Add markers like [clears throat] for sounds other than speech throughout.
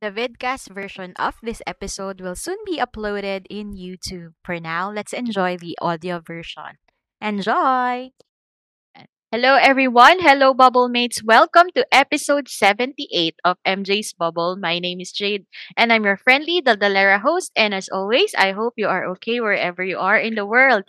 The vidcast version of this episode will soon be uploaded in YouTube. For now, let's enjoy the audio version. Enjoy! Hello, everyone. Hello, Bubble Mates. Welcome to episode 78 of MJ's Bubble. My name is Jade, and I'm your friendly Daldalera host. And as always, I hope you are okay wherever you are in the world.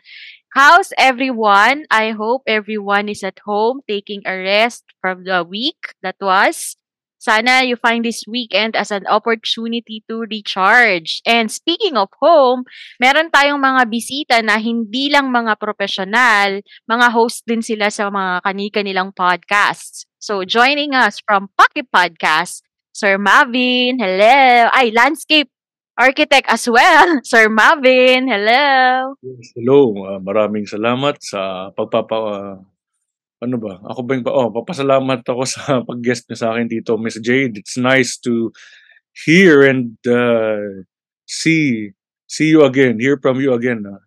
How's everyone? I hope everyone is at home taking a rest from the week that was. Sana you find this weekend as an opportunity to recharge. And speaking of home, meron tayong mga bisita na hindi lang mga profesional, mga host din sila sa mga kani-kanilang podcasts. So joining us from Pocky Podcast, Sir Mavin, hello. Ay, landscape architect as well, [laughs] Sir Mavin, hello. Yes, hello. Uh, maraming salamat sa pagpapa uh, ano ba? Ako ba yung, oh, papasalamat ako sa [laughs] pag-guest niyo sa akin dito, Miss Jade. It's nice to hear and uh, see see you again, hear from you again. Uh.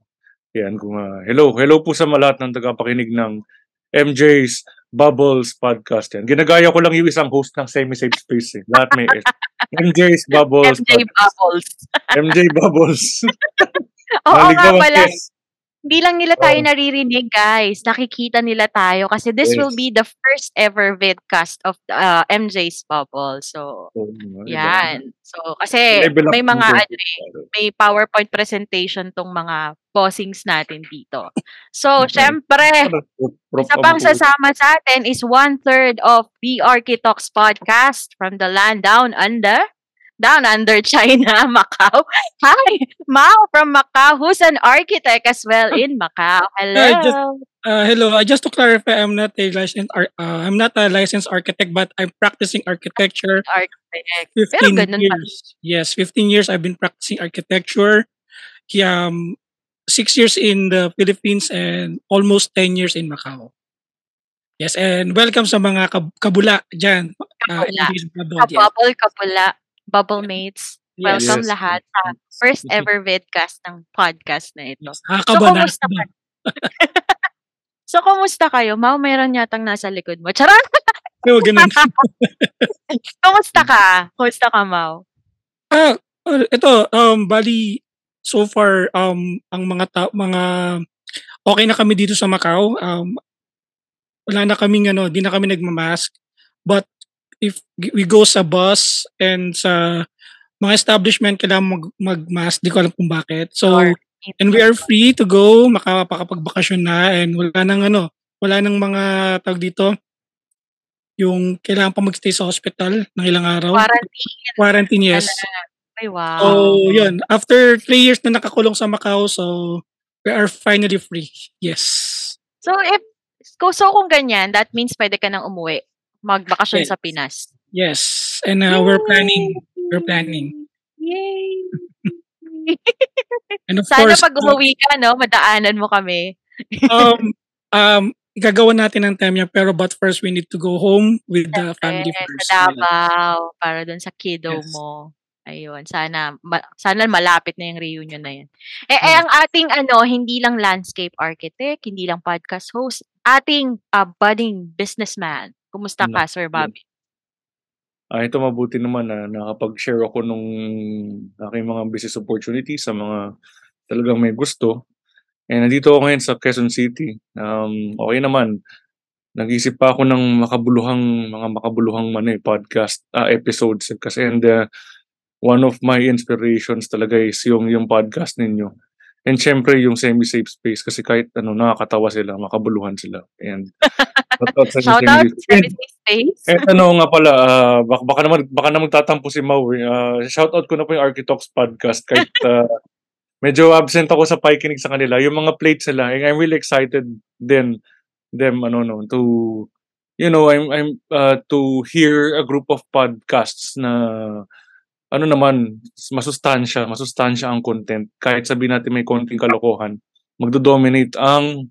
Yan, kung, uh, hello, hello po sa lahat ng tagapakinig ng MJ's Bubbles podcast yan. Ginagaya ko lang yung isang host ng Semi-Safe Space eh. Lahat may S. [laughs] MJ's Bubbles. MJ Bubbles. MJ Bubbles. [laughs] Oo nga pala. Hindi lang nila tayo oh. naririnig, guys. Nakikita nila tayo kasi this yes. will be the first ever vidcast of uh, MJ's Bubble. So, oh, yan. So, kasi may mga ano, eh, may PowerPoint presentation tong mga bossings natin dito. So, okay. syempre, isa pang sasama sa atin is one-third of the Architox podcast from the land down under down under China, [laughs] Macau. Hi, Mao from Macau, who's an architect as well in Macau. Hello. Uh, just, uh, hello. Uh, just to clarify, I'm not a licensed uh, I'm not a licensed architect, but I'm practicing architecture. Architect. 15 years. Yes, 15 years I've been practicing architecture. Um, six years in the Philippines and almost 10 years in Macau. Yes, and welcome sa mga kabula dyan. Uh, kabula. Uh, Kababol, kabula. Bubble Mates. Welcome yes. lahat sa first ever vidcast ng podcast na ito. So, kumusta ka? [laughs] so, kumusta kayo? Mau, meron yatang nasa likod mo. Charot! Oo, [laughs] ganun. [laughs] kumusta ka? Kumusta ka, Mau? Ah, ito, um, bali, so far, um, ang mga, ta- mga, okay na kami dito sa Macau. Um, wala na kaming, ano, di na kami nagmamask. But if we go sa bus and sa mga establishment, kailangan mag, mag-mask. Di ko alam kung bakit. So, and we are free to go, makapakapagbakasyon na, and wala nang ano, wala nang mga tag dito, yung kailangan pa magstay sa hospital ng ilang araw. Quarantine. Quarantine, yes. Ay, wow. So, yun. After three years na nakakulong sa Macau, so we are finally free. Yes. So, if, so kung ganyan, that means pwede ka nang umuwi magbakasyon yes. sa Pinas. Yes. And uh, we're planning. We're planning. Yay! [laughs] and of Sana course, pag umuwi ka, no, madaanan mo kami. [laughs] um, um, gagawa natin ng time niya, pero but first we need to go home with the family first. Sa Davao, para dun sa kiddo yes. mo. Ayun, sana ma- sana malapit na yung reunion na yun. Eh, eh ang ating ano, hindi lang landscape architect, hindi lang podcast host, ating uh, budding businessman. Kumusta ka, Sir Bobby? Ah, ito mabuti naman na nakapag-share ako nung aking mga business opportunities sa mga talagang may gusto. And nandito ako ngayon sa Quezon City. Um, okay naman. Nag-isip pa ako ng makabuluhang mga makabuluhang man eh, podcast uh, episodes kasi and uh, one of my inspirations talaga is yung yung podcast ninyo. And syempre yung semi-safe space kasi kahit ano nakakatawa sila, makabuluhan sila. And [laughs] shout out sa semi-safe space. Eh ano nga pala, uh, baka, baka naman baka naman tatampo si Mau. Uh, shout out ko na po yung Architox podcast kahit uh, [laughs] medyo absent ako sa pakikinig sa kanila. Yung mga plates nila, I'm really excited then them ano no to you know, I'm I'm uh, to hear a group of podcasts na ano naman, masustansya, masustansya ang content. Kahit sabihin natin may konting kalokohan, magdo-dominate ang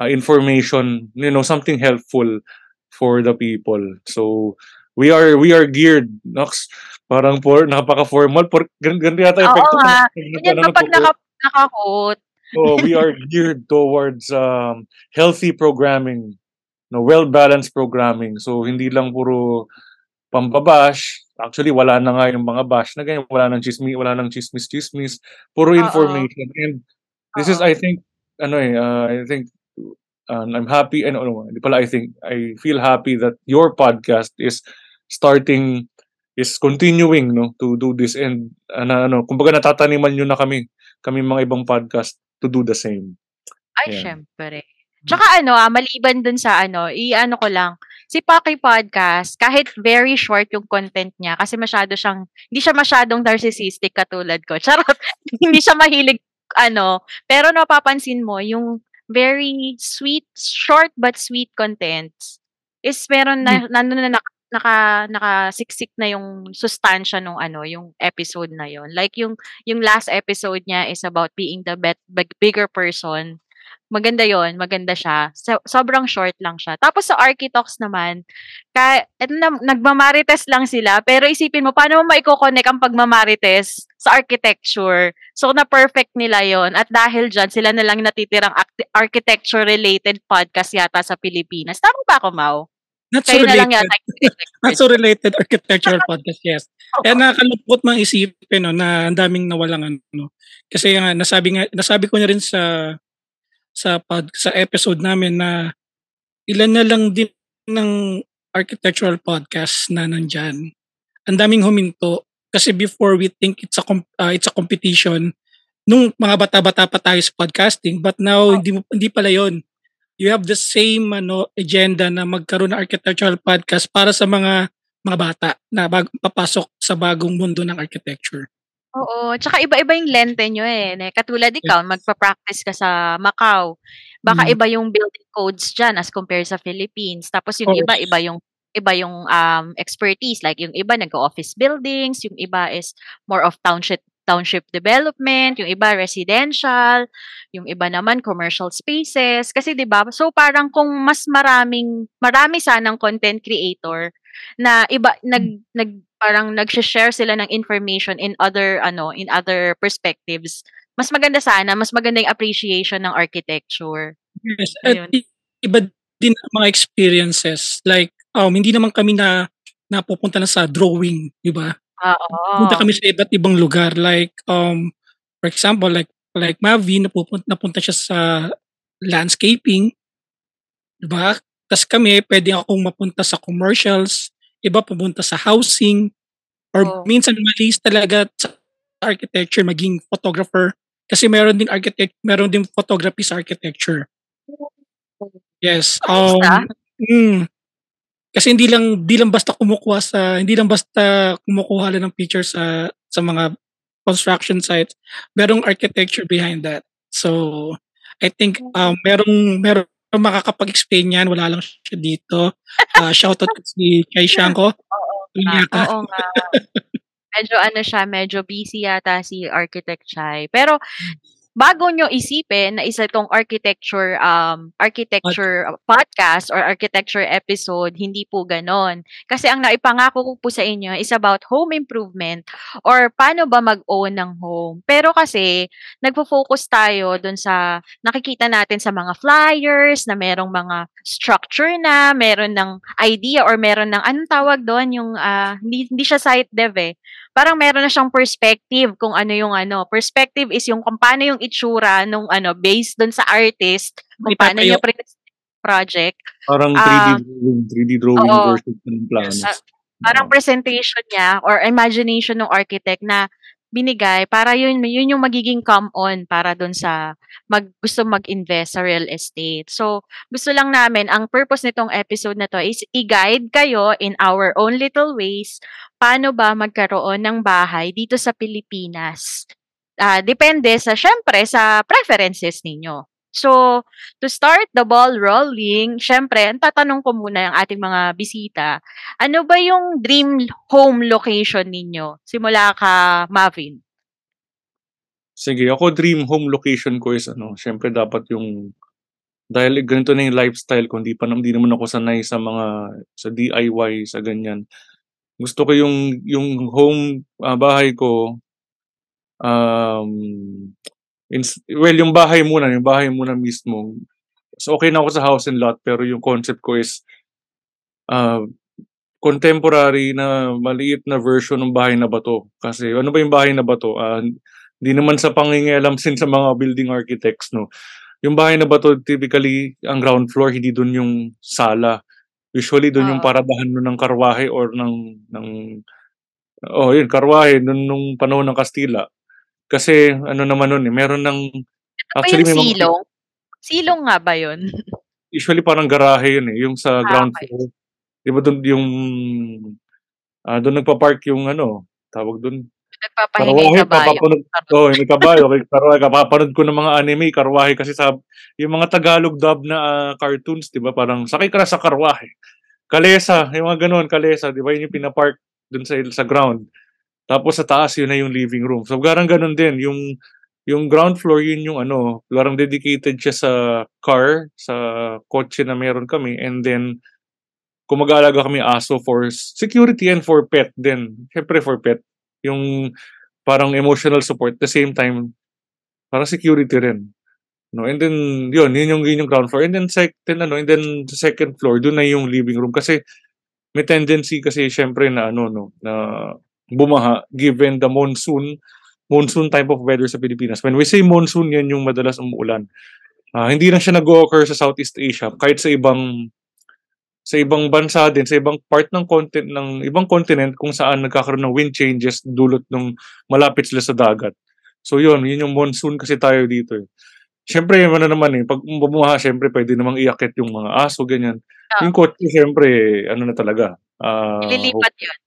uh, information, you know, something helpful for the people. So, we are we are geared, Nox. Parang for, napaka-formal. For, ganun, ganun yata Oo epekto. nga. Ganyan kapag naka, naka-quote. so, we are [laughs] geared towards um, healthy programming, no, well-balanced programming. So, hindi lang puro pambabash. Actually, wala na nga yung mga bash na ganyan. Wala nang chismis, wala nang chismis-chismis. Puro information. And this is, Oo. I think, ano eh, uh, I think, um, I'm happy, and ano, hindi pala I think, I feel happy that your podcast is starting, is continuing, no, to do this. And, ano, ano kumbaga natataniman nyo na kami, kami mga ibang podcast to do the same. Ay, Yeah. syempre. Tsaka ano, ah, maliban dun sa ano, i-ano ko lang, si Paki Podcast, kahit very short yung content niya, kasi masyado siyang, hindi siya masyadong narcissistic katulad ko. [laughs] Charot, hindi siya mahilig, ano, pero napapansin mo, yung very sweet, short but sweet contents, is meron na, nandun na naka, naka, nakasiksik na yung sustansya nung ano, yung episode na yon Like yung, yung last episode niya is about being the bet, big- bigger person maganda yon maganda siya. So, sobrang short lang siya. Tapos sa Architox naman, ka, eto na, nagmamarites lang sila, pero isipin mo, paano mo maiko-connect ang pagmamarites sa architecture? So, na-perfect nila yon At dahil dyan, sila na lang natitirang architecture-related podcast yata sa Pilipinas. Tama ba ako, Mau? Not so Kayo na lang related. yata. [laughs] Not so related architectural [laughs] podcast, yes. Kaya nakakalungkot mang isipin no, na ang daming nawalang ano. Kasi nga nasabi nga nasabi ko na rin sa sa pod, sa episode namin na ilan na lang din ng architectural podcast na nandyan. Ang daming huminto kasi before we think it's a uh, it's a competition nung mga bata-bata pa tayo sa podcasting but now hindi mo- hindi pala yon you have the same ano agenda na magkaroon ng architectural podcast para sa mga mga bata na bag, papasok sa bagong mundo ng architecture. Oo, tsaka iba-iba yung lente nyo eh. Ne? Katulad ikaw, magpa-practice ka sa Macau. Baka Mm. iba yung building codes dyan as compared sa Philippines. Tapos yung iba, course. iba yung iba yung um, expertise. Like yung iba nag-office buildings, yung iba is more of township township development, yung iba residential, yung iba naman commercial spaces. Kasi 'di ba? So parang kung mas maraming marami sanang content creator na iba nag nag parang nag-share sila ng information in other ano in other perspectives mas maganda sana mas maganda yung appreciation ng architecture Yes, at Ayun. iba din mga experiences. Like, um, hindi naman kami na napupunta na sa drawing, di ba? oo Punta kami sa iba't ibang lugar. Like, um, for example, like like Mavi, napupunta, napunta siya sa landscaping, di ba? Tapos kami, pwede akong mapunta sa commercials, iba pupunta sa housing, or Oo. minsan malis talaga sa architecture, maging photographer. Kasi meron din architect, meron din photography sa architecture. Yes. Um, mm, kasi hindi lang hindi lang basta kumukuha sa hindi lang basta kumukuha lang ng picture sa sa mga construction sites. Merong architecture behind that. So I think um merong merong makakapag-explain yan. Wala lang siya dito. Uh, shoutout [laughs] si Kay Shanko. Ah, Yata. oo nga medyo ano siya medyo busy yata si architect Chai pero bago nyo isipin na isa itong architecture um architecture podcast or architecture episode hindi po ganon. Kasi ang naipangako ko po sa inyo is about home improvement or paano ba mag-own ng home. Pero kasi nagfo-focus tayo dun sa nakikita natin sa mga flyers na merong mga structure na meron ng idea or meron ng anong tawag doon yung ah, hindi hindi siya site dev eh parang meron na siyang perspective kung ano yung ano. Perspective is yung kung paano yung itsura nung ano, based dun sa artist, kung May paano niya yung project. Parang Ah, 3D drawing, 3D drawing oo. version ng plano. Ah, Parang presentation niya or imagination ng architect na binigay para yun yun yung magiging come on para dun sa mag gusto mag-invest sa real estate. So, gusto lang namin ang purpose nitong episode na to is i-guide kayo in our own little ways paano ba magkaroon ng bahay dito sa Pilipinas. Ah, depende sa syempre sa preferences ninyo. So, to start the ball rolling, syempre, ang tatanong ko muna ang ating mga bisita, ano ba yung dream home location ninyo? Simula ka, Mavin. Sige, ako dream home location ko is ano, syempre dapat yung dahil ganito na yung lifestyle ko, hindi pa hindi naman ako sanay sa mga sa DIY, sa ganyan. Gusto ko yung yung home uh, bahay ko um well yung bahay muna, yung bahay muna mismo. So okay na ako sa house and lot pero yung concept ko is uh, contemporary na maliit na version ng bahay na bato. Kasi ano ba yung bahay na bato? Uh, hindi naman sa pangingialam [laughs] sin sa mga building architects, no. Yung bahay na bato, typically, ang ground floor, hindi doon yung sala. Usually, doon yung Oo. paradahan mo ng karwahe or ng, ng oh, yun, karwahe, nung, nung panahon ng Kastila. Kasi, ano naman nun, eh, meron ng, Ano ba actually, yung may mga, silong? Silong nga ba yun? [laughs] usually parang garahe yun eh, yung sa Ah, ground okay. floor. Di ba doon yung, ah doon nagpa-park yung ano, tawag doon, Nagpapahinga [laughs] yung kabayo. papapanood oh, yung kabayo, karwahe, kapapanood ko ng mga anime, karwahe kasi sa yung mga Tagalog dub na ah, cartoons, 'di ba? Parang sakay ka na sa karwahe. Kalesa, yung mga ganoon, kalesa, 'di ba? Yun yung pinapark dun sa sa ground. Tapos sa taas yun na yung living room. So garang ganun din, yung yung ground floor yun yung ano, parang dedicated siya sa car, sa kotse na meron kami. And then kung mag-aalaga kami aso for security and for pet din. Siyempre for pet. Yung parang emotional support at the same time parang security rin. No and then yun yun yung yun yung ground floor. And then second ano and then the second floor doon na yung living room. Kasi may tendency kasi syempre na ano no na bumaha given the monsoon monsoon type of weather sa Pilipinas when we say monsoon yan yung madalas umuulan Ah, hindi na siya nag-occur sa Southeast Asia kahit sa ibang sa ibang bansa din, sa ibang part ng content ng ibang continent kung saan nagkakaroon ng wind changes dulot ng malapit sila sa dagat. So yun, yun yung monsoon kasi tayo dito. Eh. Siyempre, ano naman eh, pag bumuha, siyempre pwede namang iakit yung mga aso, ganyan. Oo. Yung kotse, siyempre, ano na talaga. ah, Ililipat yun.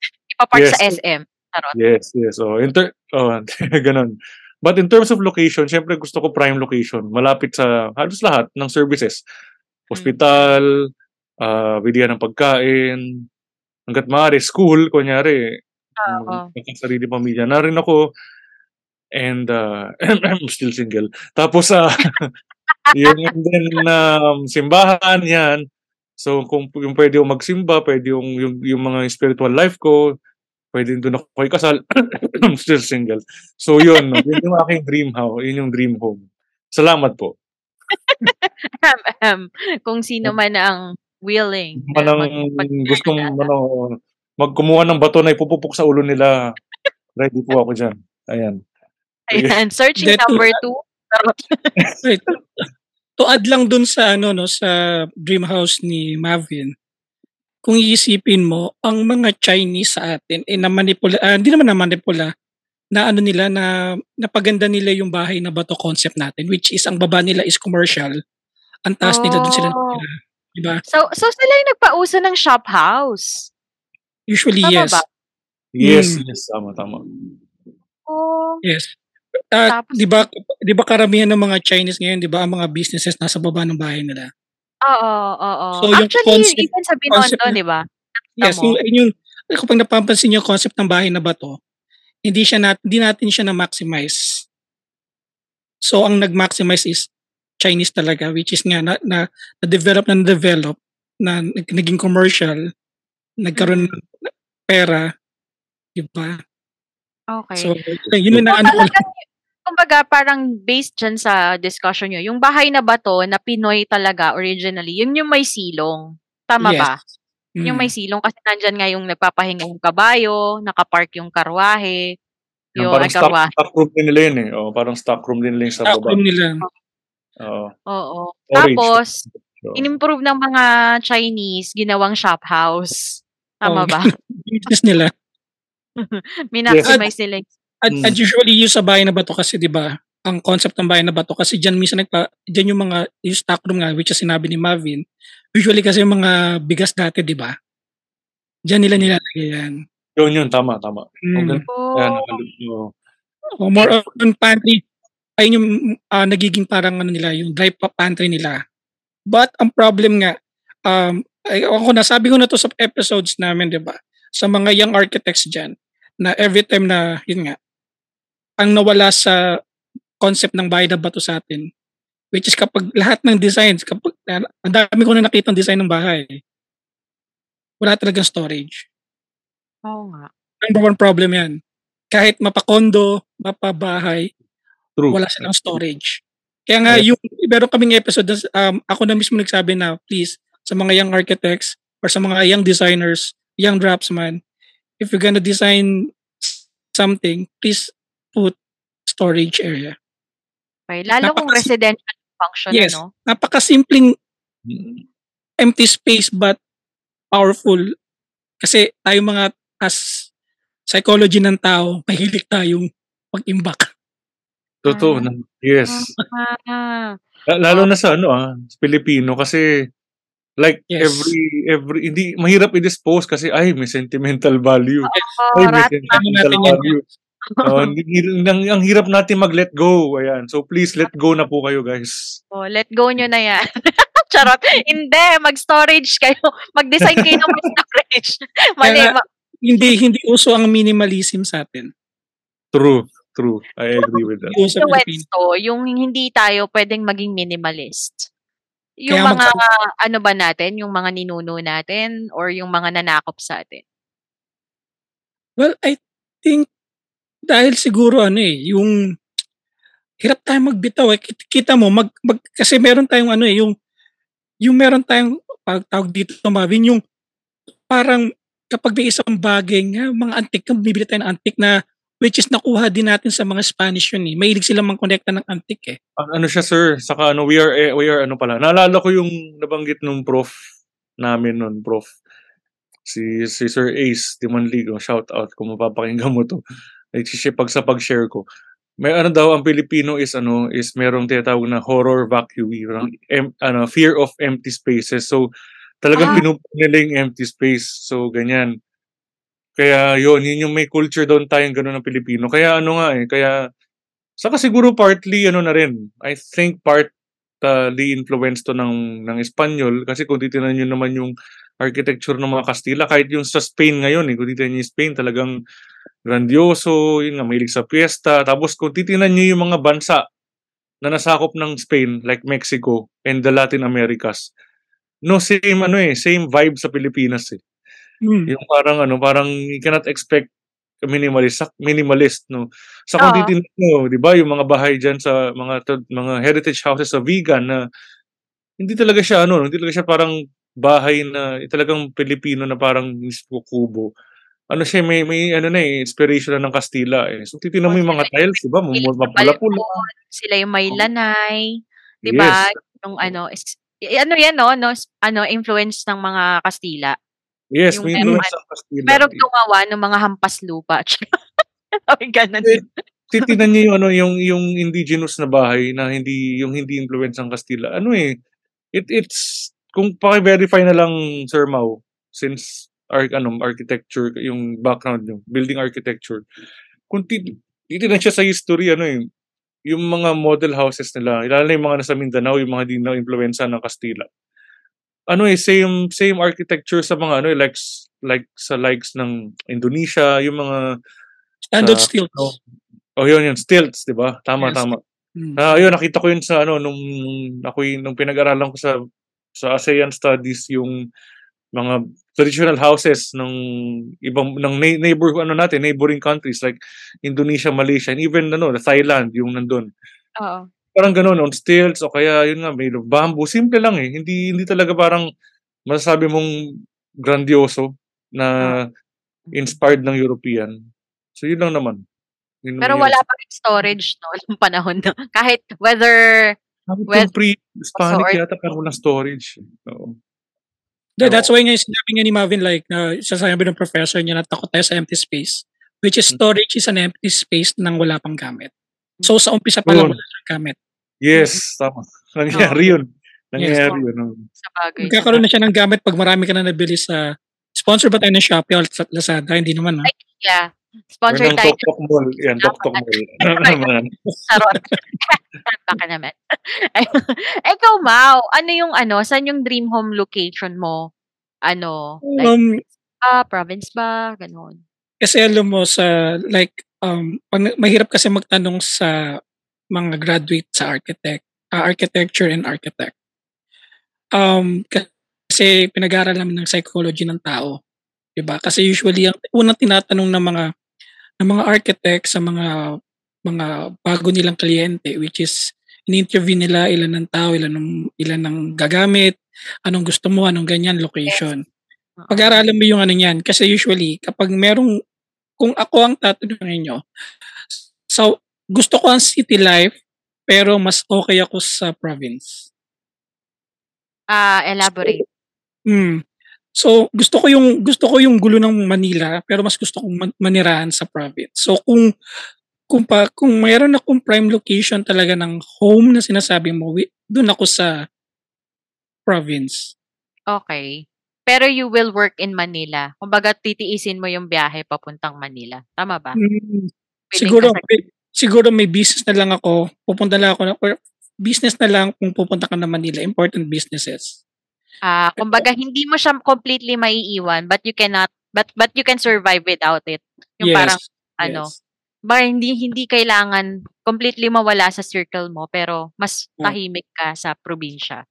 Ipapark Yes. sa SM. Charot. Yes, yes. Oh, in ter- oh, [laughs] ganun. But in terms of location, syempre gusto ko prime location. Malapit sa halos lahat ng services. Hospital, ah bilihan ng pagkain, hanggat maaari, school, kunyari, Oo. uh, sarili pamilya. Na rin ako, and uh, [clears throat] I'm still single. Tapos, [laughs] uh, yung and then, um, simbahan, yan. So, kung yung pwede yung magsimba, pwede yung, yung, yung mga spiritual life ko, pwede doon ako ikasal. I'm [coughs] still single. So, yun. no, yun yung aking dream house. Yun yung dream home. Salamat po. [laughs] Ahem. Kung sino man ang willing na Manang gustong ano, magkumuha ng bato na ipupupok sa ulo nila. Ready po ako dyan. Ayan. Ayan, searching That number two. [laughs] Right. To add lang dun sa ano no sa dream house ni Marvin. Kung iisipin mo, ang mga Chinese sa atin eh na manipula, ah, hindi naman na manipula, na ano nila na napaganda nila yung bahay na bato concept natin which is ang baba nila is commercial. Ang taas nila dun sila Oh. nakatira. Diba? So, so sila yung nagpauso ng shop house. Usually Tama yes. ba? Yes, Mm. yes. Tama, tama. Oh, Yes. Tapos- 'di ba 'di ba karamihan ng mga Chinese ngayon, 'di ba, ang mga businesses nasa baba ng bahay nila. Oo, oo. So, yung Actually, concept- even sa Binondo, di ba? Yes, yung, yun yung kapag napapansin niyo yung concept ng bahay na bato, hindi siya nat, hindi natin siya na maximize. So ang nag-maximize is Chinese talaga which is nga na, na, na develop na develop na nag- naging commercial, nagkaroon ng pera, 'di ba? Okay. So yun na ano talagang, kumbaga, parang based dyan sa discussion nyo, yung bahay na bato na Pinoy talaga originally, yun yung may silong. Tama Yes. ba? Yung may silong kasi nandyan nga yung nagpapahinga yung kabayo, nakapark yung karwahe, Yung yung parang stock, stock room din nila yun eh. Oh, parang stock room din nila yung sa stock baba. room nila. Oo. Oo. Tapos, So, inimprove ng mga Chinese, ginawang shop house. Tama Oh. ba? [laughs] Business nila. [laughs] Minaximize nila yung At, Mm. at usually yung sa bahay na bato kasi 'di ba? Ang concept ng bahay na bato kasi diyan minsan nagpa diyan yung mga yung stock room nga which is sinabi ni Marvin. Usually kasi yung mga bigas dati 'di ba? Diyan nila nilalagay yan. yun, yun. Tama, tama. Mm. Okay. Yan, Oh, nakal- oo. O more on pantry ayun yung ah, nagiging parang ano nila, yung dry pa- pantry nila. But ang problem nga, um, ay, ako nasabi ko na to sa episodes namin, di ba? Sa mga young architects dyan, na every time na, yun nga, ang nawala sa concept ng bahay na bato sa atin, which is kapag lahat ng designs, kapag, ang dami ko na nakita ng design ng bahay, wala talagang storage. Oo nga. Number one problem yan. Kahit mapakondo, mapabahay, True. wala silang storage. Kaya nga, yung, meron kaming episode, na, um, ako na mismo nagsabi na, please, sa mga young architects or sa mga young designers, young draftsman, if you're gonna design something, please put storage area. Okay. Lalo kung Napakasi- residential function, Yes. ano? Napakasimpleng Mm. empty space but powerful. Kasi tayo mga as psychology ng tao, [laughs] mahilig tayong mag-imbak. Totoo. Ah. na- Yes. Ah, La- Lalo na sa ano ah, sa Pilipino kasi like Yes. every every hindi mahirap i-dispose kasi ay may sentimental value. oh, Ay may sentimental value. Oh, hindi, hindi- ang, ang hirap natin mag-let go. Ayan. So please let go na po kayo, guys. oh, let go nyo na yan. [laughs] Charot. Hindi, mag-storage kayo. Mag-design kayo ng [laughs] storage. Mali, Kaya- ma- Hindi hindi uso ang minimalism sa atin. True, true. I agree with that. Pilipinas. to, yung hindi tayo pwedeng maging minimalist. Yung Kaya mga, magka- ano ba natin, yung mga ninuno natin, or yung mga nanakop sa atin. Well, I think dahil siguro ano eh, yung hirap tayo magbitaw eh. Kita, mo, mag, mag, kasi meron tayong ano eh, yung, yung meron tayong, pag tawag dito, Marvin, yung parang kapag may isang bagay nga, mga antik, bibili tayo ng antik na which is nakuha din natin sa mga Spanish yun eh. Mahilig silang mang-connecta ng antik eh. Ano siya, sir, saka ano, we are, eh, we are ano pala. Naalala ko yung nabanggit nung prof namin nun, prof. Si, si Sir Ace Timanligo, shout out kung mapapakinggan mo to. Like, si, pag sa pag-share ko. May ano daw, ang Pilipino is ano, is merong tinatawag na horror vacuum, em, ano, fear of empty spaces. So, talagang Ah. yung empty space. So, ganyan. Kaya yun, yun yung may culture doon tayong gano'n ng Pilipino. Kaya ano nga eh, kaya Saka siguro partly ano na rin. I think partly influence to ng ng Espanyol kasi kung titingnan niyo naman yung architecture ng mga Kastila kahit yung sa Spain ngayon eh kung titingnan niyo Spain talagang grandioso, yun nga mahilig sa fiesta. Tapos kung titingnan niyo yung mga bansa na nasakop ng Spain like Mexico and the Latin Americas. No same ano eh, same vibe sa Pilipinas eh. Hmm. Yung parang ano, parang you cannot expect minimalist, minimalist no. Sa kung Oo. titingnan mo, 'di ba, yung mga bahay diyan sa mga mga heritage houses sa vegan na hindi talaga siya ano, hindi talaga siya parang bahay na talagang Pilipino na parang mismo kubo. Ano siya may may ano na eh, inspiration na ng Kastila eh. So titingnan mo yung mga tiles, 'di ba? Sila yung Mapula-pula. sila yung may Oo. lanay, 'di ba? Yes. Yung ano, is, ano yan no, no, ano influence ng mga Kastila. Yes, yung may influence ng Kastila. Pero gumawa ng mga hampas lupa. [laughs] Ay, ganun. Eh, titingnan niyo yung ano yung yung indigenous na bahay na hindi yung hindi influence ng Kastila. Ano eh it it's kung paki-verify na lang Sir Mau since ar, ano, architecture yung background yung building architecture. Kung tit- titignan siya sa history ano eh yung mga model houses nila, lalo na yung mga nasa Mindanao, yung mga di na influensya ng Kastila. Ano eh same same architecture sa mga ano eh like like sa likes ng Indonesia, yung mga Standard Sa- stilts. oh, Oh, yun yun, stilts, 'di ba? Tama Yes. tama. Hmm. Ah, yun nakita ko yun sa ano nung ako nung pinag-aralan ko sa sa ASEAN studies yung mga traditional houses ng ibang ng neighbor ano natin, neighboring countries like Indonesia, Malaysia, and even ano, Thailand yung nandun. Oo. Parang ganun on stilts o kaya yun nga of bamboo, simple lang eh. Hindi hindi talaga parang masasabi mong grandioso na inspired ng European. So yun lang naman. Yun Pero yun. wala pa rin storage no [laughs] nung panahon na. Kahit whether Well, yung pre-Hispanic or- yata parang walang storage. Oo. Yeah, that's why nga sinabi nga ni Marvin like na sasabi ng professor niya na takot tayo sa empty space which is Mm. storage is an empty space nang wala pang gamit. So sa umpisa pa lang wala siyang gamit. Yes, tama. Nangyari yun. Nangyari yun. oo. sa bagay. Magkakaroon na siya ng gamit pag marami ka na nabili sa sponsor ba tayo ng Shopee sa Lazada? Hindi naman, no? Yeah. Sponsored ng tayo Tok Tok Mall. Yan, Tok Tok Mall. Baka [laughs] [laughs] naman. [laughs] Ikaw, Mau, ano yung ano, saan yung dream home location mo? Ano, like, Um, ah, province ba? Ganon. kasi alam mo sa like um pag- mahirap kasi magtanong sa mga graduate sa architect, ah, architecture and architect. Um kasi pinag-aaral namin ng psychology ng tao, 'di ba? Kasi usually ang unang tinatanong ng mga ng mga architect sa mga mga bago nilang kliyente which is in-interview nila ilan ng tao, ilan ng ilan ng gagamit, anong gusto mo, anong ganyan, location. Pag-aralan mo yung ano niyan kasi usually kapag merong kung ako ang tatanungin nyo, so gusto ko ang city life pero mas okay ako sa province. Ah, elaborate. Hmm. So gusto ko yung gusto ko yung gulo ng Manila pero mas gusto kong man- manirahan sa province. So kung kung pa kung mayroon akong prime location talaga ng home na sinasabi mo, doon ako sa province. Okay. Pero you will work in Manila. Kumbaga, titiisin mo yung biyahe papuntang Manila. Tama ba? Hmm, siguro sa- may, siguro may business na lang ako. Pupunta lang ako na, or business na lang kung pupunta ka na Manila, important businesses. Ah, kumbaga, hindi mo siya completely maiiwan, but you cannot, but but you can survive without it. Yung yes. parang, ano, yes. ba hindi hindi kailangan completely mawala sa circle mo, pero mas Oh. tahimik ka sa probinsya.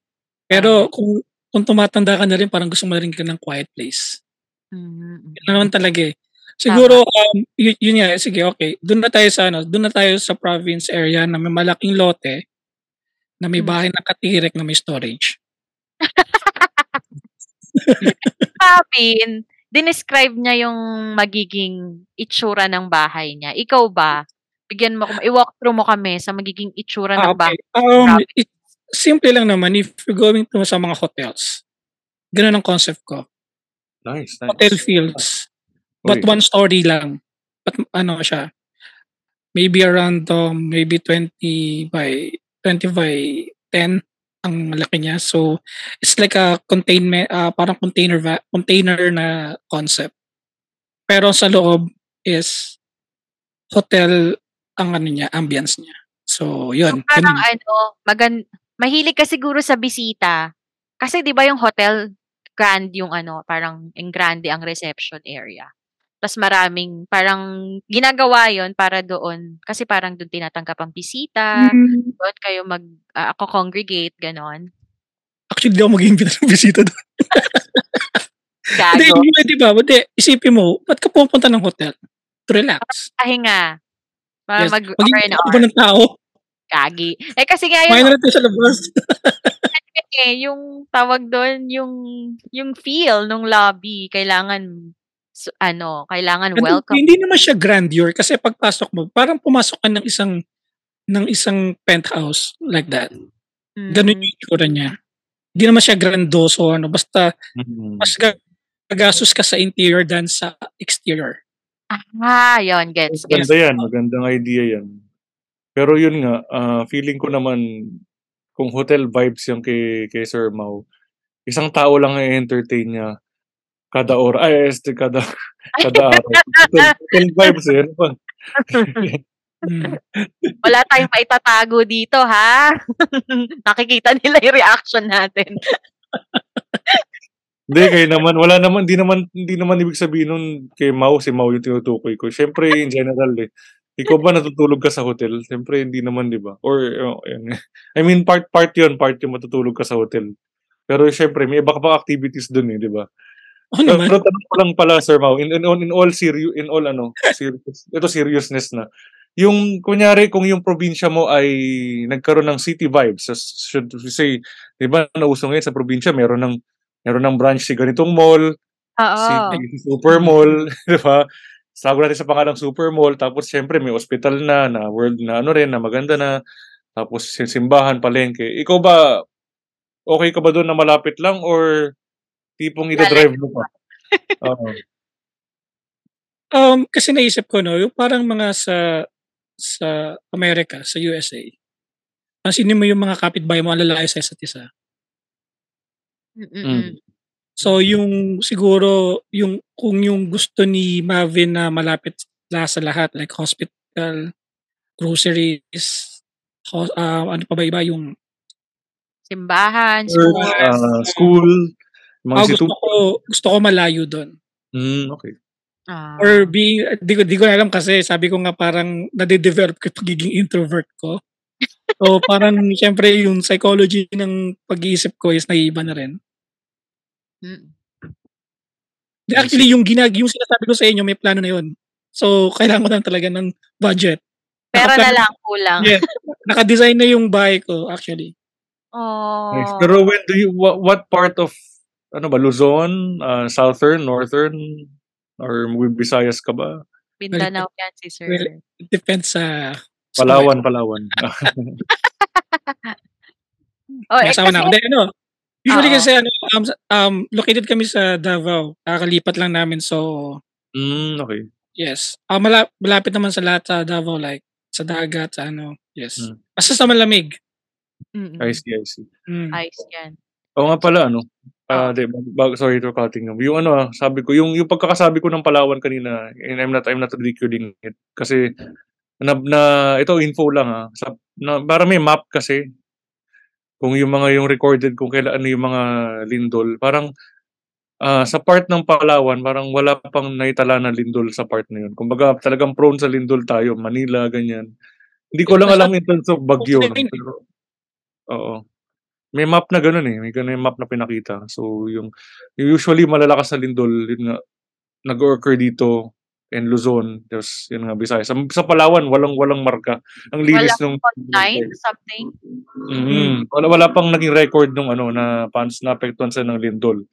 Pero kung kung tumatanda ka na rin, parang gusto mo na rin ka ng quiet place. Mhm. Yun naman talaga eh. Siguro, um, yun, yun nga, sige, okay. Doon na tayo sa, ano, doon na tayo sa province area na may malaking lote, na may Hmm. bahay na katirek na may storage. [laughs] Kapin, dinescribe niya yung magiging itsura ng bahay niya. Ikaw ba? Bigyan mo, i-walk through mo kami sa magiging itsura Ah, ng bahay. okay. Um, Province. it, simple lang naman, if you're going to sa mga hotels, ganun ang concept ko. Nice, nice. Hotel fields. But one story lang. But ano siya, maybe around um, maybe 20 by 20 by 10 ang laki niya. So it's like a containment uh, parang container va- container na concept. Pero sa loob is hotel ang ano niya, ambience niya. So yun, So, parang ganun. ano, magan mahilig ka siguro sa bisita. Kasi 'di ba yung hotel grand yung ano, parang ang grande ang reception area. Tapos maraming parang ginagawa 'yon para doon kasi parang doon tinatanggap ang bisita, Mm, doon kayo mag ah, ako congregate ganon. Actually, di ako mag-iimbita ng bisita doon. Gago. hindi, di ba? Hindi, isipin mo, ba't ka pupunta ng hotel? To relax. Pahinga. Para Yes. mag Maging hour. ng tao? Gagi. Eh kasi nga na natin sa labas. [laughs] eh, yung tawag doon, yung yung feel nung lobby, kailangan ano, kailangan Hindi, welcome. hindi naman siya grandeur kasi pagpasok mo, parang pumasok ka ng isang ng isang penthouse like that. Ganun Mm. yung itsura niya. Hindi naman siya grandoso, ano, basta Mhm. mas ga- gagastos ka sa interior than sa exterior. Ah, yon gets, gets. Maganda yan, magandang idea yan. Pero yun nga, ah, feeling ko naman, kung hotel vibes yung kay, kay Sir Mau, isang tao lang ang entertain niya kada ora, ay, este, kada, [laughs] kada hotel vibes eh. Ano. [laughs] Wala tayong maitatago dito, ha? [laughs] Nakikita nila yung reaction natin. Hindi, kayo naman, wala naman, hindi naman, hindi naman ibig sabihin nun kay Mau, si Mau yung tinutukoy ko. Siyempre, in general eh. Ikaw ba natutulog ka sa hotel? Siyempre, hindi naman, di ba? Or, oh, yun. I mean, part, part yun, part yung matutulog ka sa hotel. Pero siyempre, may iba ka pang activities dun eh, di ba? Pero, naman. pero tanong ko lang pala, Sir Mau, in, in, all- in all serious, in all ano, serious, ito seriousness na. Yung, kunyari, kung yung probinsya mo ay nagkaroon ng city vibes, so, should we say, di ba, nauso ngayon sa probinsya, meron ng, meron ng branch si ganitong mall, Oo. si Super Mall, [laughs] di ba? Sago natin sa pangalang Super Mall, tapos syempre may hospital na, na world na ano rin, na maganda na, tapos si- simbahan, palengke. Ikaw ba, okay ka ba doon na malapit lang or tipong ida-drive mo pa? [laughs] Oo. Um, kasi naisip ko, no, yung parang mga sa sa Amerika, sa USA, pansinin mo yung mga kapitbahay mo, ang lalaki sa isa't isa. Mm-mm. So yung siguro yung kung yung gusto ni Marvin na malapit lasa lahat like hospital, groceries, ho- ah, ano pa ba iba yung Simbahan, Church, school. ah, school, mga Ah, gusto instituto. ko gusto ko malayo doon. Hmm, okey. Ah. Or being di ko di ko alam kasi sabi ko nga parang nade-develop ko pagiging introvert ko. So [laughs] parang siyempre yung psychology ng pag-iisip ko is naiiba na rin. Mm. Actually yung ginag yung sinasabi ko sa inyo may plano na yun. So kailangan ko lang talaga ng budget. Pera na lang kulang. Yes. Naka-design na yung bahay ko actually. Nice. Oh. Pero when do you what, what part of ano ba Luzon, ah, southern, northern or Visayas ka ba? Mindanao yan si sir. Well, It depends sa Palawan, Palawan. [laughs] oh, eh, May asawa na ako. Then, ano, usually Oo. kasi ano, um, um, located kami sa Davao. Kakalipat lang namin. So, Hmm, okay. yes. Ah, mala- malapit naman sa lahat sa Davao. Like, sa dagat, sa ano. Yes. Hmm. Basta sa malamig. mm, I see, I see. Mm. ayos yan. Oo nga pala ano. Ah, Oo. di, bag, sorry to cutting you. Yung ano, ah, sabi ko, yung yung pagkakasabi ko ng Palawan kanina, and I'm not I'm not ridiculing it kasi na, na ito info lang ah. Sa, na, para may map kasi kung yung mga yung recorded kung kailan ano yung mga lindol, parang ah, sa part ng Palawan, parang wala pang naitala na lindol sa part na yun. Kumbaga talagang prone sa lindol tayo, Manila, ganyan. Hindi ko lang alam in terms of bagyo. Pero, oo. May map na gano'n eh. May gano'n yung map na pinakita. So, yung, yung usually malalakas na lindol, yun nga, nag-occur dito in Luzon. Tapos, yun nga, Visayas. Sa, sa Palawan, walang walang marka. Ang linis nung... Nine, something. Mm, wala, wala pang naging record nung ano na pans na apektuhan sa ng lindol.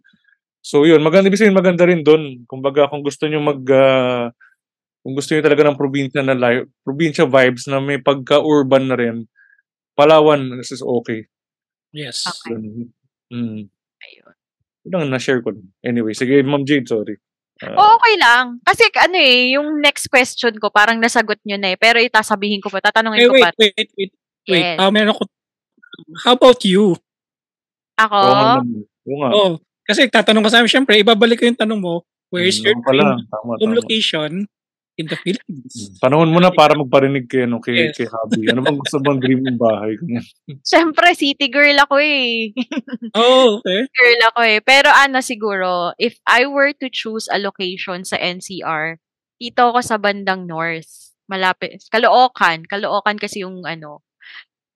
So yun, maganda sabihin maganda rin doon. Kumbaga kung gusto niyo mag ah, kung gusto niyo talaga ng probinsya na life, probinsya vibes na may pagka-urban na rin, Palawan this is okay. Yes. Okay. Mm. Ayun. Yun lang na-share ko. Anyway, sige Ma'am Jade, sorry. Ah, Oh, okay lang. Kasi ano eh, yung next question ko, parang nasagot nyo na eh. Pero itasabihin ko pa, tatanungin Hey, ko wait, pa. wait, wait, wait. Yes. Ah, meron ako. How about you? Ako? oo nga. Oo nga. Oh, kasi tatanong ka sa amin, syempre, ibabalik ko yung tanong mo, where is Mm, your oo pala. Tama, home tama. location in the Philippines? Panahon mo na para magparinig kay, ano, kay, Yes. kay Habi. Ano bang gusto mong dream mong bahay? [laughs] Siyempre, city girl ako eh. [laughs] Oh, okay. girl ako eh. Pero ano siguro, if I were to choose a location sa NCR, dito ako sa bandang north. Malapit. Caloocan. Caloocan kasi yung ano.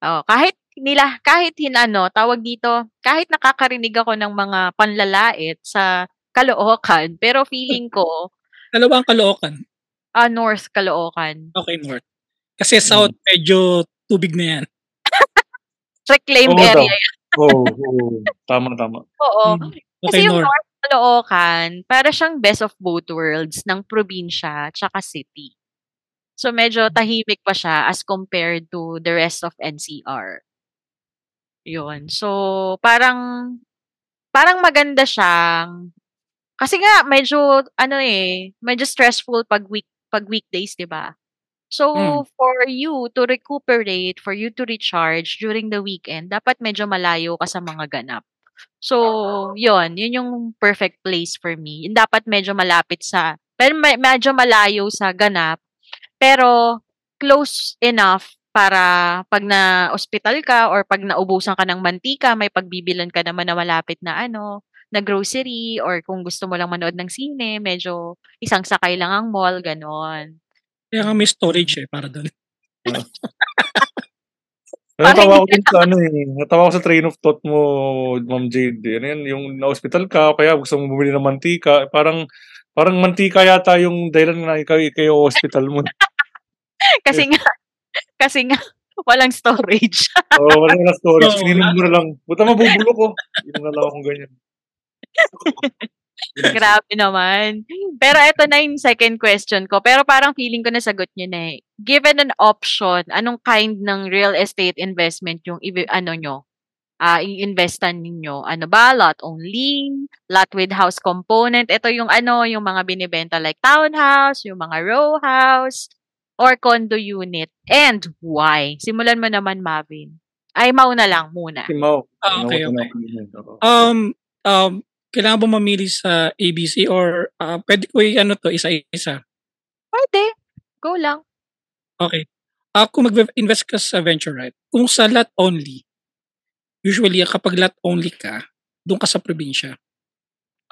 Oh, kahit nila, kahit hin ano, tawag dito, kahit nakakarinig ako ng mga panlalait sa Caloocan, pero feeling ko, [laughs] Dalawang Caloocan. Ah, North Caloocan. Okay, North. Kasi South, medyo tubig na yan. [laughs] Reclaimed Oo, area. Oo, oo. Tama, tama. Oo. Mm. Kasi Okay, yung North. North Caloocan, para siyang best of both worlds ng probinsya tsaka city. So medyo tahimik pa siya as compared to the rest of NCR. Yun. So parang parang maganda siyang kasi nga medyo ano eh, medyo stressful pag week pag weekdays, 'di ba? So Mm. for you to recuperate, for you to recharge during the weekend, dapat medyo malayo ka sa mga ganap. So, yun, yun yung perfect place for me. Yung dapat medyo malapit sa, pero me- medyo malayo sa ganap, pero close enough para pag na-hospital ka or pag naubusan ka ng mantika, may pagbibilan ka naman na malapit na ano, na grocery or kung gusto mo lang manood ng sine, medyo isang sakay lang ang mall, ganon. Kaya nga may storage eh, para doon. Natawa ko din sa ano eh. Natawa ko sa train of thought mo, Ma'am Jade. Ano yan, yung na-hospital ka, kaya gusto mo bumili ng mantika. Parang, parang mantika yata yung dahilan na ikaw, ikaw hospital mo. [laughs] Kasi nga, kasi nga, walang storage. Oo, oh, wala na storage. [laughs] Oo. Ininom mo na lang. Buta mabubulok ko. Ininom na lang akong ganyan. Grabe naman. Pero ito na yung second question ko. Pero parang feeling ko nasagot nyo na eh. Given an option, anong kind ng real estate investment yung ano nyo? Ah, i-investan ninyo? Ano ba? Lot only? Lot with house component? Ito yung ano, yung mga binibenta like townhouse, yung mga row house, or condo unit. And why? Simulan mo naman, Marvin. Ay, mauna lang muna. Si Mau. Ah, okay, okay. Um, um, kailangan ba mamili sa ABC or ah, pwede ko ano to, isa-isa? Pwede. Go lang. Okay. Ah, kung mag-invest ka sa venture, right? Kung sa lot only, usually kapag lot only ka, doon ka sa probinsya.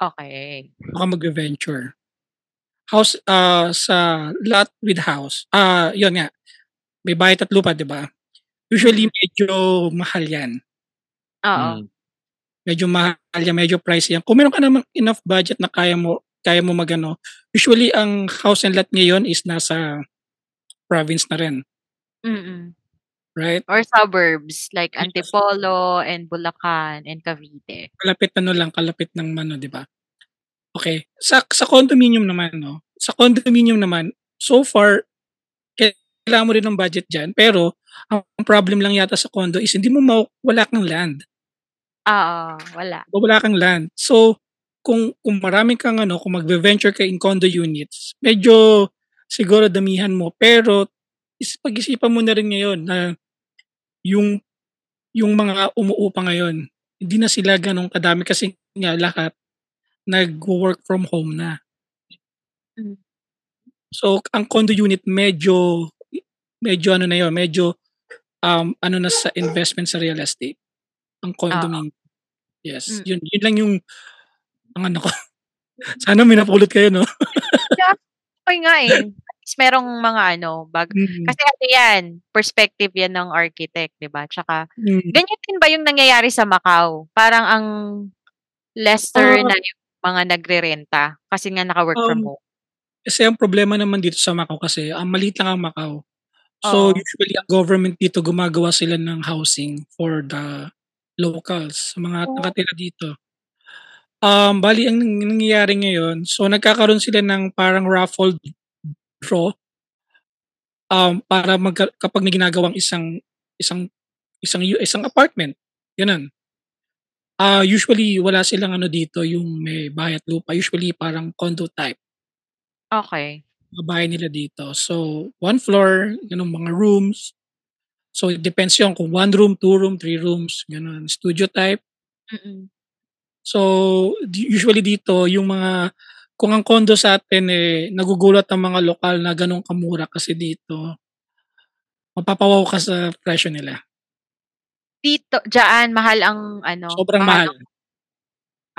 Okay. Doon ka mag-venture. House, ah, sa lot with house, ah, yun nga, may bahay at lupa, di ba? Usually, medyo mahal yan. Oo. Mm. Medyo mahal yan, medyo pricey yan. Kung meron ka naman enough budget na kaya mo, kaya mo magano, usually ang house and lot ngayon is nasa province na rin, Mm. right? Or suburbs like. Antipolo and Bulacan and Cavite. Kalapit ano lang, kalapit ng ano, 'di ba? Okay. Sa sa condominium naman, no. Sa condominium naman, so far kailangan mo rin ng budget diyan, pero ang problem lang yata sa condo is hindi mo ma- wala kang land. Oo, wala. Wala kang land. So kung kung marami kang ano, kung magve-venture ka in condo units, medyo siguro damihan mo, pero is pag-isipan mo na rin ngayon na yung yung mga umuupa ngayon, hindi na sila ganong kadami kasi nga lahat nag-work from home na. Mm. So ang condo unit medyo medyo ano na yun, medyo um ano na sa investment sa real estate. Ang condominium. Yes, Mm. yun yun lang yung ang ano ko. [laughs] Sana may napulot kayo, no? [laughs] Okay nga eh. At least merong mga ano, bag. Mm. Kasi ano yan, perspective yan ng architect, di ba? Tsaka, Mm. ganyan din ba yung nangyayari sa Macau? Parang ang lesser Ah. na yung mga nagre-renta kasi nga naka-work from Um, home. Kasi ang problema naman dito sa Macau kasi ang maliit lang ang Macau. So Oo. usually ang government dito gumagawa sila ng housing for the locals, sa mga Oh. nakatira dito. Um, bali ang nang- nangyayari ngayon, so nagkakaroon sila ng parang raffle draw um, para mag, kapag may ginagawang isang isang isang isang apartment, ganun. Ah, usually wala silang ano dito yung may bahay at lupa, usually parang condo type. Okay. mga bahay nila dito. So, one floor, ganun, mga rooms. So, it depends yun kung one room, two room, three rooms, ganun. Studio type. Mm-mm. So, usually dito, yung mga, kung ang condo sa atin, eh, nagugulat ang mga lokal na ganun kamura kasi dito, mapapawaw ka sa presyo nila. Dito, dyan, mahal ang ano. Sobrang mahal. ang,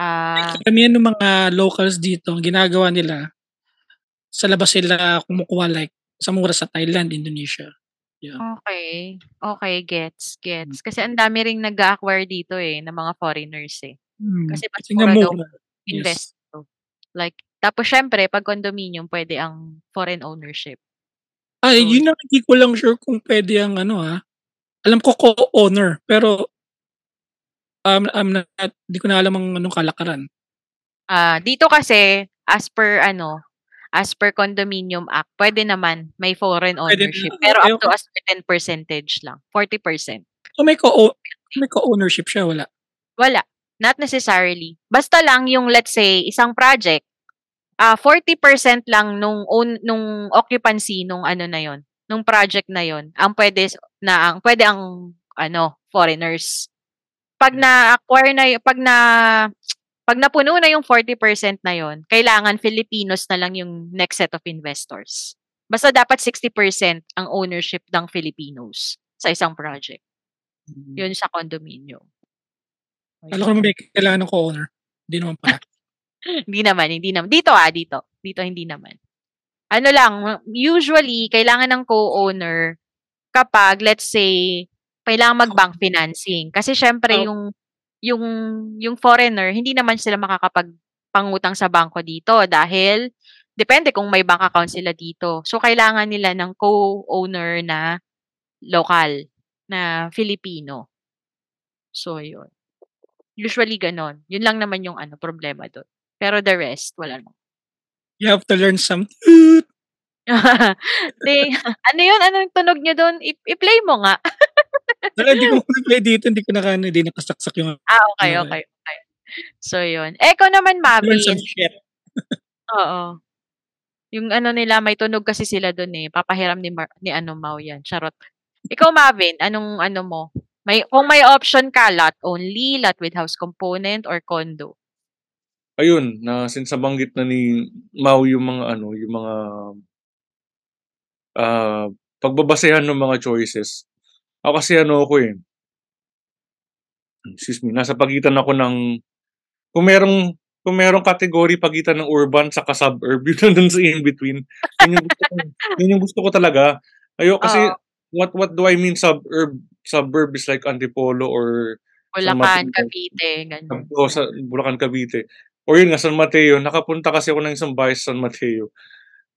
Ah, Karamihan ng mga locals dito, ang ginagawa nila, sa labas sila kumukuha like, sa mura sa Thailand, Indonesia. Yeah. okay. Okay, gets, gets. Kasi ang dami ring nag-acquire dito eh, ng mga foreigners eh. Hmm. Kasi mas mura daw mura. Yes. invest. Like, tapos syempre, pag condominium, pwede ang foreign ownership. Ay, So, yun lang hindi ko lang sure kung pwede ang ano ha. Alam ko co-owner, pero um, I'm not, hindi ko na alam ang anong kalakaran. Ah, dito kasi as per ano, as per condominium act, pwede naman may foreign Pwede ownership na. pero up to a certain percentage lang, 40%. So may co may co-ownership siya, wala. Wala, not necessarily. Basta lang yung let's say isang project, ah 40% lang nung own, nung occupancy nung ano na yon, nung project na yon, ang pwede na ang pwede ang ano, foreigners. Pag na y- pag na pag napuno na yung 40% na yon, kailangan Filipinos na lang yung next set of investors. Basta dapat 60% ang ownership ng Filipinos sa isang project. Yun sa condominium. Alam ko naman may kailangan ng co-owner. Hindi naman pala. [laughs] hindi naman, hindi naman. Dito ah, dito. Dito hindi naman. Ano lang, usually, kailangan ng co-owner kapag, let's say, kailangan mag-bank financing. Kasi syempre, Oh. yung, yung, yung foreigner, hindi naman sila makakapag pangutang sa bangko dito dahil depende kung may bank account sila dito. So, kailangan nila ng co-owner na local, na Filipino. So, yun. Usually, ganon. Yun lang naman yung ano, problema doon. Pero the rest, wala na. You have to learn some [laughs] [laughs] Di, ano yun? Anong tunog nyo doon? I- i-play mo nga. [laughs] Wala, hindi ko play dito, hindi ko naka, hindi nakasaksak yung Ah, okay, ano, okay, okay. So, yun. Eh, ikaw naman, learn some Mavin. shit. [laughs] Oo. Yung ano nila, may tunog kasi sila doon eh. Papahiram ni, Mar- ni ano, Mau yan. Charot. Ikaw, Mavin, anong ano mo? May, kung may option ka, lot only, lot with house component, or condo. Ayun, na since nabanggit na ni Mau yung mga ano, yung mga ah, pagbabasehan ng mga choices. Ako kasi ano ako eh excuse me, nasa pagitan ako ng kung merong kung merong category pagitan ng urban saka suburb, yun [laughs] nandun sa in between. Yun yung gusto ko, yun yung gusto ko talaga. Ayoko kasi Oo. what what do I mean suburb? Suburb is like Antipolo or Bulacan, Mateo. Cavite, ganun. O sa Bulacan, Cavite. Or yun nga, San Mateo. Nakapunta kasi ako ng isang bahay sa San Mateo.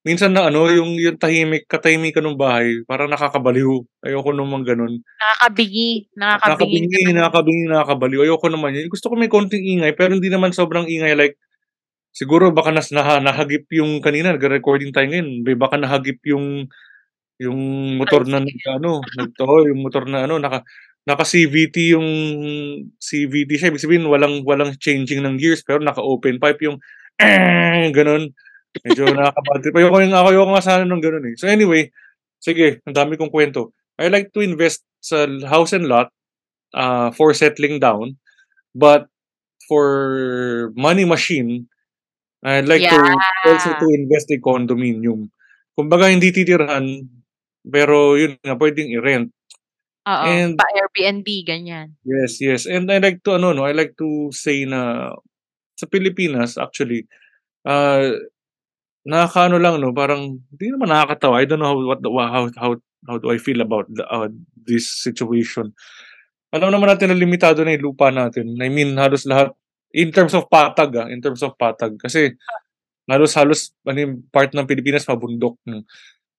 Minsan na ano, yung, yung tahimik, katahimikan ng bahay, parang nakakabaliw. Ayoko naman ganun. Nakakabingi. Nakakabingi. Nakakabingi, nakakabingi, nakakabaliw. Ayoko naman yun. Gusto ko may konting ingay, pero hindi naman sobrang ingay. Like, siguro baka nas, nah, nahagip yung kanina, nag-recording tayo ngayon. May Baka nahagip yung yung motor na ano, nagto, yung motor na ano, naka, naka CVT yung CVT siya. Ibig sabihin, walang, walang changing ng gears, pero naka-open pipe yung eh, [clears throat] ganun. Medyo [laughs] nakakabad trip. Ayoko, yung, ayoko nga sana nung ganun eh. So anyway, sige, ang dami kong kwento. I like to invest sa house and lot uh, for settling down. But for money machine, I'd like to also to Yeah. invest in condominium. Kumbaga hindi titirhan, pero yun nga, pwedeng i-rent. Oo. And Pa Airbnb, ganyan. yes, yes. And I like to ano no, I like to say na sa Pilipinas actually, uh, nakakaano lang no, parang hindi naman nakakatawa. I don't know how what the, how how how do I feel about the, uh, this situation. Alam naman natin na limitado na yung lupa natin. I mean, halos lahat in terms of patag ah, in terms of patag kasi halos halos ano yung part ng Pilipinas mabundok. No?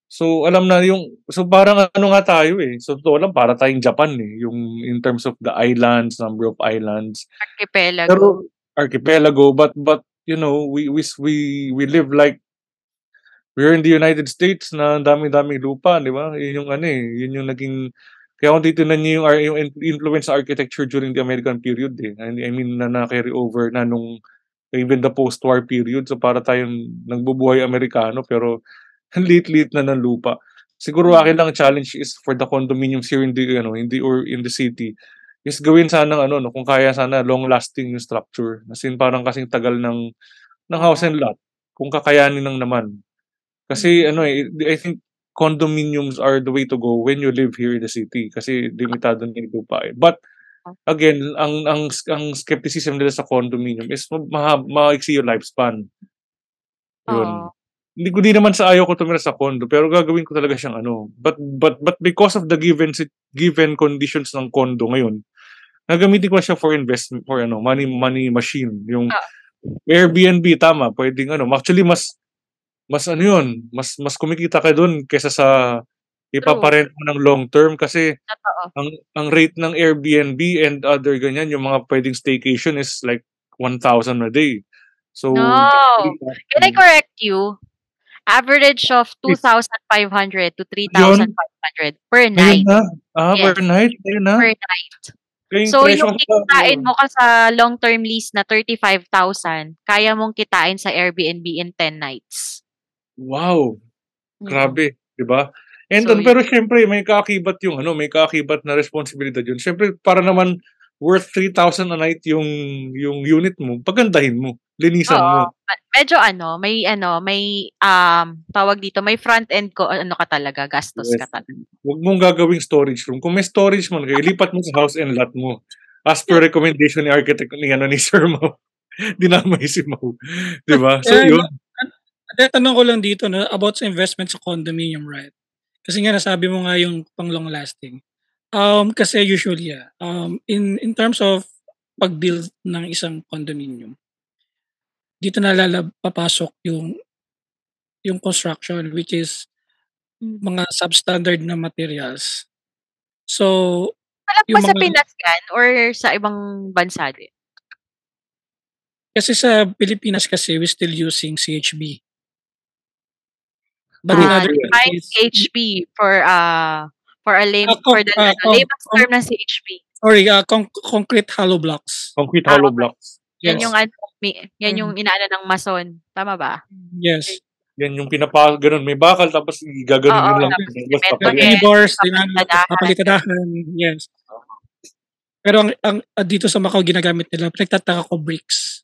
So alam na yung so parang ano nga tayo eh. So totoo lang para tayong Japan eh, yung in terms of the islands, number of islands. Archipelago. Pero archipelago but but you know, we we we we live like we're in the United States na ang dami-daming lupa, di ba? Yun yung ano eh, yun yung naging kaya kung titignan niyo yung, yung in- influence sa architecture during the American period eh. I mean na na-carry over na nung even the post-war period. So para tayong nagbubuhay Amerikano pero ang [laughs] liit-liit na ng lupa. Siguro akin lang challenge is for the condominiums here in the ano, in the or in the city is gawin sana ng ano no, kung kaya sana long lasting yung structure. As in parang kasing tagal ng ng house and lot kung kakayanin lang naman. Kasi ano eh, I think condominiums are the way to go when you live here in the city kasi limitado na yung lupa eh. But again, ang ang ang skepticism nila sa condominium is ma, ma, maiksi yung lifespan. Yun. Oo. Hindi ko di naman sa ayaw ko tumira sa condo pero gagawin ko talaga siyang ano. But but but because of the given given conditions ng condo ngayon, gagamitin ko siya for investment for ano, money money machine. Yung Ah. Airbnb tama, pwedeng ano, actually mas mas ano yun, mas mas kumikita ka doon kaysa sa ipaparent mo ng long term kasi Totoo. ang ang rate ng Airbnb and other ganyan, yung mga pwedeng staycation is like 1,000 a day. So, No. Can I correct you? Average of 2,500 to 3,500 per Ayun night. na. Ah, Yes. per night? Ayun na. Per night. Kaya So, yung kikitain mo ka sa long-term lease na 35,000, kaya mong kitain sa Airbnb in 10 nights. Wow, Mm. grabe, 'di ba? And So, then, pero syempre may kaakibat yung ano, may kaakibat na responsibilidad yun. Syempre para naman worth 3,000 a night yung yung unit mo, pagandahin mo, linisan Oo. mo. Medyo ano, may ano, may um tawag dito, may front end ko ano ka talaga, gastos Yes. ka talaga. Huwag mong gagawing storage room. Kung may storage man kayo, lipat mo sa house and lot mo. As per recommendation ni architect ni ano ni [laughs] Sir Mo. Dinamay si Mo. 'Di ba? So yun. At tanong ko lang dito no, about sa investment sa condominium, right? Kasi nga nasabi mo nga yung pang long lasting. Um, kasi usually, yeah, um, in, in terms of pag-build ng isang condominium, dito na lalab, papasok yung yung construction which is mga substandard na materials. So, Alam yung ba sa mga- Pinas yan or sa ibang bansa din? kasi sa Pilipinas kasi we still using CHB. But in Ah, other define CHB for uh for a lame Ah, con- for the ah, ano, con- layman's con- term ng CHB. sorry, uh, con- concrete hollow blocks. Concrete Ah, hollow okay. blocks. Yan Yes. yung ano, yan yung inaano ng mason, tama ba? Yes. Yan yung pinapa ganun, may bakal tapos gaganon Oo, lang. tapos yan. Dinaan, Papalitadahan. Yes. Pero ang, ang ah, dito sa Macau ginagamit nila, nagtataka ko bricks.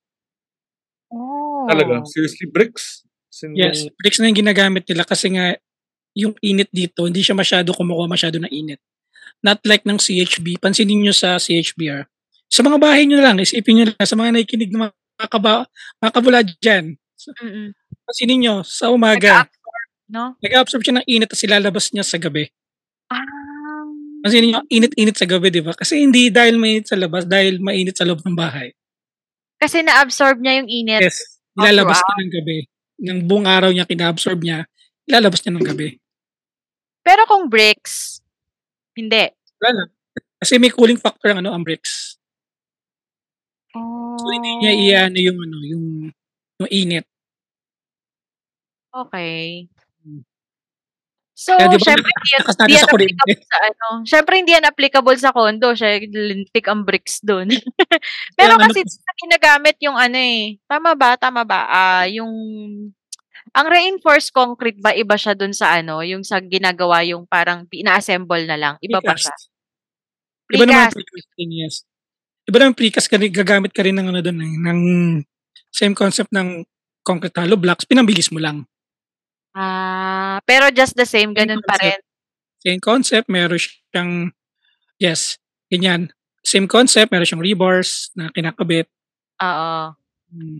Oh. Talaga, seriously bricks. Sin- Yes, bricks na yung ginagamit nila kasi nga yung init dito, hindi siya masyado kumukuha masyado ng init. Not like ng CHB. Pansinin nyo sa CHBR. Sa mga bahay nyo lang, isipin nyo lang, sa mga nakikinig na mga, kaba, mga kabula dyan. Mm. Pansinin nyo, sa umaga, Nag-absorb, no? nag-absorb siya ng init tapos ilalabas niya sa gabi. Ah. Pansinin nyo, init-init sa gabi, di ba? Kasi hindi dahil mainit sa labas, dahil mainit sa loob ng bahay. Kasi na-absorb niya yung init. Yes, ilalabas niya ng gabi. Ng buong araw niya, kina-absorb niya, ilalabas niya ng gabi. Pero kung bricks, hindi. Wala. Kasi may cooling factor ang ano, ang bricks. Oh. So, hindi niya iyan yung ano, yung, yung init. Okay. So, Kaya di ba syempre, hindi yan, hindi yan applicable sa ano. Syempre, hindi yan applicable sa condo. Siya, lintik ang bricks doon. [laughs] [laughs] Pero Kaya kasi sa ginagamit yung ano eh. Tama ba? Tama ba? Ah, yung ang reinforced concrete ba iba siya doon sa ano, yung sa ginagawa yung parang ina-assemble na lang. Iba ba siya? Precast. Iba naman Precast. yes. Iba naman precast gagamit ka rin ng ano doon eh, ng same concept ng concrete hollow blocks, pinambilis mo lang. Ah, pero just the same, ganun pa rin. Same concept, meron siyang, yes, ganyan. Same concept, meron siyang rebars na kinakabit. Oo. Hmm.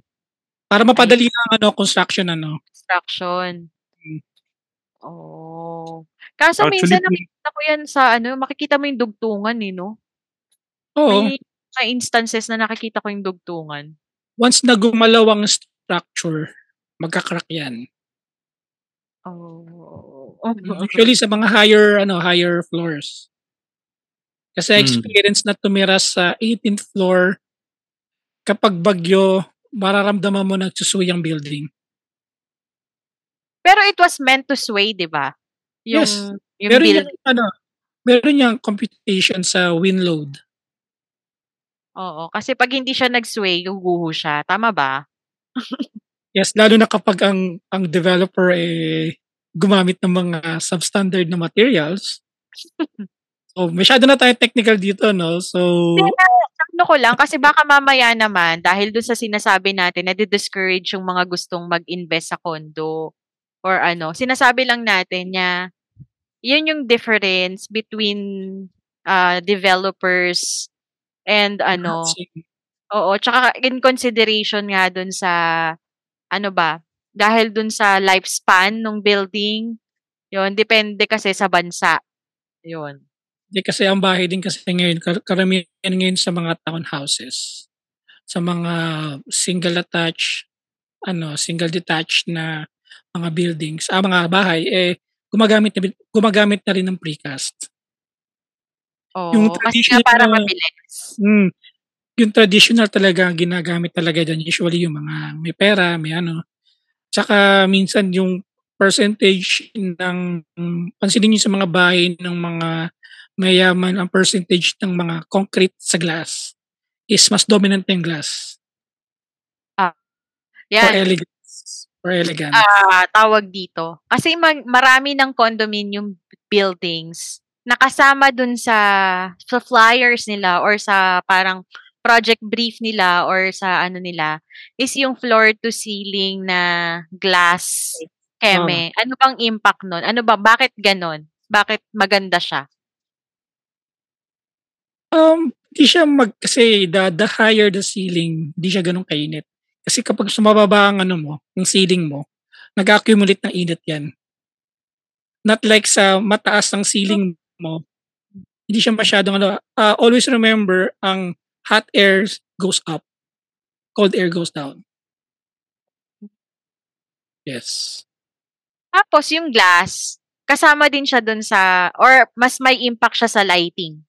Para mapadali na ang ano, construction ano. Construction. Hmm. Oh. Kaso Actually, minsan nakikita ko yan sa ano, makikita mo yung dugtungan eh, no? Oo, May mga instances na nakikita ko yung dugtungan. once na gumalaw ang structure, magkakrak yan. Oh. Usually [laughs] sa mga higher ano higher floors. Kasi Hmm. experience na tumira sa 18th floor kapag bagyo mararamdaman mo nagsusuy ang building. Pero it was meant to sway, di ba? Yung, Yes. yung Meron build. yung ano, meron yung computation sa wind load. Oo. Kasi pag hindi siya nag-sway, guguho siya. Tama ba? [laughs] Yes, lalo na kapag ang ang developer eh gumamit ng mga substandard na materials. [laughs] so, masyado na tayo technical dito, no? So, Ano ko lang, kasi baka mamaya naman, dahil dun sa sinasabi natin, na discourage yung mga gustong mag-invest sa condo or ano, sinasabi lang natin niya, yun yung difference between uh, developers and ano, oo, tsaka in consideration nga dun sa, ano ba, dahil dun sa lifespan ng building, yun, depende kasi sa bansa. Yun. Hindi kasi ang bahay din kasi ngayon, kar- karamihan ngayon sa mga townhouses, sa mga single attached, ano, single detached na mga buildings, ah, mga bahay, eh, gumagamit na, gumagamit na rin ng precast. Oo, Yung kasi nga traditional para na- mabilis. Mm. Yung traditional talaga ang ginagamit talaga dyan, usually yung mga may pera, may ano. Tsaka minsan yung percentage ng, pansinin nyo sa mga bahay ng mga mayaman, ang percentage ng mga concrete sa glass is mas dominant yung glass. For Yan. elegance. For elegance. ah tawag dito. Kasi mag, marami ng condominium buildings nakasama dun sa sa flyers nila or sa parang project brief nila or sa ano nila is yung floor to ceiling na glass keme. Ano bang impact nun? Ano ba bakit ganon? Bakit maganda siya? Um, di siya mag, kasi the, the higher the ceiling, di siya ganun kainit. Kasi kapag sumababa ang ano mo, yung ceiling mo, nag-accumulate ng init yan. Not like sa mataas ang ceiling mo, hindi siya masyadong ano. Uh, always remember, ang hot air goes up, cold air goes down. Yes. Tapos yung glass, kasama din siya dun sa or mas may impact siya sa lighting.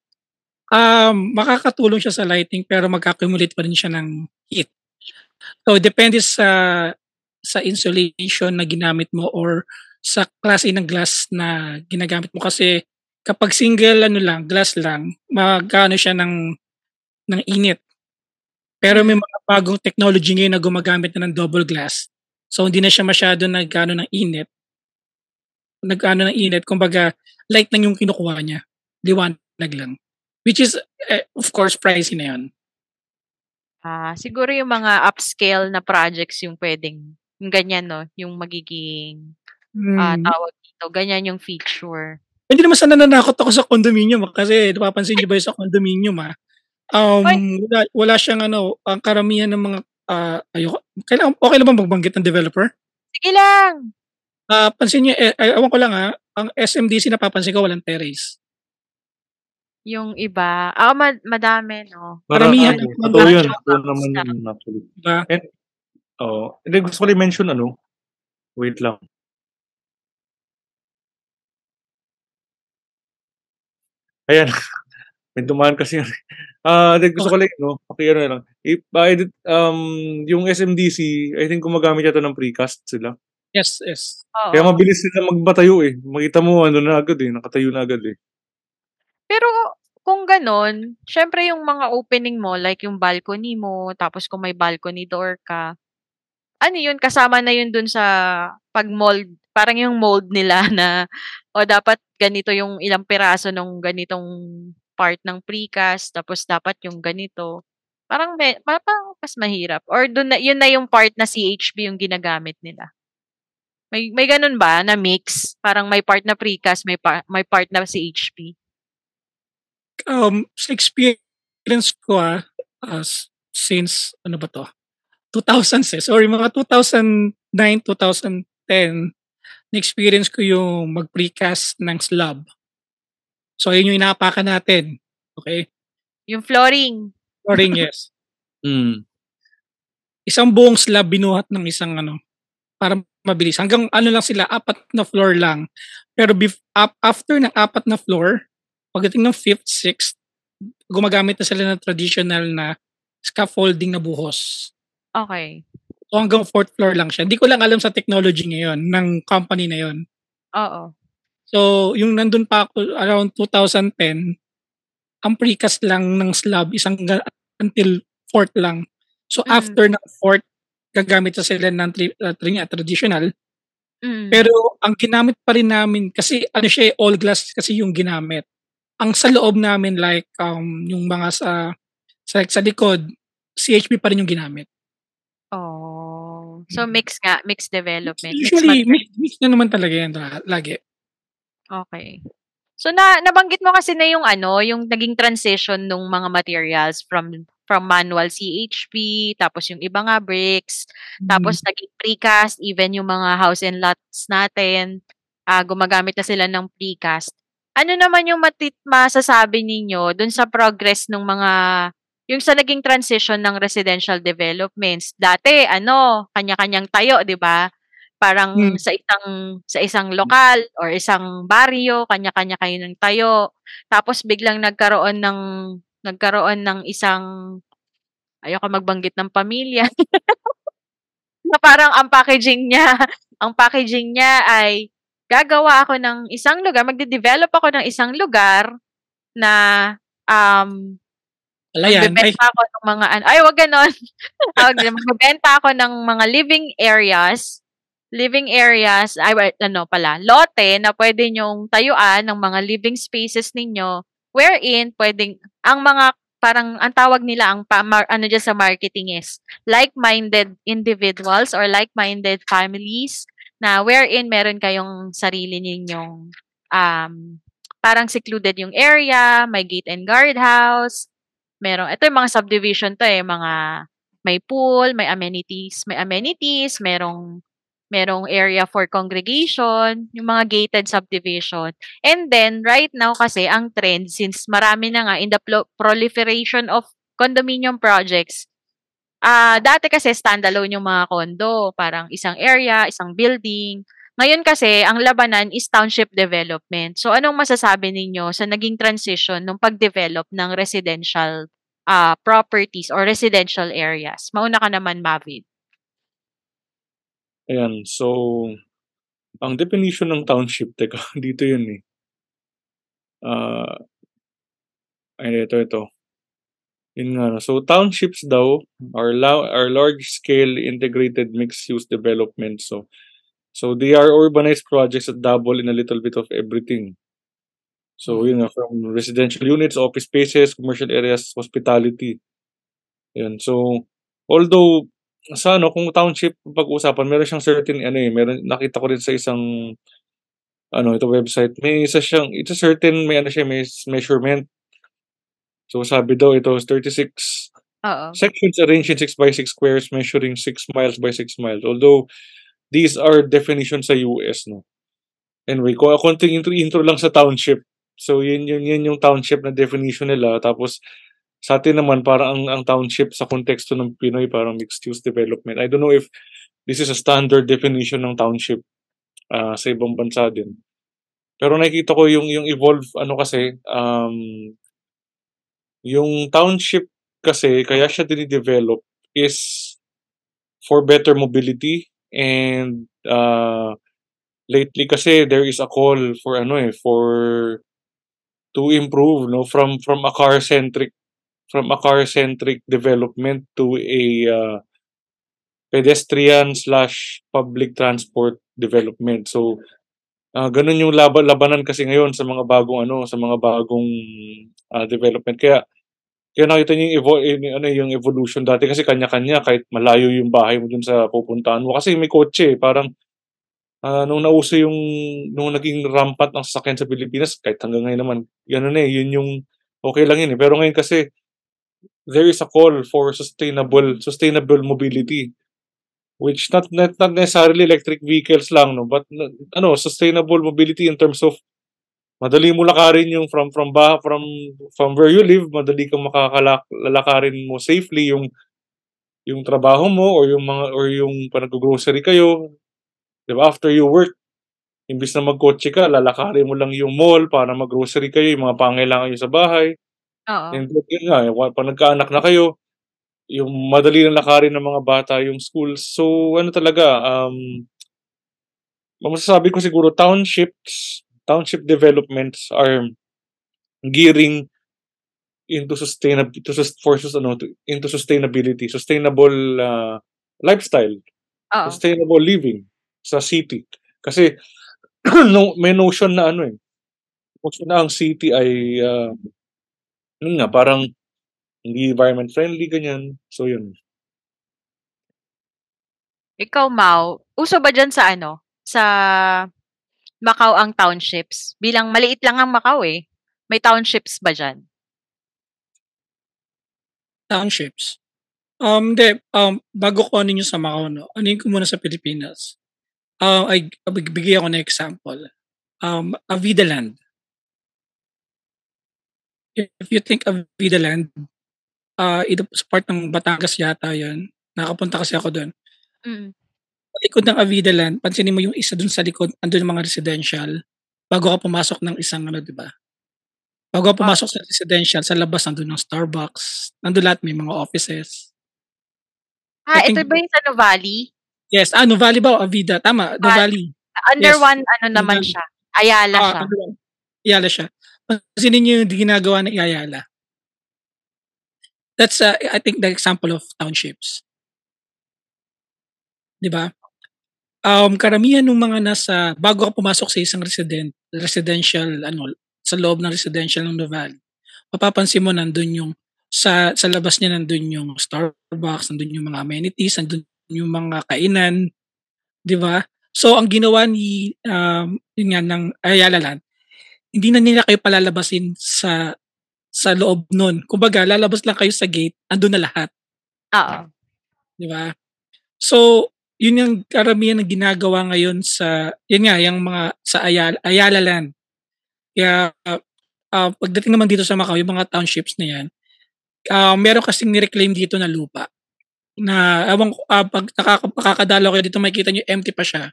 Um, makakatulong siya sa lighting pero mag-accumulate pa rin siya ng heat. So, depende sa sa insulation na ginamit mo or sa klase ng glass na ginagamit mo kasi kapag single ano lang, glass lang, magkano siya ng ng init. Pero may mga bagong technology ngayon na gumagamit na ng double glass. So hindi na siya masyado nagkano ng init. Nagkano ng init, kumbaga light lang yung kinukuha niya. Liwanag lang. Which is, eh, of course, pricey na yun. Ah, siguro yung mga upscale na projects yung pwedeng yung ganyan no, yung magiging ah, Mm, tawag dito ganyan yung feature. Hindi naman sana nananakot ako sa condominium ah, kasi napapansin niyo ba yung sa condominium ah, um, wala, wala siyang ano, ang karamihan ng mga ah, ayoko, kailangan, okay lang ba magbanggit ng developer? Sige lang. Ah, pansin niyo, eh, ay, ewan ko lang ah, ang SMDC napapansin ko walang terrace. Yung iba, ah, ma madami 'no? Karamihan ano, ng totoo mga yun. Totoo naman yun actually. Diba? And, oo. Hindi, gusto ko lang i-mention ano, wait lang. Ayan, [laughs] may dumaan kasi. [laughs] Ah, hindi gusto ko lang no, paki-ano na lang. If, ah, edit, um, yung SMDC, I think gumagamit yata ng precast sila. Yes, yes. Kaya Oo. mabilis sila magpatayo eh. Makita mo ano na agad eh, nakatayo na agad eh. Pero kung gano'n, siyempre yung mga opening mo like yung balcony mo, tapos kung may balcony door ka, ano yun, kasama na yun dun sa pag-mold, parang yung mold nila [laughs] na, o dapat ganito yung ilang piraso nung ganitong part ng precast, tapos dapat yung ganito. Parang, me, parang mas mahirap. Or dun na, yun na yung part na CHB yung ginagamit nila. May may ganun ba na mix? Parang may part na precast, may pa, may part na CHP. Um, sa experience ko ah, as since, ano ba to? 2000s eh. Sorry, mga 2009, 2010, na-experience ko yung mag-precast ng slab. So, yun yung inaapakan natin. Okay? Yung flooring. Flooring, [laughs] yes. Mm. Isang buong slab binuhat ng isang ano, para mabilis. Hanggang ano lang sila, apat na floor lang. Pero bef- up, after ng apat na floor, pagdating ng fifth, sixth, gumagamit na sila ng traditional na scaffolding na buhos. Okay. So hanggang fourth floor lang siya. Hindi ko lang alam sa technology ngayon ng company na yon. Oo. So yung nandun pa ako around 2010, ang precast lang ng slab isang until fourth lang. So Mm. after ng fourth, gagamit na sila ng tri- uh, tri- traditional. Mm. Pero ang ginamit pa rin namin, kasi ano siya, eh, all glass kasi yung ginamit. Ang sa loob namin, like um, yung mga sa, sa, sa likod, CHP pa rin yung ginamit. Oh. So Mm. mix nga, mix development. Mix Usually, material. mix, mix na naman talaga yan la- lagi. Okay. So na nabanggit mo kasi na yung ano, yung naging transition nung mga materials from from manual CHP, tapos yung iba nga bricks, tapos naging precast, even yung mga house and lots natin, ah gumagamit na sila ng precast. Ano naman yung matit masasabi ninyo dun sa progress ng mga yung sa naging transition ng residential developments? Dati ano, kanya-kanyang tayo, 'di ba? Parang Hmm. sa isang sa isang lokal or isang baryo, kanya-kanya kayo ng tayo. Tapos biglang nagkaroon ng nagkaroon ng isang ayoko magbanggit ng pamilya. [laughs] na parang ang packaging niya, [laughs] ang packaging niya ay gagawa ako ng isang lugar, magde-develop ako ng isang lugar na um Alayan, ay, magbebenta ako ng mga ay wag ganon. [laughs] Magbebenta ako ng mga living areas, living areas, ay ano pala, lote na pwede nyong tayuan ng mga living spaces ninyo wherein pwedeng ang mga parang ang tawag nila ang pa, ano dyan sa marketing is like-minded individuals or like-minded families na wherein meron kayong sarili ninyong um, parang secluded yung area, may gate and guard house, merong, ito yung mga subdivision to eh, mga may pool, may amenities, may amenities, merong merong area for congregation, yung mga gated subdivision. And then, right now kasi, ang trend, since marami na nga in the proliferation of condominium projects, ah dati kasi standalone yung mga condo, parang isang area, isang building. Ngayon kasi, ang labanan is township development. So, anong masasabi ninyo sa naging transition ng pag-develop ng residential ah properties or residential areas? Mauna ka naman, Mavid. Ayan, so, ang definition ng township, [laughs] teka, dito yun eh. Ah, ay, ito, ito. Yun nga, no. so townships daw are, la- are large-scale integrated mixed-use development. So, so they are urbanized projects that double in a little bit of everything. So, yun nga, from residential units, office spaces, commercial areas, hospitality. Yan. So, although sa ano, kung township pag-uusapan, meron siyang certain ano eh, meron nakita ko rin sa isang ano, ito website, may isa siyang it's a certain may ano siya, may measurement. So, sabi daw ito is 36 Oo. sections arranged in 6 by 6 squares measuring 6 miles by 6 miles. Although, these are definitions sa US, 'no. Anyway, ko konting intro intro lang sa township. So, yun yun yun yung township na definition nila tapos sa'tin naman parang ang ang township sa konteksto ng Pinoy parang mixed use development. I don't know if this is a standard definition ng township, ah, sa ibang bansa din. Pero nakikita ko yung yung evolve ano kasi, um yung township kasi kaya siya dine-develop is for better mobility and, ah, lately kasi there is a call for ano, eh, for to improve 'no, from from a car-centric from a car-centric development to a, ah, pedestrian/public transport development. So, ah, gano'n yung laban labanan kasi ngayon sa mga bagong ano, sa mga bagong, ah, development. Kaya kaya nakita niyo yung evo yung ano, yung evolution dati kasi kanya-kanya kahit malayo yung bahay mo dun sa pupuntahan mo kasi may kotse, eh. Parang, ah, nung nauso yung nung naging rampant ang sasakyan sa Pilipinas kahit hanggang ngayon naman na, eh, yun yung okey lang yun, eh. Pero ngayon kasi there is a call for sustainable sustainable mobility. Which not not not necessarily electric vehicles lang 'no, but ano, sustainable mobility in terms of madali mo lakarin yung from from ba from from where you live, madali kang makakalak lalakarin mo safely yung yung trabaho mo or yung mga or yung 'pag naggo-grocery kayo, 'di ba, after you work, imbes na magkotse ka lalakarin mo lang yung mall para mag-grocery kayo, yung mga pangangailangan niyo sa bahay. Oo. And then yun nga, yung 'pag nagkaanak na kayo, yung madali na lakarin ng mga bata yung schools. So, ano talaga, um masasabi ko siguro townships township developments are gearing into sustainab to sus for sus ano, to into sustainability, sustainable, ah, lifestyle, Oo. sustainable living sa city. Kasi [clears throat] no may notion na ano, eh, notion na ang city ay, ah, yun nga parang hindi environment friendly, ganyan. So, yun. Ikaw, Mau, uso ba diyan sa ano, sa Macau ang townships? Bilang maliit lang ang Macau, eh. May townships ba diyan? Townships? Um, hindi, um, bago ko yung sa Macau 'no, anuhin ko muna sa Pilipinas. Ah, ay magbibigay ako ng example, um, Avida Land. If you think Avida Land, ah, ito sa part ng Batangas yata 'yun, nakapunta kasi ako dun. Mm. Sa likod ng Avida Land, pansinin mo yung isa dun sa likod, andun yung mga residential, bago ka pumasok ng isang ano, 'di ba? Bago ka Ah. pumasok sa residential, sa labas nandun yung Starbucks, nandun lahat, may mga offices. Ah, I ito think ba yung sa Nuvali? Yes, ah, Nuvali ba o Avida? Tama, Nuvali. Under Yes, one ano naman Nuvali. siya, Ayala Ah, siya. Ayala siya. Pansinin niyo yung ginagawa ng Ayala. That's, ah, I think the example of townships. 'Di ba? Um, karamihan nung mga nasa bago ka pumasok sa isang resident residential ano, sa loob ng residential ng Nuvali, mapapansin mo nandun yung sa sa labas niya nandun yung Starbucks, nandun yung mga amenities, nandun yung mga kainan, 'di ba? So, ang ginawa ni, um, yun nga ng Ayala Land, hindi na nila kayo palalabasin sa sa loob nun. Kumbaga lalabas lang kayo sa gate, andun na lahat. Oo. 'Di ba? So, yun yung karamihan ng ginagawa ngayon sa yun nga, yung mga sa Ayala Ayala Land. Kaya, ah, pagdating naman dito sa Macau, yung mga townships na yan, ah, meron kasing ni-reclaim dito na lupa, na ewan ko, ah, 'pag nakaka makakadalaw kayo dito makikita niyo empty pa siya.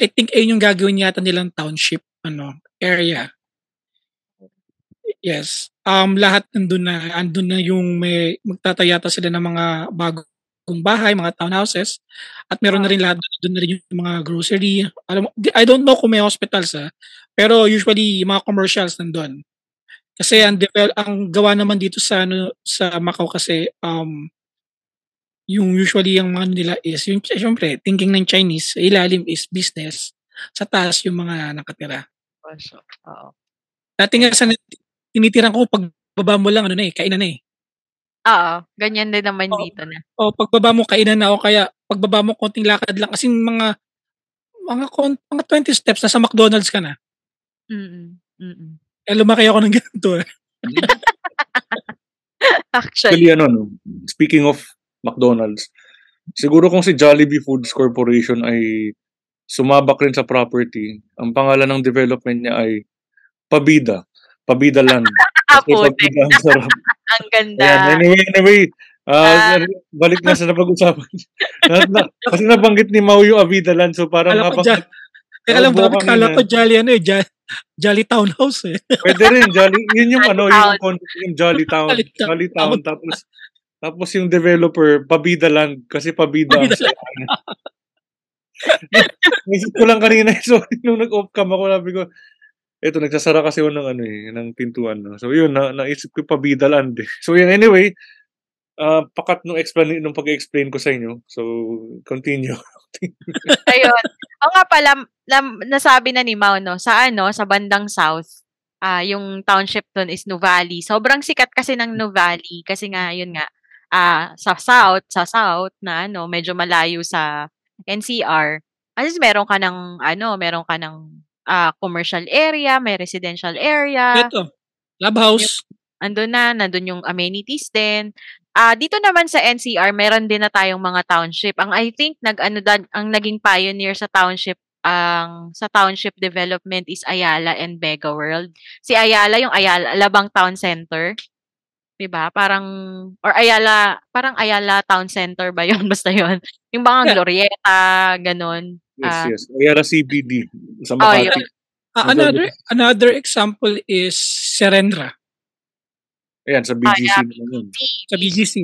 I think ayun yung gagawin yata nilang township ano, area. Yes, um, lahat nandun na, andun na yung may magtatayo yata sila ng mga bagong bahay, mga townhouses, at meron na rin lahat dun na rin yung mga grocery. Alam mo, I don't know kung may hospitals, ah, pero usually yung mga commercials nandun. Kasi ang devel ang gawa naman dito sa ano, sa Macau kasi, um yung usually ang ano nila is yung siyempre thinking ng Chinese, sa ilalim is business, sa taas yung mga nakatira. Oo. Dati nga sa tinitirahan ko pagbaba mo lang ano na, eh, kainan na, eh. Oo, ganyan din naman Oo. dito na. Oo, pagbaba mo kainan na o kaya pagbaba mo konting lakad lang as in mga mga kon mga 20 steps nasa McDonald's ka na. Mm, mm. Eh, lumaki ako ng [laughs] ganito eh. Actually. Actually, ano, no, speaking of McDonald's, siguro kung si Jollibee Foods Corporation ay sumabak rin sa property, ang pangalan ng development niya ay Pabida. Pabida Land. [laughs] Kasi. Pabida ang sarap. [laughs] Ang ganda. Ayan, anyway, anyway, ah, Ah. balik na sa napag-usapan. [laughs] na, na, kasi nabanggit ni Mau yung Avida Land, so parang Kala ko habang, dyan. Teka lang, bakit kala ko Jolly ano eh, Jolly, Jolly Townhouse eh. pwede rin, Jolly, yun yung ano, yung concept yung Jolly Town. Jolly Town. Tapos, tapos yung developer, Pabida Land, kasi Pabida. Pabida. Naisip ko lang kanina, so nung nag-off cam ako, sabi ko, eto, nagsasara kasi ako ng ano eh, ng pintuan. No? So yun, na, naisip ko Pabida Land. [laughs] So yun, anyway, ah pakat nung, explain, nung pag-explain ko sa inyo. So, continue. [laughs] Ayun. O nga pala, lam- nasabi na ni Mau, no, sa ano, sa bandang south, ah yung township doon is Nuvali. Sobrang sikat kasi ng Nuvali kasi nga, yun nga, ah sa south, sa south na ano, medyo malayo sa NCR. Kasi meron ka ng, ano, meron ka ng ah commercial area, may residential area. Ito, Clubhouse. andun na, nandun yung amenities din. Ah, dito naman sa NCR, meron din na tayong mga township. Ang I think nag ano dan, ang naging pioneer sa township ang sa township development is Ayala and Mega World. Si Ayala yung Ayala Alabang Town Center. 'Di ba? Parang or Ayala, parang Ayala Town Center ba 'yon [laughs] basta 'yon. Yung mga Yeah. Glorieta, ganon. Yes, Ah. yes. Ayala CBD sa Oh, Makati. yun. Ah, Ang another another example is Serendra Ayan, sa Ah, BGC yeah, naman yun. sa BGC.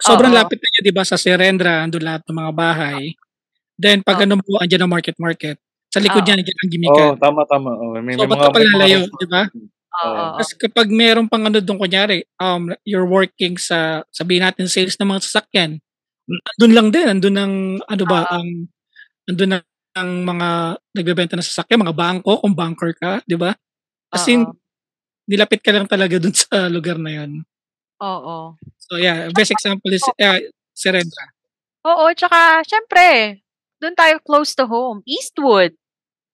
Sobrang Oo. lapit na niya, di ba, sa Serendra, andun lahat ng mga bahay. Then, pag Oo. ano mo, andyan ang market market. Sa likod Oo. niya, andyan ang Oo, gimikan. tama, tama. Oh, may, So, may ba't mga, ka pala may mga lalayo, restaurant. di ba? Oo. Oo. oo. Kasi kapag meron pang ano doon, kunyari, um, you're working sa, sabihin natin, sales ng mga sasakyan, andun lang din, andun ang, ano ba, Oo. ang, andun ang, ang mga nagbebenta ng sasakyan, mga bangko, kung banker ka, di ba? Kasi Oo. nilapit ka lang talaga dun sa [laughs] lugar na yon. Oo. So yeah, best example is uh, Serendra. Oo, tsaka syempre, doon tayo close to home. Eastwood.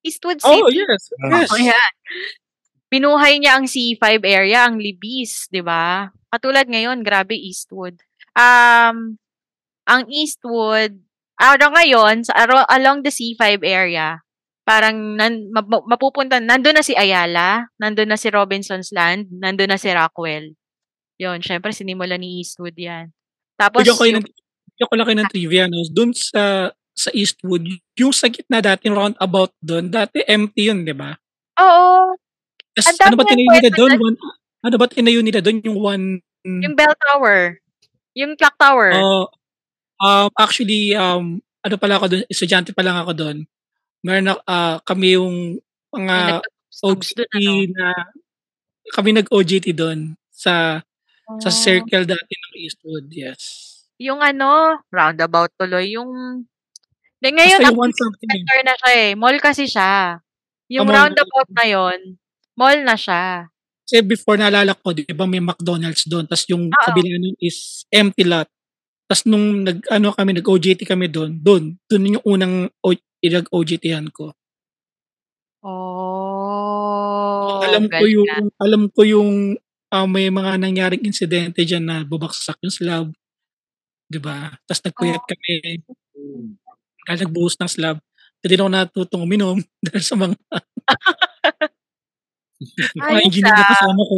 Eastwood City. Oh, yes. Ah. Yes. Oh, yan. Pinuhay niya ang C5 area, ang Libis, 'di ba? Katulad ngayon, grabe Eastwood. Um ang Eastwood, araw ngayon sa aro- along the C5 area, parang nan, map- mapupunta nandoon na si Ayala, nandoon na si Robinson's Land, nandoon na si Rockwell. 'Yon, syempre sinimula ni Eastwood 'yan. Tapos Bigyan ko yung, ng, bigyan ko lang kayo ng trivia. No? Doon sa sa Eastwood, yung sa gitna dati, roundabout doon, dati empty yun, di ba? Oo, dami ano ba tinayo nila doon? One, ano ba tinayo nila doon? Yung one... yung bell tower. Yung clock tower. Oh, um, actually, um, ano pala ako doon, estudyante pa lang ako doon. Meron na, ah, kami yung mga OGT dun, ano? na, kami nag-OGT doon sa sa Oh. circle dati ng Eastwood, yes. Yung ano, roundabout tuloy. Yung, de, ngayon, Basta one something. eh. center na siya eh. Mall kasi siya. Yung mall. roundabout na yon mall na siya. Kasi before naalala ko, di ba may McDonald's doon, tapos yung Oo. kabila nun is empty lot. Tapos nung nag, ano kami, nag-OJT kami doon, doon, doon yung unang o, nag-OJT-han ko. Oh, alam ko yung, alam ko yung ah, may mga nangyaring insidente dyan na bubaksak yung slab. Di ba? Tapos nagpuyat Oo. kami, kaya nagbuhos ng slab. Hindi ako natutong uminom [laughs] dahil sa mga, [laughs] mga engineer na ah. kasama ko.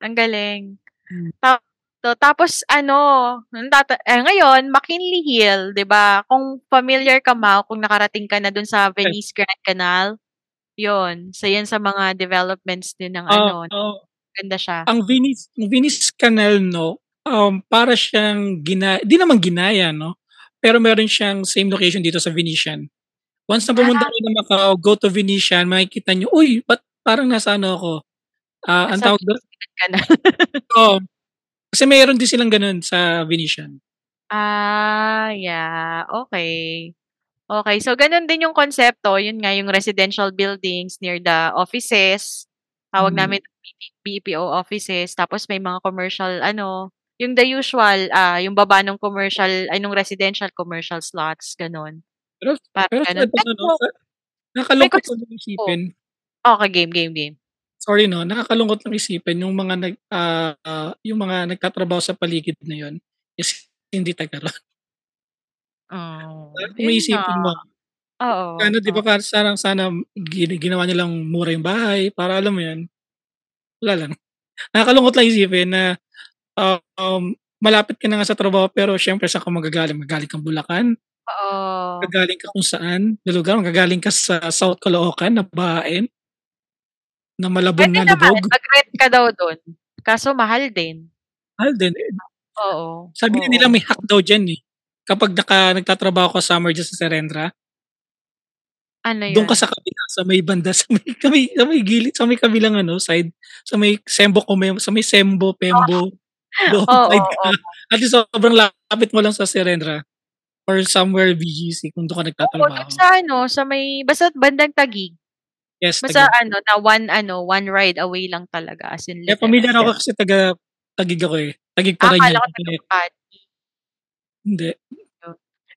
Ang galing. Hmm. To, tapos ano, tata- eh, ngayon, McKinley Hill, 'di ba? Kung familiar ka Mau, kung nakarating ka na dun sa Venice Grand Canal, 'yon. So yan sa mga developments din ng ano, Ah, ah, ganda siya. ang Venice, ang Venice Canal, no, um, para siyang gina, di naman ginaya, no? Pero meron siyang same location dito sa Venetian. Once na pumunta kayo ng Macau, go to Venetian, makikita nyo, uy, ba't parang nasa ano ako? Ah, ang tawag doon, Venice Canal. [laughs] oh, kasi mayroon din silang ganun sa Venetian. Ah, yeah. Okay. Okay. So, ganun din yung konsepto. Yun nga, yung residential buildings near the offices. Tawag Mm. namin BPO offices. Tapos may mga commercial, ano, yung the usual, ah, yung baba ng commercial, ay, nung residential commercial slots, ganun. Pero, Parang pero ganun. Fred, ano, sa- nakalungkot ko nung isipin. Okay, game, game, game. Sorry 'no, nakakalungkot lang isipin yung mga nag ah, ah, yung mga nagtatrabaho sa paligid na yun is hindi taga roon. Oh, Ah, kung yun nga. iisipin mo Oo, sana 'di ba para sana sana gina ginawa nilang mura yung bahay para alam mo yun, wala lang. Nakakalungkot lang isipin na, um, malapit ka na nga sa trabaho pero siyempre saan ka manggagaling, manggagaling kang Bulacan, Oo. gagaling ka kung saan na lugar, manggagaling ka sa South Caloocan na bahain. Na malabon Puwede na naman lubog. mag-rent ka daw dun, kaso mahal din. Mahal din, eh. Oo, Sabi oo. nila may hack daw diyan, eh, kapag naka nagtatrabaho ka summer diyan sa Serendra. Ano Dun ka yun? sa kabila, sa may banda, [laughs] sa may sa may sa may gilid, sa may kabilang ano side, sa may Sembo Come sa may Sembo, Pembo, [laughs] [laughs] doon Oo, side ka. oo. At least sobrang lapit mo lang sa Serendra or somewhere BGC kung dun ka Oo, nagtatrabaho. dun sa ano, sa may basta bandang Taguig. Yes, Basta Taguig. ano, na one ano, one ride away lang talaga as in literal. pamilyar ako kasi taga Taguig ako, eh. Taguig Ah, Parañaque. akala ko taga. Hindi.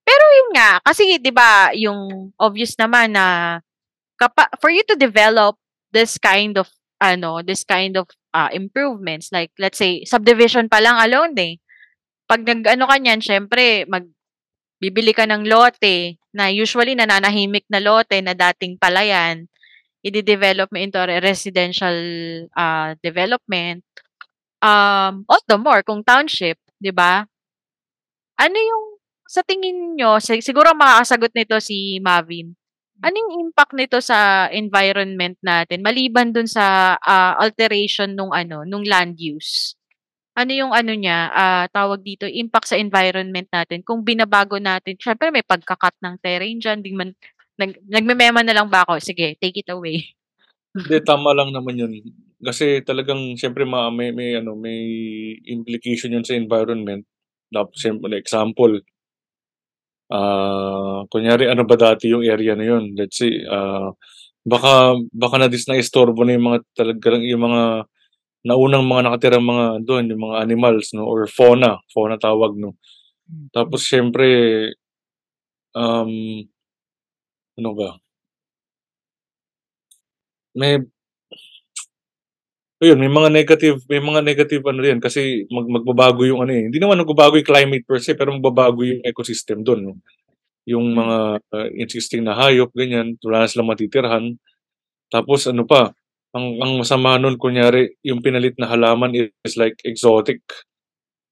Pero yun nga, kasi 'di ba yung obvious naman na kapa for you to develop this kind of ano, this kind of, ah, improvements like let's say subdivision pa lang alone, eh. 'Pag nag-ano ka niyan siyempre mag bibili ka ng lote na usually nananahimik na lote na dating palayan, ide-develop mo into re residential, ah, development. Um, all the more kung township, 'di ba? Ano yung sa tingin niyo, si siguro makakasagot nito si Mavin. Ano yung impact nito sa environment natin maliban dun sa, ah, alteration nung ano, nung land use? Ano yung ano niya, ah, tawag dito, impact sa environment natin kung binabago natin siyempre may pagka-cut ng terrain diyan, 'di man nag nagme-memo na lang ba ako? Sige, take it away. Hindi, tama lang naman yun. Kasi talagang siyempre ma may may ano, may implication yun sa environment. Siyempre example ah, kunyari ano ba dati yung area na yun, let's say, ah, baka baka na-dis naistorbo na yung mga talagang yung mga naunang mga nakatirang mga dun, yung mga animals 'no or fauna, fauna tawag 'no. Tapos siyempre, um, ano ba? May ayun, may mga negative may mga negative ano yan kasi mag magbabago yung ano, eh, hindi naman nagbabago yung climate per se, pero magbabago yung ecosystem 'no. Yung Hmm. mga, ah, existing na hayop ganyan, wala na silang matitirhan. Tapos ano pa, ang ang masama nun kunyari yung pinalit na halaman is like exotic.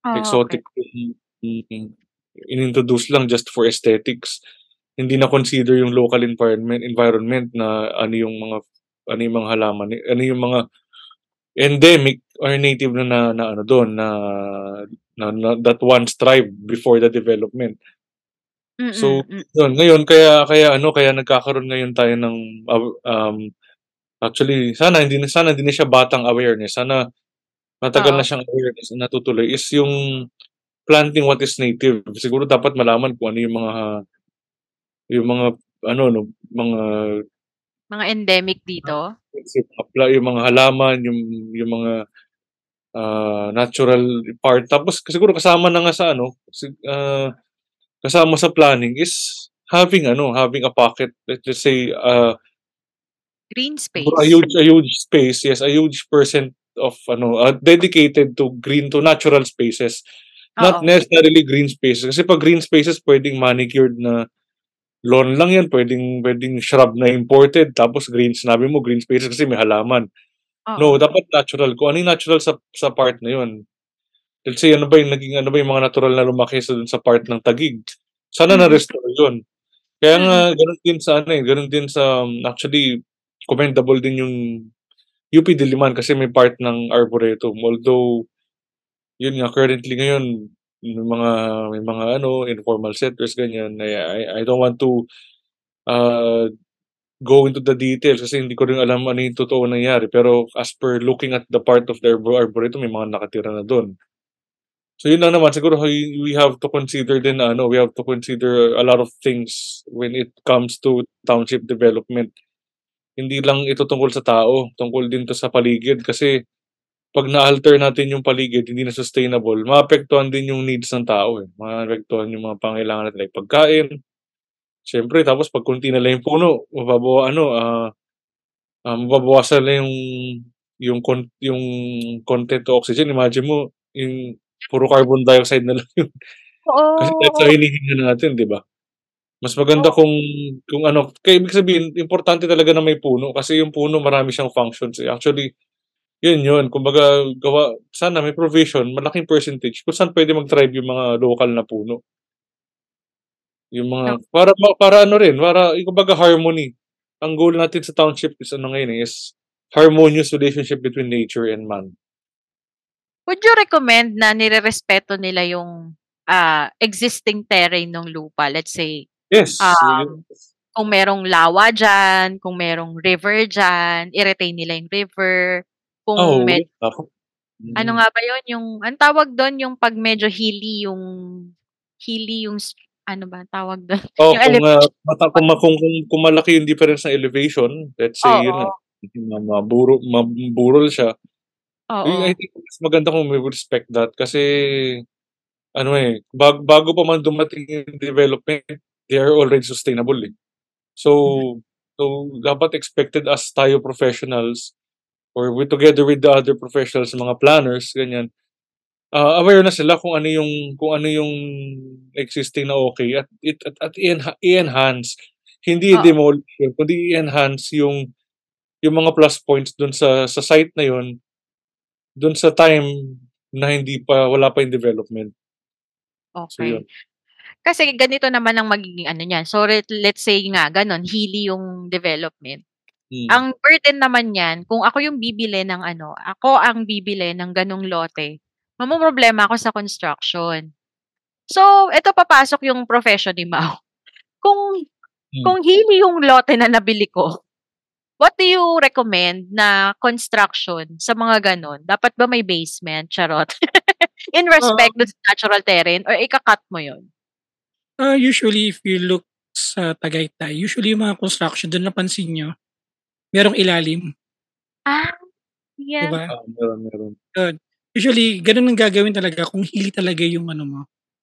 Okey. Exotic yung mm, inintroduce lang just for aesthetics. Hindi na-consider yung local environment environment na ano yung mga ano yung mga halaman, ano yung mga endemic or native na na na ano dun na na na that once thrived before the development. So, Mm, mm. yun ngayon kaya kaya ano, kaya nagkakaroon ngayon tayo ng, aw um, actually sana hindi na sana hindi na siya batang awareness, sana matagal na Oo. siyang awareness na natutuloy is yung planting what is native. Siguro dapat malaman kung ano yung mga yung mga ano 'no, mga Mga endemic dito? yung mga halaman, yung yung mga, ah, natural part. Tapos siguro kasama na nga sa ano, ah, kasama sa planning is having ano, having a pocket, let's just say, ah Green space. a huge a huge space, yes, a huge percent of ano, ah, dedicated to green to natural spaces. Not Oo. necessarily green spaces kasi 'pag green spaces puwedeng manicured na lawn lang yan, puwedeng puwedeng shrub na imported tapos green sinabi mo green spaces kasi may halaman. No, Oo. dapat natural. Kung ano yung natural sa sa part na yun. Let's say ano ba yung naging ano ba yung mga natural na lumaki sa dun sa part ng Taguig, sana Mm. na-restore yun. Kaya nga Mm. ganun din sa ano, eh, ganun din sa actually commendable din yung UP Diliman kasi may part ng Arboretum. Although, yun nga currently ngayon may mga may mga ano, informal settlers ganyan. I I don't want to, ah, go into the details kasi hindi ko rin alam ano yung totoong nangyari. Pero as per looking at the part of the arbo arboretum may mga nakatira na dun. So yun lang naman siguro we have to consider din ano, we have to consider a lot of things when it comes to township development. Hindi lang ito tungkol sa tao, tungkol din 'to sa paligid kasi 'pag na-alter natin yung paligid hindi na sustainable, maapektuhan din yung needs ng tao, eh. Maapektuhan yung mga pangangailangan natin like pagkain, siyempre tapos 'pag konti na lang yung puno mababawa ano, ah ah, mababawasan na yung yung con yung content of oxygen. Imagine mo yung puro carbon dioxide na [laughs] lang yun. Kasi that's Oo. ang hinihinga natin, 'di ba? Mas maganda Oo. kung kung ano kaya ibig sabihin importante talaga na may puno kasi yung puno marami siyang functions, eh. Actually, yun yun kumbaga gawa sana may provision, malaking percentage kung saan pwede mag-thrive yung mga lokal na puno. Yung mga para para ano rin, para kumbaga harmony. Ang goal natin sa township is ano ngayon, is harmonious relationship between nature and man. Would you recommend na nirerespeto nila yung, ah, existing terrain nung lupa? Let's say, Yes, um, yes. kung merong lawa diyan, kung merong river diyan, i-retain nila yung river. Kung Oo, med ako ano mm. nga ba yun, yung anong tawag dun, yung 'pag medyo hilly yung hilly yung ano ba tawag dun? [laughs] Oh, Yung kung, ah, elevation. mata kung kung kung kung malaki yung difference ng elevation, let's say yun nga, Oo. ma maburo maburol siya. Yun I Oo. think mas maganda kung we respect that kasi ano, eh, bag bago pa man dumating yung development, they are already sustainable, eh. So Mm. so dapat expected as tayo professionals or with together with the other professionals, mga planners, ganyan, ah, aware na sila kung ano yung kung ano yung existing na okey at it at at i-enha i-enhance. Hindi Oo. i-demolish yun kundi i-enhance yung yung mga plus points dun sa sa site na yun, dun sa time na hindi pa wala pa yung development. So yun. Okey. Kasi ganito naman ang magiging ano niyan, so let let's say nga gano'n, hilly yung development. Hmm. Ang burden naman niyan kung ako yung bibili ng ano, ako ang bibili ng gano'ng lote, mamomroblema ako sa construction. So, eto papasok yung profession ni Mau. [laughs] Kung Hmm. kung hilly yung lote na nabili ko, what do you recommend na construction sa mga gano'n? Dapat ba may basement? Charot. [laughs] In respect dun Um sa natural terrain or ika-cut mo yun? Ah, usually if you look sa Tagaytay, usually yung mga construction dun napansin niyo, merong ilalim. Ah, yeah. ba? Oo, meron, meron. Yun. Usually ganun ang gagawin talaga kung hilly talaga yung ano mo,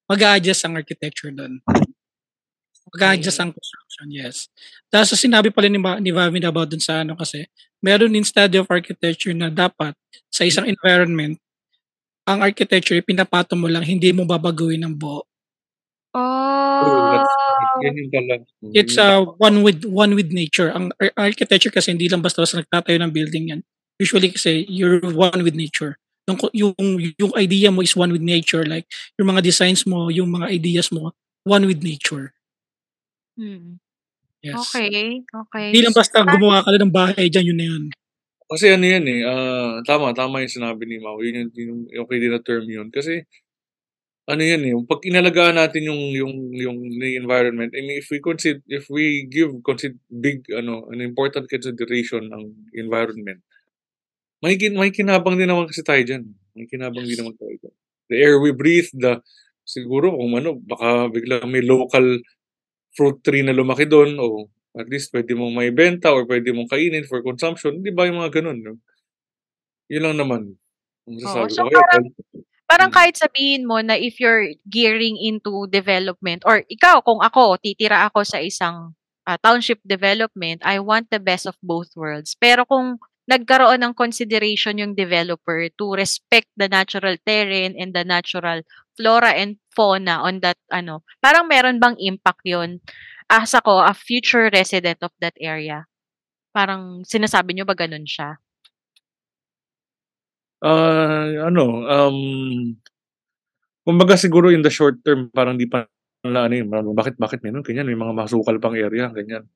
mag-a-adjust ang architecture dun. Mag-a-adjust Okey. ang construction, yes. Tapos sinabi pala ni Ma ni Vavin about dun sa ano kasi, meron din study of architecture na dapat sa isang environment, ang architecture pinapatong mo lang, hindi mo babaguhin ng buo. Oh. Yung pala, mm, It's, tama. one with one with nature. Ang ar architecture kasi hindi lang basta-basta nagtatayo ng building yan. Usually kasi you're one with nature. Yung yung yung idea mo is one with nature, like yung mga designs mo, yung mga ideas mo, one with nature. Mm. Yes. Okey, okey. Hindi lang basta gumawa ka lang ng bahay diyan, yun na yun. Kasi ano yan, eh, ah, tama, tama yung sinabi ni Mau, yun yung yung okey din na term yun. Kasi ano yan, eh, 'pag inalagaan natin yung yung yung the environment, mean, if we consid if we give consid big ano, an important consideration ang environment, makikin makikinabang din naman kasi tayo diyan, makikinabang din naman tayo diyan. The air we breathe, the siguro kung ano, baka biglang may local fruit tree na lumaki dun o at least puwede mong maibenta or puwede mong kainin for consumption, 'di ba, yung mga gano'n, 'no? Yun lang naman ang Oo, so ko. Kaya parang parang mm. kahit sabihin mo na if you're gearing into development or ikaw kung ako, titira ako sa isang, ah, township development, I want the best of both worlds. Pero kung nagkaroon ng consideration yung developer to respect the natural terrain and the natural flora and fauna on that ano, parang meron bang impact yun as ako, a future resident of that area? Parang sinasabi niyo ba gano'n siya? Ah, ano, um, kumbaga siguro in the short term parang di pa nila ano yun, bakit bakit meron ganyan, may mga masukal pang area, ganyan.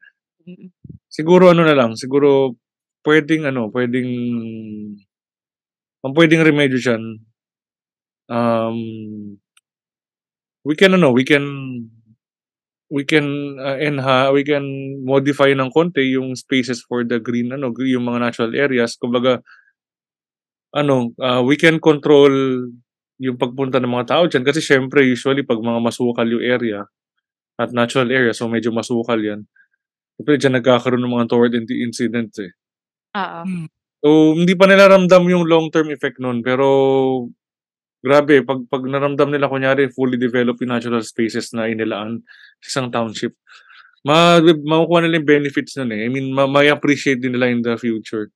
Siguro ano na lang, siguro puwedeng ano, puwedeng ang puwedeng remedyo diyan, um, we can ano, we can we can, ah, enha we can modify ng konti yung spaces for the green ano, yung mga natural areas. Kumbaga ano, ah, we can control yung pagpunta ng mga tao diyan kasi siyempre usually 'pag mga masukal yung area at natural area, so medyo masukal yan, siyempre diyan nagkakaroon ng mga untoward inci incidents, eh. Oo. Hmm. So, hindi pa nila ramdam yung long term effect nun, pero grabe 'pag 'pag naramdam nila kunyari fully developed yung natural spaces na inilaan sa isang township, ma makukuha nila yung benefits nun eh. I mean, ma mai-appreciate din nila in the future.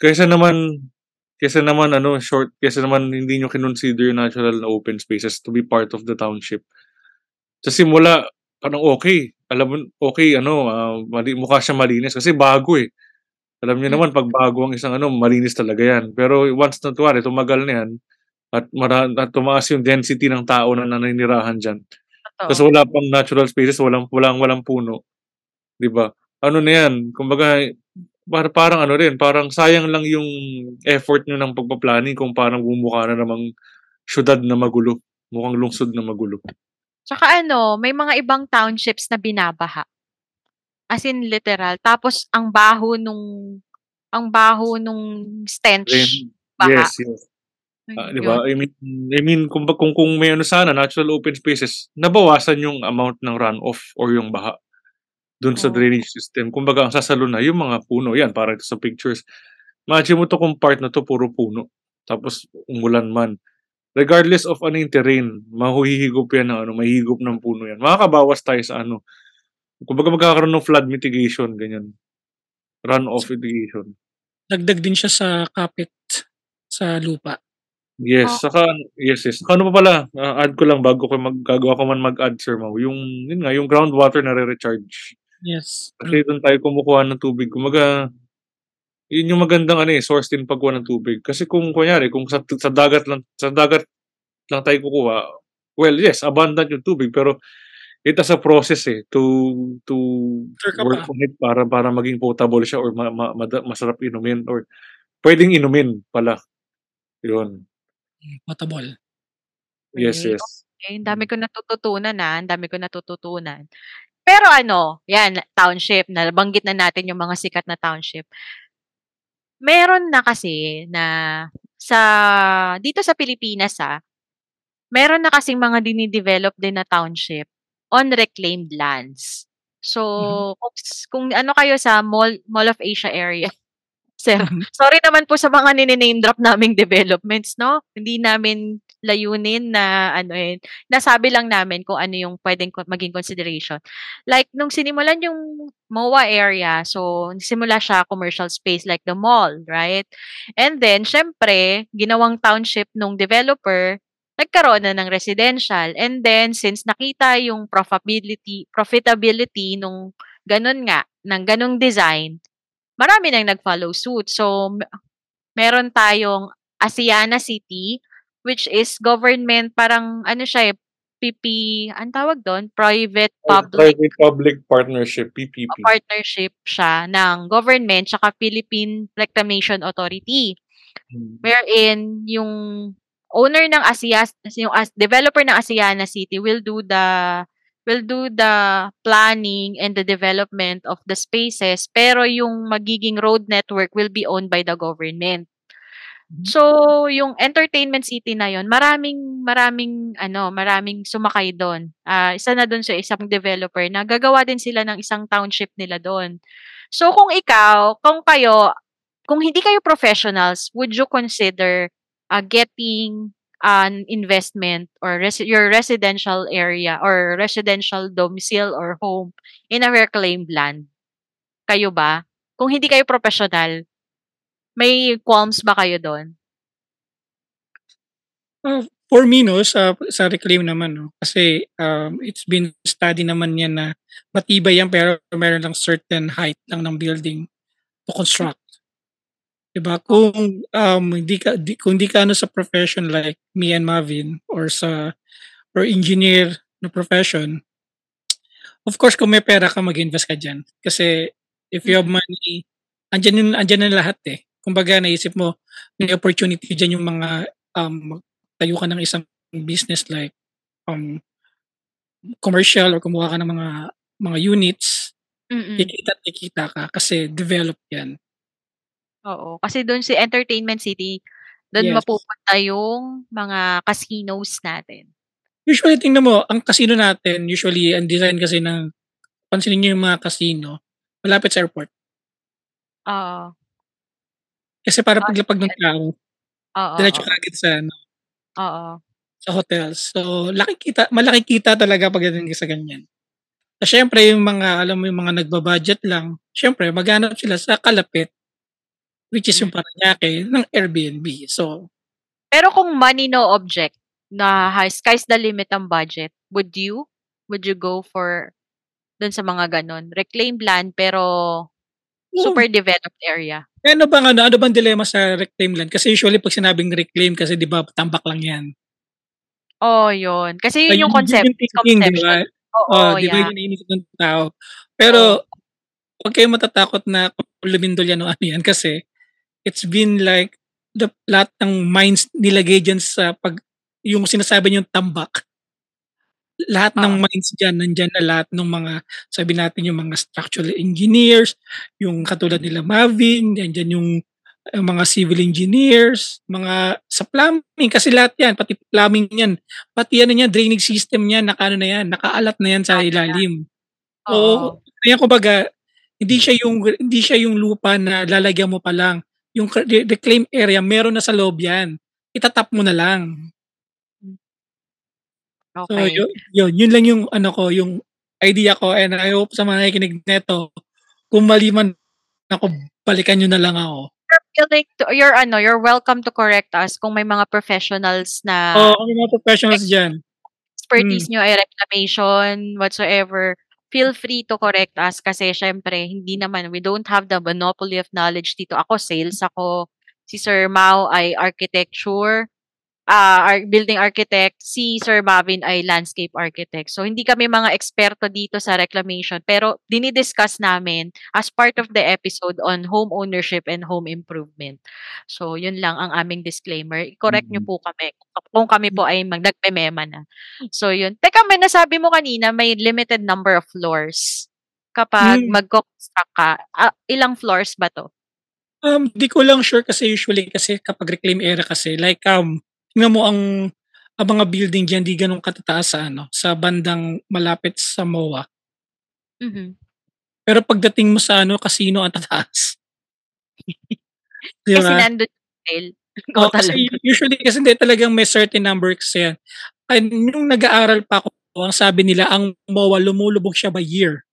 Kaysa naman kaysa naman ano, short kaysa naman hindi niyo kinonsider yung natural na open spaces to be part of the township. Sa simula, parang okey. Alam mo, okey ano, ah, mali mukha siyang malinis kasi bago eh. Alam niyo Hmm. naman 'pag bago ang isang ano, malinis talaga yan. Pero once na kunwari tumagal na yan at mara at tumaas yung density ng tao na naninirahan diyan, ta's Totoo. wala pang natural spaces, walang walang walang puno, ba? Ano na yan, kumbaga para parang ano rin, parang sayang lang yung effort niyo ng pagpa-planning kung parang mumukha na namang siyudad na magulo, mukhang lungsod na magulo. Tsaka ano, may mga ibang townships na binabaha. As in literal, tapos ang baho nung ang baho nung stench, Rain baha. yes, yes. Ay, 'di ba? I mean I mean kung kung kung may ano sana natural open spaces, nabawasan yung amount ng runoff or yung baha dun sa Oo. drainage system. Kumbaga ang sasalo na yung mga puno, yan parang sa pictures. Imagine mo 'to kung part na 'to puro puno, tapos umulan man. Regardless of ano yung terrain, mahuhigop yan ng ano, mahihigop ng puno yan. Makakabawas tayo sa ano, kumbaga magkakaroon ng flood mitigation, ganyan. Runoff mitigation. Dagdag din siya sa kapit sa lupa. Yes, Oo. saka yes, yes. Saka ano pa pala, ah, add ko lang bago ko mag gagawa ka man mag-add Sir Mau, yung yun nga, yung groundwater nare-recharge. Yes, Kasi dun tayo kumukuha ng tubig. Kumbaga, yun yung magandang ano eh, source din pagkuha ng tubig. Kasi kung kunyari, kung sa, sa dagat lang, sa dagat lang tayo kukuha, well, yes, abundant yung tubig, pero it has a process eh to to Sure work pa. on it para para maging potable siya or ma, ma, mada- masarap inumin or pwedeng inumin pala. Yun. Potable. Yes, Okey, yes. okey. Ang dami ko natututunan, ah, ang dami ko natututunan. Pero ano, 'yan township, nabanggit na natin yung mga sikat na township. Meron na kasi na sa dito sa Pilipinas, ah, meron na kasing mga dine-develop din na township on reclaimed lands. So, Mhm. kung kung ano kayo sa Mall Mall of Asia area, [laughs] sir, Mhm. sorry naman po sa mga nine-name drop naming developments 'no, hindi namin layunin na anuhin, nasabi lang namin kung ano yung puwedeng ko maging consideration. Like nung sinimulan yung MOA area, so nagsimula siya commercial space like the mall, right? And then siyempre ginawang township nung developer, nagkaroon na ng residential and then since nakita yung profitability profitability nung gano'n nga, ng gano'ng design, marami nang nag-follow suit. So, me meron tayong Asiana City, which is government parang ano siya, eh, PP anong tawag dun? Private public Private-public partnership, o PPP. partnership siya ng government tsaka Philippine Reclamation Authority. Hmm. Wherein yung owner ng Asias yung as developer ng Asiana City will do the will do the planning and the development of the spaces, pero yung magiging road network will be owned by the government. Mhm. So, yung entertainment city na yun, maraming maraming ano, maraming sumakay dun. Ah, isa na dun sa isang developer na gagawa din sila ng isang township nila dun. So, kung ikaw, kung kayo, kung hindi kayo professionals, would you consider, ah, getting an investment or resi your residential area or residential domicile or home in a reclaimed land? Kayo ba? Kung hindi kayo propesyonal, may qualms ba kayo dun? Ah, for me 'no, sa sa reclaim naman 'no, kasi, um, it's been study naman yan na matibay yan pero meron lang certain height lang ng building to construct. 'Di ba? Kung, um, hindi ka di kung di ka ano sa profession like me and Mavin or sa or engineer na profession, of course kung may pera ka mag-invest ka diyan. Kasi if you have money, andiyan yun andiyan na lahat, eh. Kumbaga naisip mo may opportunity diyan yung mga, um, magtayo ka ng isang business like, um, commercial or kumuha ka ng mga mga units, Mm. kikita't kikita ka kasi develop yan. Oo, kasi dun si entertainment city, dun Yes. mapupunta yung mga casinos natin. Usually tingnan mo, ang casino natin usually ang design kasi ng pansinin niyo yung mga casino, malapit sa airport. Oo. Kasi para paglapag ng tao, Oo, diretso oo. kaagad sa ano, Oo. sa hotels. So, laki kita malaki kita talaga pagdating sa ganyan. So, syempre yung mga alam mo yung mga nagba-budget lang, syempre maghanap sila sa kalapit which is yung Hmm. Parañaque ng Airbnb. So Pero kung money no object na high sky's the limit ang budget, would you? Would you go for dun sa mga gano'n? Reclaimed land pero super developed area. Eh, ano bang ano, ano bang dilemma sa reclaim land? Kasi usually pag sinabing reclaim kasi 'di ba tambak lang 'yan. Oo, yun. Kasi yun yung yun concept yung thinking, 'di ba? misconception. Oo, Oh, 'di ba yung iniisip ng tao. Pero huwag kayong matatakot na lumindol yan o ano yan kasi it's been like the lahat ng minds nilagay diyan sa pag yung sinasabi niyong tambak. Lahat ng minds diyan nandiyan na lahat ng mga sabi natin yung mga structural engineers, yung katulad nila Mavin, nandiyan yung ang mga civil engineers, mga sa plumbing kasi lahat 'yan, pati plumbing niyan, pati ano niyan drainage system niyan naka-ano na 'yan, nakaalat na 'yan sa Ano ilalim. Oo. Oo, kaya kumbaga hindi siya yung hindi siya yung lupa na lalagyan mo pa lang. Yung reclaim area meron na sa loob 'yan, ita-tap mo na lang. Hmm. So yun yun, yun lang yung ano ko, yung idea ko and I hope sa mga nakikinig nito, kung mali man ako, balikan niyo na lang ako. You're willing to you're ano, you're welcome to correct us kung may mga professionals na Oo, kung may mga professionals diyan. expertise Hmm. niyo ay reclamation, whatsoever, feel free to correct us kasi siyempre hindi naman we don't have the monopoly of knowledge dito. Ako sales ako, si Sir Mau ay architecture, ah, ar building architect, si Sir Mavin ay landscape architect. So hindi kami mga eksperto dito sa reclamation pero dini-discuss namin as part of the episode on home ownership and home improvement. So yun lang ang aming disclaimer. I-correct niyo Mm. po kami kung kami po ay mag nagmemema na. So yun. Teka, may nasabi mo kanina may limited number of floors kapag Hmm. magko-construct ka. Ah, ilang floors ba 'to? Um, di ko lang sure kasi usually kasi kapag reclaim area kasi like, um, tingnan mo ang ang mga building diyan di gano'n katataas sa ano, sa bandang malapit sa MOA. Mhm. Pero pagdating mo sa ano, casino ang tataas. Kasi nandun yung sale. Oo, kasi talaga. usually kasi hindi talagang may certain number kasi yan. And nung nag-aaral pa ako, ang sabi nila ang MOA lumulubog siya by year.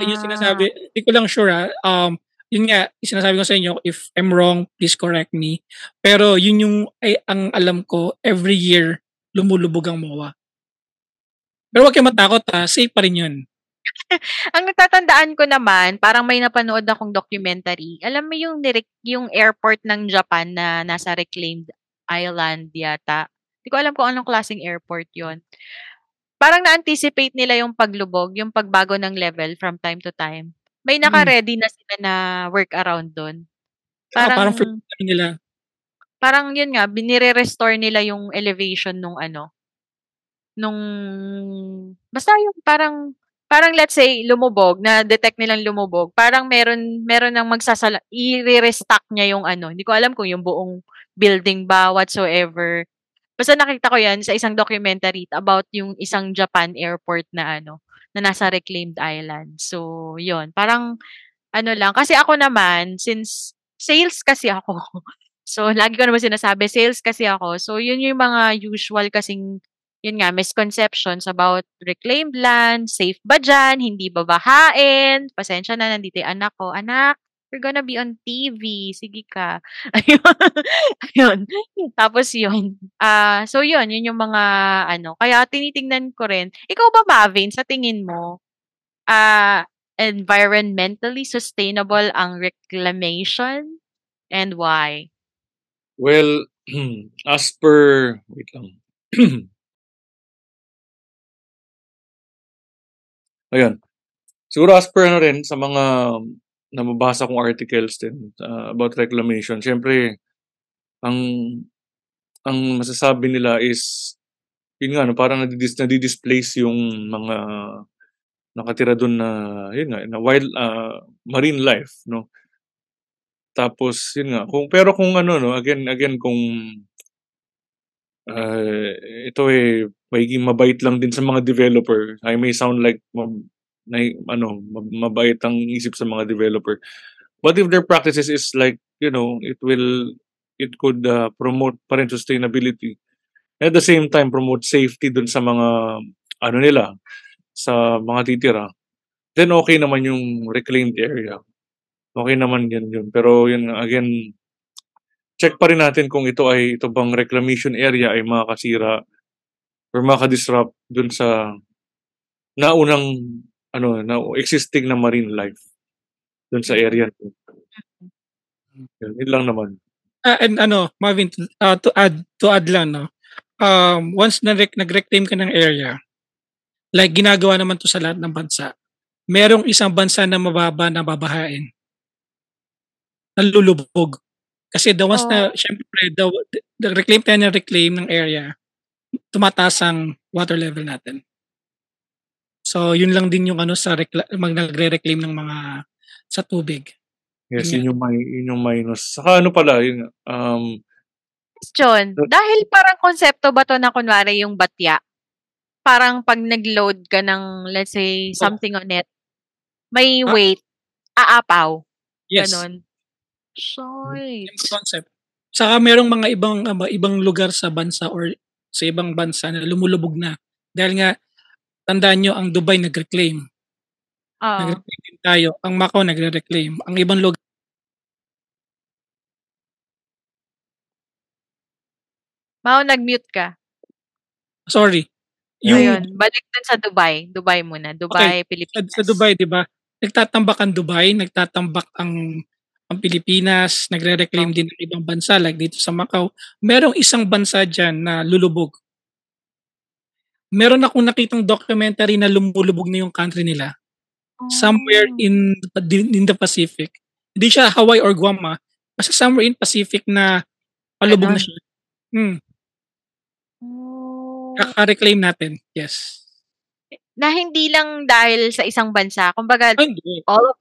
Yun yung sinasabi, Ah. di ko lang sure, ah, um, yun nga, sinasabi ko sa inyo, if I'm wrong, please correct me. Pero yun yung ay ang alam ko, every year lumulubog ang MOA. Pero wag kayong matakot, ah, safe pa rin yun. [laughs] Ang natatandaan ko naman, parang may napanood akong documentary. Alam mo yung yung airport ng Japan na nasa reclaimed island yata. Di ko alam kung anong klaseng airport yun. Parang na-anticipate nila yung paglubog, yung pagbago ng level from time to time. May Hmm. naka-ready na sila na workaround dun. Oo, parang Parang first time nila. parang yun nga, binire-restore nila yung elevation nung ano, nung basta yung parang parang let's say lumubog, na-detect nilang lumubog, parang meron meron ng magsasala ire-restock niya yung ano, hindi ko alam kung yung buong building ba whatsoever. Basta nakita ko 'yan sa isang documentary about yung isang Japan airport na ano, na nasa reclaimed island. So, yun, parang ano lang kasi ako naman since sales kasi ako. [laughs] So, lagi ko naman sinasabi sales kasi ako. So, yun yung mga usual kasing yun nga misconceptions about reclaimed land, safe ba diyan, hindi ba bahain, pasensya na nandito yung anak ko, "Anak, you're gonna be on TV, sige ka." [laughs] Ayun, ayun. Tapos yun, ah, so yun, yun yung mga ano, kaya tinitingnan ko rin. Ikaw ba Mavin, sa tingin mo, ah, environmentally sustainable ang reclamation and why? Well, [clears throat] as per wait lang. [clears throat] Ayun. Siguro as per ano rin sa mga nababasa kong articles din, ah, about reclamation, siyempre ang ang masasabi nila is yun nga 'no, parang nadidis nadi-displace yung mga nakatira dun na yun nga, na wild ah, marine life 'no. Tapos yun nga, kung pero kung ano 'no, again again kung ah, ito, eh, magiging mabait lang din sa mga developer. I may sound like nai ano, mab mabait ang isip sa mga developer. But if their practices is like, you know, it will it could, ah, promote pa rin sustainability. At the same time promote safety dun sa mga ano nila, sa mga titira, then okay naman yung reclaimed area. Okay naman yan yun. Pero yun again, check pa rin natin kung ito ay ito bang reclamation area ay makakasira or makadisrupt dun sa naunang ano na existing na marine life dun sa area. Yun, yun lang naman. Ah, and ano, Marvin, uh, to add to add lang no. Um, once na nag-reclaim ka ng area, like ginagawa naman to sa lahat ng bansa, merong isang bansa na mababa na babahain. Nalulubog. Kasi the ones na, Oh. syempre, the, the reclaim tayo na reclaim ng area, tumataas ang water level natin. So, yun lang din yung ano sa rekla- mag nagre-reclaim ng mga sa tubig. Yes, yun yung, may, yun yung minus. Saka ano pala, yun, um, Question, dahil parang konsepto ba to na kunwari yung batya? Parang pag nag-load ka ng, let's say, something on it, may Ah. weight, aapaw. Yes. Ganon. Yung concept. Saka merong mga ibang ah, ibang lugar sa bansa or sa ibang bansa na lumulubog na. Dahil nga, tandaan nyo, ang Dubai nag-reclaim. Oo. Nag-reclaim din tayo. Ang Macau nagre-reclaim. Ang ibang lugar, Mao, nag-mute ka. sorry. Yung, Ayun, balik dun sa Dubai. Dubai muna. Dubai, sa, Pilipinas. sa Dubai, di ba? Nagtatambak ang Dubai, nagtatambak ang ang Pilipinas, nagre-reclaim din ng ibang bansa like dito sa Macau. Merong isang bansa dyan na lulubog. Meron akong nakitang documentary na lumulubog na yung country nila. somewhere Oh. in in the Pacific. Hindi siya Hawaii or Guam ah. Basta somewhere in Pacific na palubog na siya. Hmm. Oh. Kaka-reclaim natin. Yes. Na hindi lang dahil sa isang bansa. Kumbaga, all of,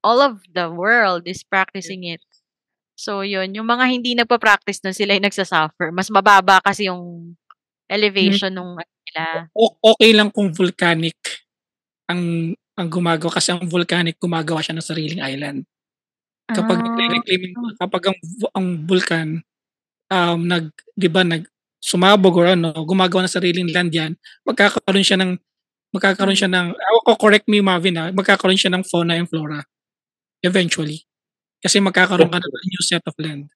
all of the world is practicing it. So, yun. Yung mga hindi nagpa-practice nun, sila yung nagsasuffer. Mas mababa kasi yung elevation nung ano nila. O- okay lang kung volcanic ang ang gumagawa kasi ang volcanic gumagawa siya ng sariling island. Kapag Ah. nagre-reclaim kapag ang, ang vulkan um nag 'di ba nag sumabog or ano, gumagawa ng sariling land yan, magkakaroon siya ng magkakaroon siya ng ako correct me Marvin ah, magkakaroon siya ng fauna and flora eventually. Kasi magkakaroon ka ng new set of land.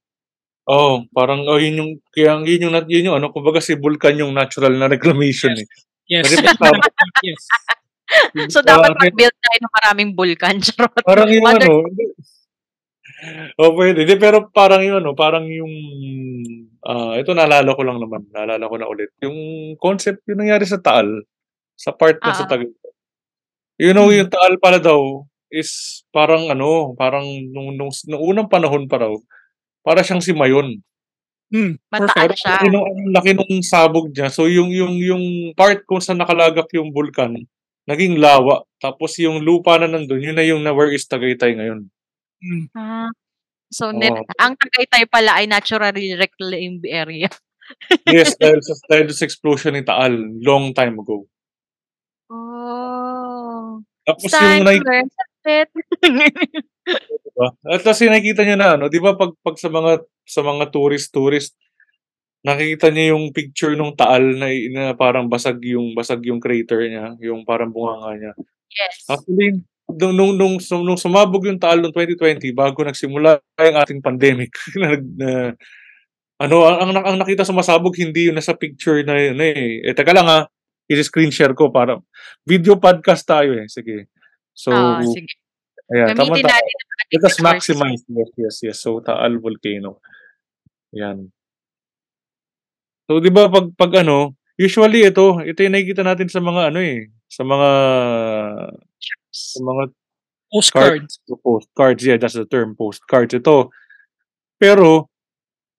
Oh, parang, oh, yun yung, kaya yun yung, nat- yun yung, ano, kumbaga si Vulcan yung natural na reclamation eh. Yes. Kasi parang, [laughs] yes. So, dapat parang- mag-build tayo ng maraming vulkan. [laughs] Charot. Parang yung Wonder- ano, oh, pwede. Di, pero parang yung ano, parang yung, ah, ito naalala ko lang naman, naalala ko na ulit. Yung concept, yung nangyari sa Taal, sa part na sa Ah. Tagaytay. You know, Hmm. yung Taal pala daw, is parang ano, parang nung, nung, nung unang panahon pa raw, para siyang si Mayon. Hmm, Mataas perfect. siya. Laki nung, ang laki nung sabog niya. So, yung, yung, yung part kung saan nakalagak yung vulkan, naging lawa. Tapos yung lupa na nandun, yun na yung na where is Tagaytay ngayon. Hmm. Ah. So, Oo. net, ang Tagaytay pala ay naturally reclaimed area. [laughs] Yes, dahil sa, dahil sa explosion ni Taal, long time ago. Oh. Tapos time yung to [laughs] diba? At yung nakikita nyo na, ano, di ba pag, pag sa mga, sa mga tourist-tourist, nakikita niyo yung picture nung Taal na, na parang basag yung, basag yung crater niya, yung parang bunganga niya. yes. Actually, nung, nung, nung, nung sumabog yung Taal noong 2020, bago nagsimula yung ating pandemic, [laughs] na, na, ano, ang, ang, ang nakita sumasabog, hindi yung nasa picture na yun eh. Eh, teka lang ha, i-screen share ko para, video podcast tayo eh, sige. So, Ah, sige. ayan, Gamitin tama. natin Let us maximize. Yes, yes, yes. So, Taal Volcano. Yan. So, di ba, pag, pag ano, usually ito, ito yung nakikita natin sa mga ano eh, sa mga, sa mga Postcards. postcards. Yeah, that's the term, postcards. Ito. Pero,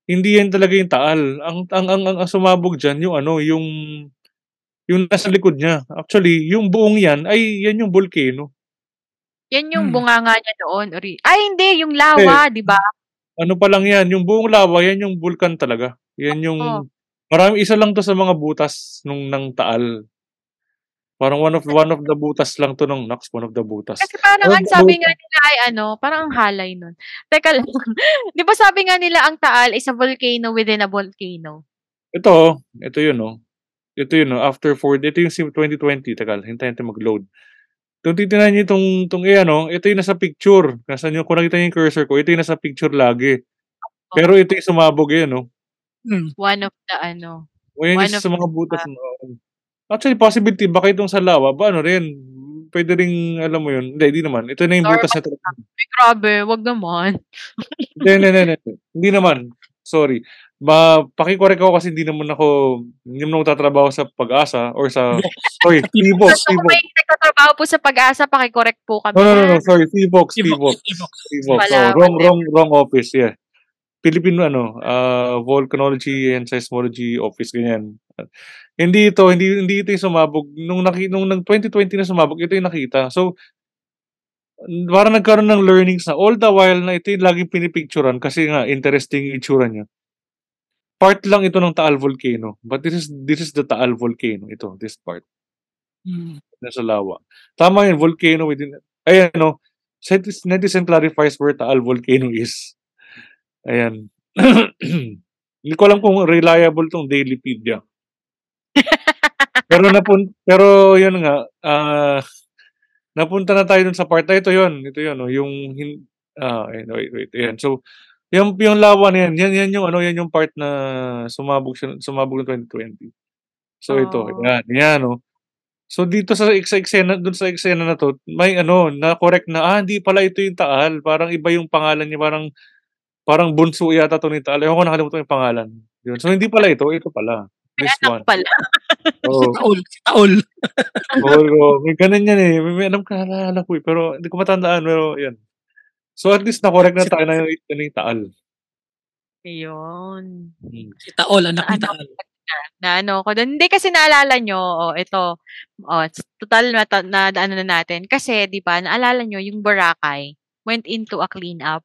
hindi yan talaga yung Taal. Ang, ang, ang, ang, ang sumabog dyan, yung ano, yung, yung nasa likod niya. Actually, yung buong yan, ay, yan yung volcano. Yan yung Hmm. bunganga niya doon. Ori. Ay, hindi. Yung lawa, di ba? ano pa lang yan, yung buong lava, yan yung vulkan talaga. Yan yung, Oo. marami, isa lang to sa mga butas nung ng Taal. Parang one of one of the butas lang to nung Nax, one of the butas. Kasi parang Oh, ang sabi nga nila ay ano, parang ang halay nun. Teka lang. [laughs] di ba sabi nga nila ang Taal is a volcano within a volcano? Ito, ito yun, no. ito yun, no, after 4, ito yung sim 2020, tagal, hintayin natin mag-load. Kung titignan niyo itong, itong eh, ano, ito yung nasa picture. Nasaan yung, kung nakita niyo yung cursor ko, ito yung nasa picture lagi. Pero ito yung sumabog eh, no? Hmm. One of the ano. O yan One yung of sa mga butas. no? Actually, possibility, baka itong sa lawa, ba ano rin, pwede ring, alam mo yun, hindi, hindi naman. Ito na yung butas na talaga. Ay, grabe, wag naman. Hindi, hindi, hindi. Hindi naman. Sorry. Ba, pakikorek ako kasi hindi naman ako, hindi naman tatrabaho sa pag-asa or sa, [laughs] sorry, T-Box, So, kung T-Box. may nagtatrabaho po sa pag-asa, pakicorrect po kami. No, no, no, no, sorry, T-Box, T-Box, T-Box. Oh, wrong, wrong, wrong office, yeah. Philippine, ano, uh, Volcanology and Seismology Office, ganyan. Hindi ito, hindi, hindi ito yung sumabog. Nung, naki, nung nang 2020 na sumabog, ito yung nakita. So, parang nagkaroon ng learnings na all the while na ito yung laging pinipicturan kasi nga interesting yung itsura niya. Part lang ito ng Taal Volcano. But this is this is the Taal Volcano. Ito, this part. Hmm. Nasa lawa. Tama yun, volcano within... Ayan, no. Netizen clarifies where Taal Volcano is. Ayan. [clears throat] Hindi ko alam kung reliable tong Dailypedia. [laughs] pero napun pero yun nga, ah napunta na tayo dun sa part na ito yun. Ito yun, no, yung hin, ah, ayun, wait, wait, ayan. So, yung, yung lawa na yan, yan, yan yung ano, yan yung part na sumabog siya, sumabog ng 2020. So ito, Oh. yan, yan, no. So dito sa sa eksena, dun sa eksena na to, may ano, na correct na, ah, hindi pala ito yung Taal. Parang iba yung pangalan niya, parang parang bunso yata to ni Taal. Ewan ko nakalimutan yung pangalan. Yun. So hindi pala ito, ito pala. May This anak one. pala. [laughs] Oo. Taol. Taol. Oo, oo. may ganun yan eh. May, may alam ka naalala ko eh. Pero hindi ko matandaan. Pero yan. So at least na-correct na tayo na yung, ano yung Taal. Ayun. Hmm. Si Taol, anak ni Ano? Taol. Na ano ko doon. Hindi kasi naalala nyo, oh, ito, oh, total na, na, na ano na natin. Kasi, di ba, naalala nyo, yung Boracay went into a clean up.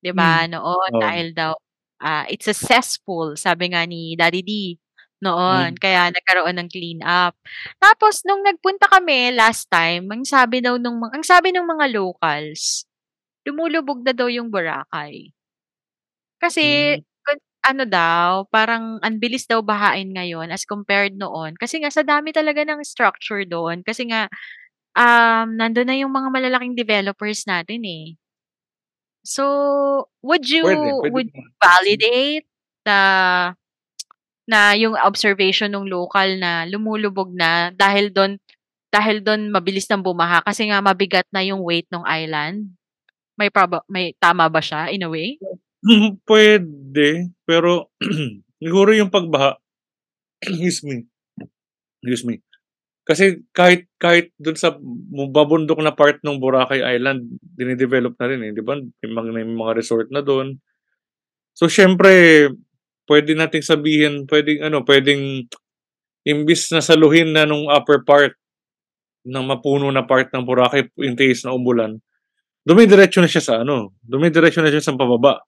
Di ba, noon, Oo. dahil daw, ah, it's a cesspool, sabi nga ni Daddy D, noon. Hmm. Kaya nagkaroon ng clean up. Tapos, nung nagpunta kami last time, ang sabi daw nung, ang sabi ng mga locals, lumulubog na daw yung Boracay. Kasi, Hmm. kun- ano daw, parang ang bilis daw bahain ngayon as compared noon. Kasi nga sa dami talaga ng structure doon. Kasi nga, um, nandun na yung mga malalaking developers natin eh. So, would you, Pwede, pwede would naman. validate na na yung observation ng local na lumulubog na dahil doon dahil doon mabilis nang bumaha kasi nga mabigat na yung weight ng island. May proba- may tama ba siya in a way? [laughs] Pwede, pero [clears throat] siguro yung pagbaha, [clears throat] excuse me, excuse me. Kasi kahit kahit dun sa babundok na part ng Boracay Island, dinidevelop na rin eh, di ba? May mga, may mga resort na doon. So syempre, pwede nating sabihin, pwedeng ano, pwedeng imbis na saluhin na nung upper part ng mapuno na part ng Boracay in case na umulan, dumidiretso na siya sa ano, dumidiretso na siya sa pababa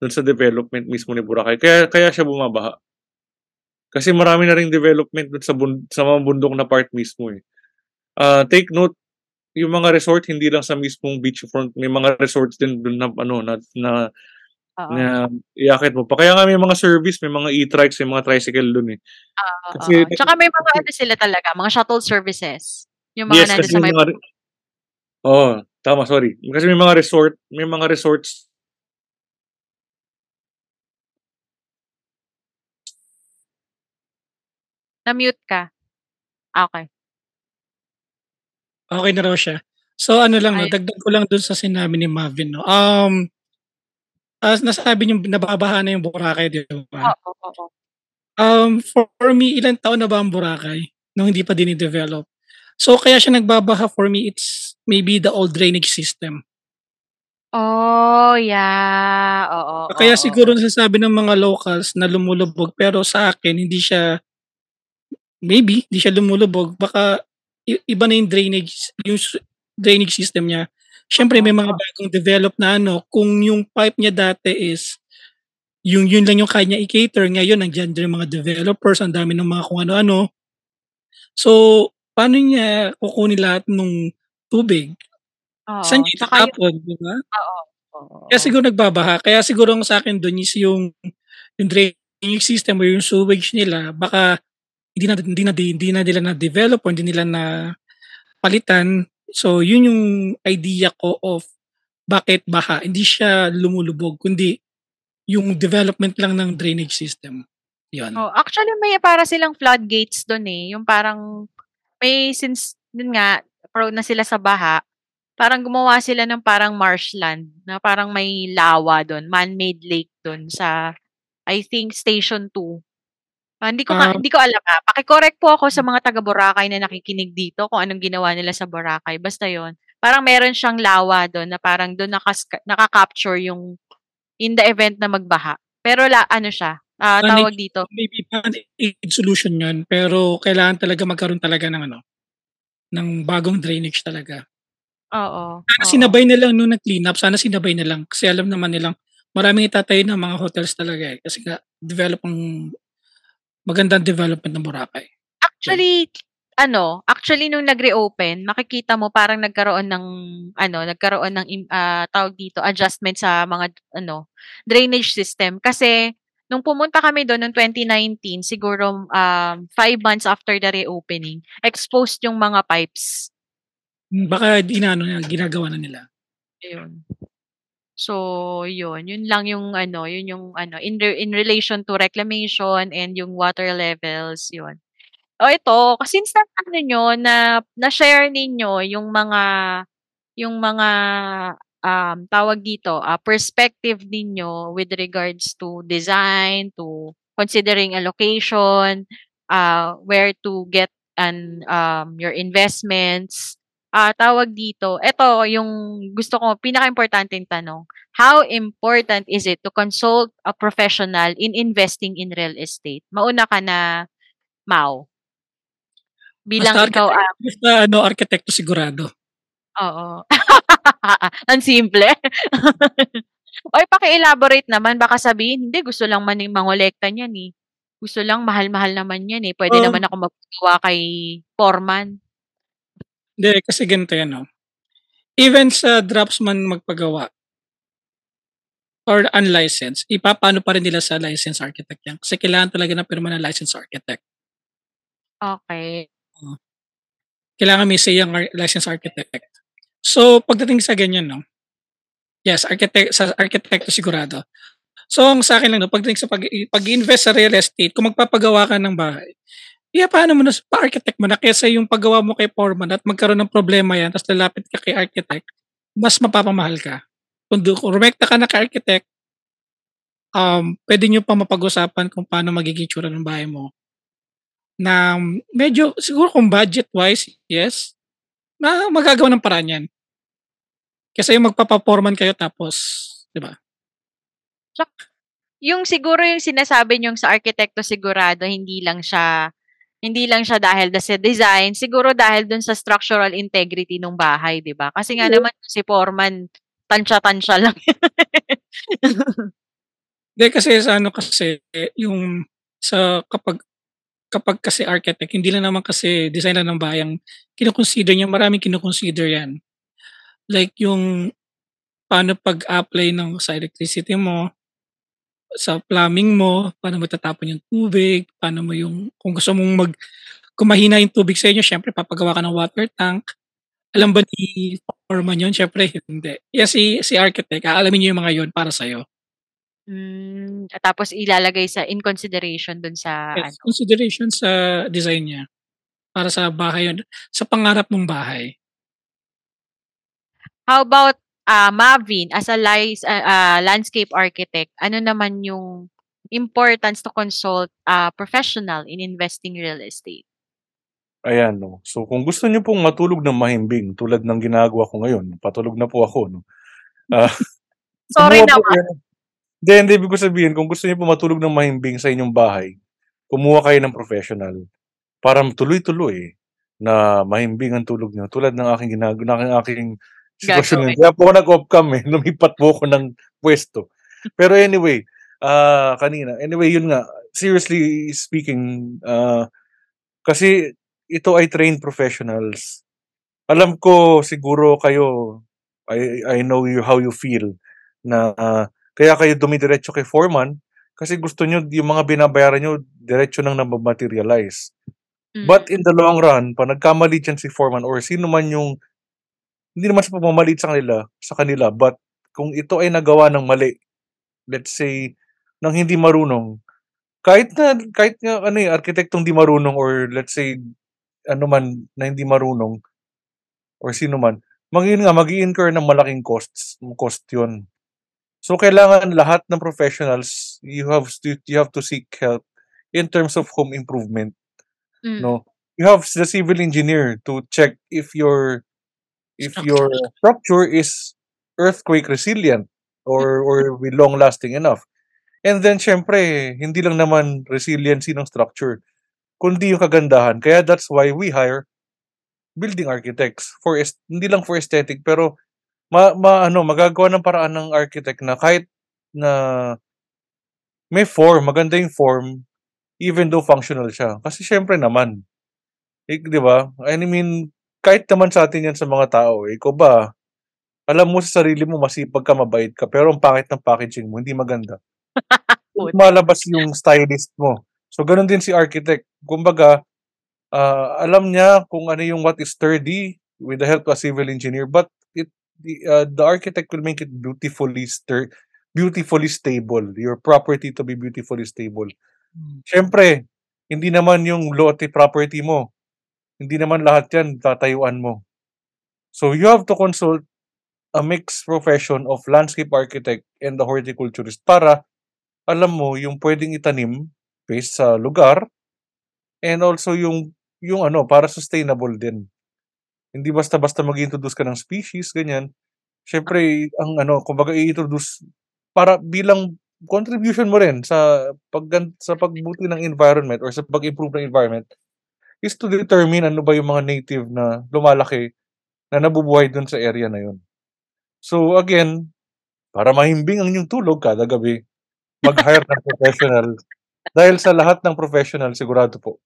dun sa development mismo ni Boracay. Kaya kaya siya bumabaha. Kasi marami na ring development dun sa bun, sa mga bundok na part mismo eh. Ah, take note, yung mga resort hindi lang sa mismong beachfront, may mga resorts din dun na ano na na, Oo. na iakit mo pa. Kaya nga may mga service, may mga e-trikes, may mga tricycle dun eh. Oo, Kasi- oo. Tsaka may mga ano sila talaga, mga shuttle services. Yung mga yes, nandun kasi sa may mga Oh, tama, sorry. Kasi may mga resort, may mga resorts Na-mute ka. Ah, Okay. Okay na raw siya. So ano lang, no, Ay. dagdag ko lang dun sa sinabi ni Marvin. No. Um, as nasabi niyo, nababaha na yung Boracay, di ba? Oo, oo, oo. Um, for, for me, ilang taon na ba ang Boracay nung hindi pa dinidevelop? So kaya siya nagbabaha for me, it's maybe the old drainage system. Oh, yeah. Oo, Kaya oo, siguro nasasabi ng mga locals na lumulubog pero sa akin hindi siya maybe hindi siya lumulubog baka iba na yung drainage yung drainage system niya. Syempre may mga bagong develop na ano kung yung pipe niya dati is yung yun lang yung kanya i-cater ngayon nandiyan din mga developers ang dami ng mga kung ano-ano. So paano niya kukunin lahat ng tubig? Oo. Saan niya itatapon, di ba? Oo. oo, Kaya siguro nagbabaha. Kaya siguro ang sa akin doon is yung, yung drainage system o yung sewage nila, baka hindi na hindi na hindi na nila na develop or hindi nila na palitan. So yun yung idea ko of bakit baha. Hindi siya lumulubog kundi yung development lang ng drainage system. Yun. Oh, actually may para silang floodgates doon eh. Yung parang may since dun nga prone na sila sa baha, parang gumawa sila ng parang marshland na parang may lawa doon, man-made lake doon sa I think Station 2. Ah, hindi ko Ah. hindi ko alam ah. Paki-correct po ako sa mga taga Boracay na nakikinig dito kung anong ginawa nila sa Boracay. Basta 'yon. Parang meron siyang lawa doon na parang doon nakas naka-capture yung in the event na magbaha. Pero la ano siya, ah, Manage- tawag dito, Maybe band-aid solution yun pero kailangan talaga magkaroon talaga ng ano ng bagong drainage talaga. oo. Sana oo. sinabay na lang nung nag-clean up, sana sinabay na lang kasi alam naman nilang maraming itatayo ng mga hotels talaga eh kasi nga develop ang magandang development ng Boracay. Actually, ano, actually nung nag-reopen, makikita mo parang nagkaroon ng ano, nagkaroon ng ah, tawag dito, adjustment sa mga ano, drainage system kasi nung pumunta kami doon noong 2019, siguro um, five months after the reopening, exposed yung mga pipes. Hmm, Baka di na ano na ginagawa na nila. Ayun. So, yun. Yun lang yung ano, yun yung ano, in, re- in relation to reclamation and yung water levels, yun. O ito, kasi since na ano nyo, na, na-share ninyo yung mga, yung mga, um, tawag dito, ah, perspective ninyo with regards to design, to considering a location, uh, where to get an, um, your investments, ah, tawag dito, ito yung gusto ko, pinaka-importanting tanong. How important is it to consult a professional in investing in real estate? Mauna ka na, Mau. Bilang Basta ikaw, Basta ano, arkitekto sigurado. Oo. [laughs] Ang simple. [laughs] Oy, paki-elaborate naman. Baka sabihin, hindi, gusto lang man yung mangolekta niyan eh. Gusto lang, mahal-mahal naman yan eh. Pwede Um, naman ako magpagawa kay Foreman. Hindi, kasi ganito yan, no? Even sa draftsman magpagawa or unlicensed, ipapano pa rin nila sa licensed architect yan. Kasi kailangan talaga ng pirma ng licensed architect. Okay. Kailangan may say ang ar- licensed architect. So, pagdating sa ganyan, no? Yes, architect, sa architect sigurado. So, ang sa akin lang, no, pagdating sa pag, pag-invest sa real estate, kung magpapagawa ka ng bahay, iya, paano mo na pa-architect mo na kesa yung paggawa mo kay foreman at magkaroon ng problema yan, tapos lalapit ka kay architect, mas mapapamahal ka. Kung, du- kung rumekta ka na kay architect, um, pwede nyo pa mapag-usapan kung paano magiging tsura ng bahay mo. Na medyo, siguro kung budget-wise, yes, na magagawa ng paraan yan. Kasi yung magpapaporman kayo tapos, di ba? Yung siguro yung sinasabi niyong sa arkitekto sigurado, hindi lang siya hindi lang siya dahil da sa design, siguro dahil dun sa structural integrity ng bahay, 'di ba? Kasi nga Oo. naman si foreman tansya-tansya lang. [laughs] Hindi kasi sa ano kasi, yung sa kapag kapag kasi architect, hindi lang naman kasi design lang ng bahay ang kino-consider niya, maraming kino-consider yan. Like yung paano pag-apply ng sa electricity mo, sa plumbing mo, paano mo tatapon yung tubig, paano mo yung, kung gusto mong mag, kung mahina yung tubig sa inyo, syempre papagawa ka ng water tank. Alam ba ni foreman yun? Syempre hindi. Yeah, si, si architect, aalamin niyo yung mga yun para sa'yo. Hmm, at tapos ilalagay sa in consideration dun sa Yes, ano. consideration sa design niya. Para sa bahay yun, sa pangarap mong bahay. How about ah Mavin as a lies, ah, landscape architect, ano naman yung importance to consult a professional in investing real estate? Ayan, no. So, kung gusto niyo pong matulog ng mahimbing tulad ng ginagawa ko ngayon, patulog na po ako, no. Ah, [laughs] Sorry po naman. kayo- Hindi, hindi ibig ko sabihin, kung gusto niyo po matulog ng mahimbing sa inyong bahay, kumuha kayo ng professional para tuloy-tuloy na mahimbing ang tulog niyo tulad ng aking ginagawa, ng aking sitwasyon ngayon. Kaya po ako nag-off-cam eh, [laughs] lumipat po ako ng pwesto. Pero anyway, ah kanina, anyway, yun nga, seriously speaking, ah kasi ito ay trained professionals. Alam ko siguro kayo, I, I know you how you feel na ah, kaya kayo dumidiretso kay foreman kasi gusto nyo yung mga binabayaran nyo diretso nang nabamaterialize. But Mm. in the long run, 'pag nagkamali diyan si foreman or sino man yung hindi naman sa pagmamaliit sa kanila sa kanila, but kung ito ay nagawa ng mali, let's say, ng hindi marunong, kahit na kahit nga ano, eh, arkitektong di marunong or let's say, ano man na hindi marunong or sino man, mag nga, mag-i-incur ng malaking costs cost yun. So, kailangan lahat ng professionals, you have to you have to seek help in terms of home improvement, Mm. 'no? You have the civil engineer to check if your if your Structure. is earthquake resilient or or with long lasting enough. And then siyempre, hindi lang naman resiliency ng structure, kundi yung kagandahan. Kaya that's why we hire building architects for hindi lang for aesthetic pero ma ma-ano, magagawa ng paraan ng architect na kahit na may form, maganda yung form, even though functional siya. Kasi siyempre naman, eh, 'di ba? I mean, kahit naman sa atin yan sa mga tao, eh, ikaw ba, alam mo sa sarili mo masipag ka, mabait ka, pero ang pangit ng packaging mo, hindi maganda. [laughs] Putik. Lumalabas yung stylist mo. So, gano'n din si architect. Kumbaga, ah, alam niya kung ano yung what is sturdy with the help of a civil engineer, but the, uh, the architect will make it beautifully stur beautifully stable, your property to be beautifully stable. Hmm. Siyempre, hindi naman yung lote property mo, hindi naman lahat yan tatayuan mo. So, you have to consult a mixed profession of landscape architect and the horticulturist para alam mo yung puwedeng itanim based sa lugar and also yung yung ano, para sustainable din. Hindi basta-basta mag-i-introduce ka ng species, ganyan. Siyempre ang ano, kumbaga i-introduce para bilang contribution mo rin sa paggan sa pagbuti ng environment or sa pag-improve ng environment is to determine ano ba yung mga native na lumalaki na nabubuhay dun sa area na yun. So, again, para mahimbing ang inyong tulog kada gabi, mag-hire ng professional. [laughs] Dahil sa lahat ng professional, sigurado po,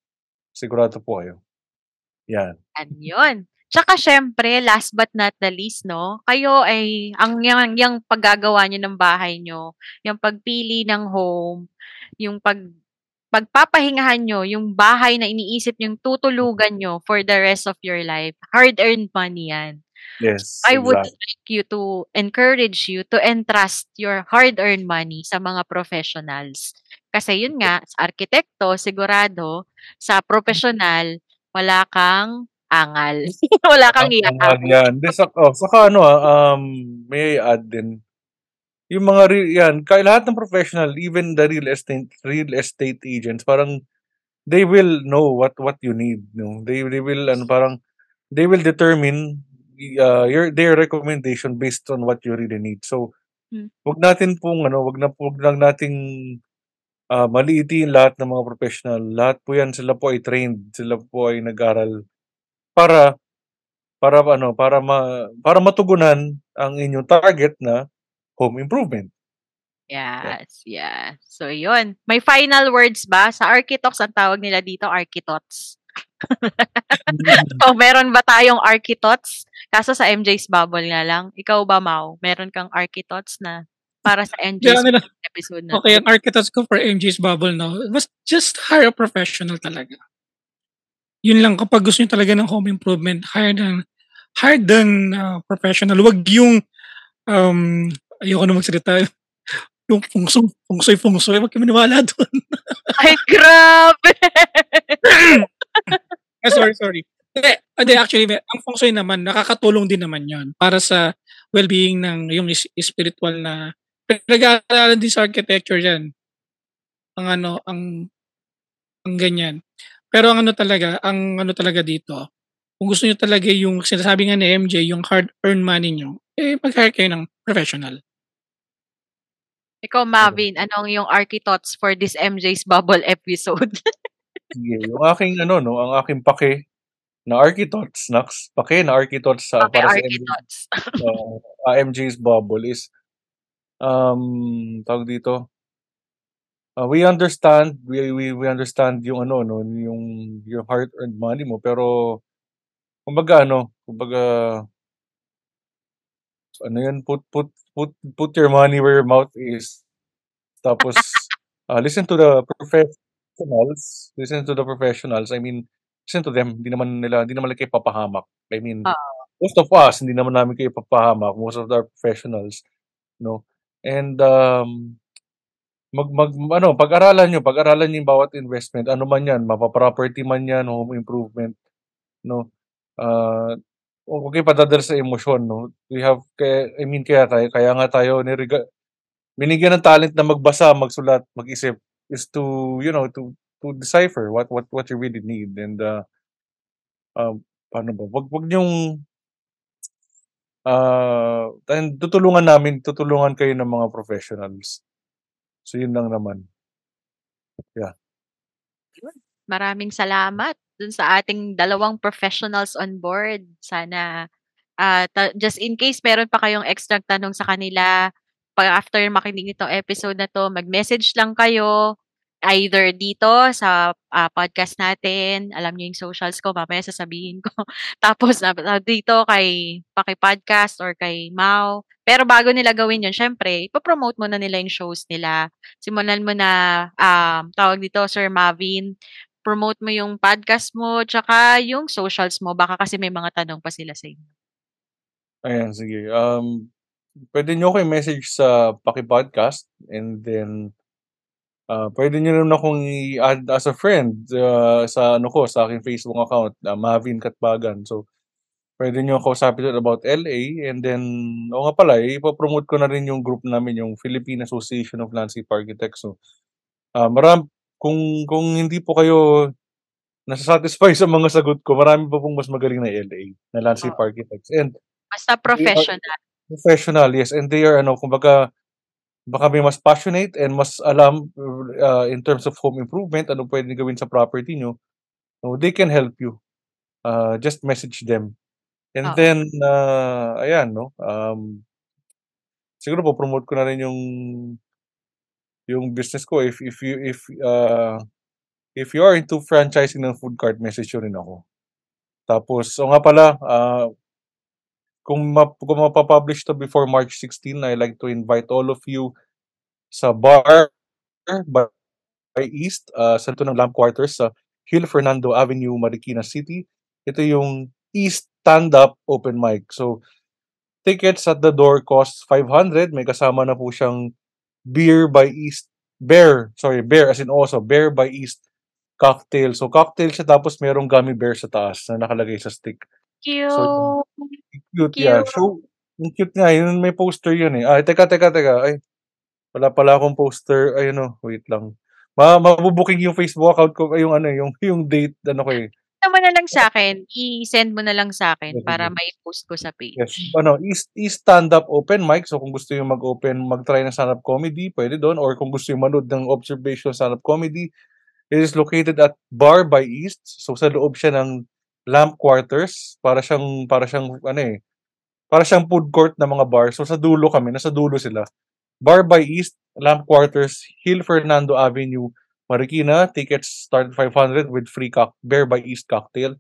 sigurado po kayo. Yan. Yan yun. Tsaka siyempre, last but not the least, no, kayo ay ang yang yang paggagawa niyo ng bahay niyo, yung pagpili ng home, yung pag pagpapahingahan niyo yung bahay na iniisip niyong tutulugan niyo for the rest of your life, hard-earned money yan. Yes, I would exactly. like you to encourage you to entrust your hard-earned money sa mga professionals. Kasi yun nga, sa arkitekto, sigurado, sa professional, wala kang angal. [laughs] wala kang Ang angal iaamin. yan. Di sak oh, saka ano, ah, um, may add din, yung mga re yan, kaya lahat ng professional, even the real estate real estate agents, parang they will know what what you need, no? They they will ano, parang they will determine uh, your their recommendation based on what you really need. So, Hmm. wag natin pong ano, wag na wag lang nating ah, maliitin lahat ng mga professional. Lahat po yan, sila po ay trained, sila po ay nag-aral para para ano, para ma para matugunan ang inyong target na home improvement. Yeah. Yes, yes. So, yun. May final words ba? Sa Architox, ang tawag nila dito, Architots. So, [laughs] meron ba tayong Architots? Kaso sa MJ's Bubble nga lang. Ikaw ba, Mau? Meron kang Architots na para sa MJ's nila, episode na okay, ang architects ko for MJ's Bubble now, was just hire a professional talaga. Yun lang, kapag gusto nyo talaga ng home improvement, hire than, hire than uh, professional. Wag yung, um, ayoko na magsalita, [laughs] yung fungsoy, fungsoy, fungsoy, wag kami maniwala doon. [laughs] Ay, grabe! Ah, [laughs] sorry, sorry. Hindi, actually, ang feng shui naman, nakakatulong din naman yon para sa well-being ng yung spiritual na pinag-aaralan din sa architecture yan. Ang ano, ang ang ganyan. Pero ang ano talaga, ang ano talaga dito, kung gusto niyo talaga yung sinasabi nga ni MJ, yung hard-earned money niyo, eh mag-hire kayo ng professional. Ikaw, Mavin, anong yung Architots for this MJ's Bubble episode? [laughs] Sige, yung aking ano, no, ang aking pake na Architots, Nax, pake na Architots sa Okay, para sa MJ, Architots. uh, AMJ's bubble is um tawag dito uh, we understand we, we we understand yung ano no yung your hard earned money mo pero kumbaga ano kumbaga ano yan put put put put your money where your mouth is tapos uh, [laughs] listen to the professionals listen to the professionals I mean listen to them. Hindi naman nila hindi naman nila kayo ipapahamak. I mean, Oo. most of us hindi naman namin kayo ipapahamak, most of our professionals, 'no? And, um, mag mag ano, pag-aralan niyo pag-aralan niyo yung bawat investment, ano man 'yan, mapa-property man 'yan, home improvement, 'no? Huwag kayong padadala sa emosyon, 'no? We have kaya I mean kaya tayo kaya nga tayo nirega binigyan ng talent na magbasa, magsulat, mag-isip is to, you know, to to decipher what what what you really need and, uh um, paano ba, wag wag niyong and tutulungan namin tutulungan kayo ng mga professionals. So, yun lang naman. Yeah. Maraming salamat dun sa ating dalawang professionals on board. Sana, ah, ta just in case meron pa kayong extrang tanong sa kanila, pag after makinig nitong episode na 'to, mag-message lang kayo either dito sa, ah, podcast natin, alam niyo yung socials ko, mamaya sasabihin ko. [laughs] Tapos, ah, dito kay Paki-Podcast or kay Mau. Pero bago nila gawin yun, siyempre ipo-promote muna nila yung shows nila. Simulan mo na, um, tawag dito, Sir Mavin, promote mo yung podcast mo tsaka yung socials mo. Baka kasi may mga tanong pa sila sa inyo. Ayan, sige. Um, puwede niyo ako i-message sa Paki-Podcast and then, ah, puwede niyo rin akong i-add as a friend, ah, sa ano ko, sa aking Facebook account, ah, Mavin Katbagan. So, puwede niyo ako kausapin do'n about LA and then oo nga pala, ipo-promote ko na rin yung group namin, yung Philippine Association of Landscape Architects. So, ah, maram kung kung hindi po kayo nasa-satisfy [laughs] sa mga sagot ko, marami pa pong mas magaling na LA na landscape Oo. architects and Basta they are professional. professional, yes, and they are ano, kumbaga baka may mas passionate and mas alam, ah, in terms of home improvement, anong puwedeng gawin sa property niyo. So, they can help you. Ah, just message them. And Oo. then, ah, ayan 'no, um siguro po-promote ko na rin yung yung business ko if if you if, ah, if you are into franchising ng food cart, message niyo rin ako. Tapos oo nga pala, ah, kung map kung mapa-publish 'to before March 16, I like to invite all of you sa bar by East, ah, sa to ng Lamp Quarters sa Gil Fernando Avenue, Marikina City. Ito yung East Stand-Up Open Mic. So, tickets at the door costs 500, may kasama na po siyang beer by East bear, sorry, bear as in oso, bear by East cocktail. So, cocktail siya tapos merong gummy bear sa taas na nakalagay sa stick. So, Cute. cute, yeah. Cute. So, ang cute nga, yun may poster yun, eh. Ay, teka, teka, teka, ay, wala pala akong poster. Ayun, oh, wait lang. Ma mabu-booking yung Facebook account ko, yung ano, yung [laughs] yung date ano ko, eh. Ano mo na lang sa'kin, i-send mo na lang sa'kin Oh, para sige. mai-post ko sa Yes, page. ano, East East Stand-Up Open Mic. So, kung gusto niyo mag-open mag-try ng stand-up comedy, puwede do'n or kung gusto niyo manood ng observational stand-up comedy, it is located at Bar by East. So, sa loob siya ng Lamp Quarters. Para siyang para siyang ano, eh, para siyang food court na mga bar. So, sa dulo kami, nasa dulo sila. Bar by East, Lamp Quarters, Gil Fernando Avenue, Marikina. Tickets start at 500 with free cock Bear by East cocktail.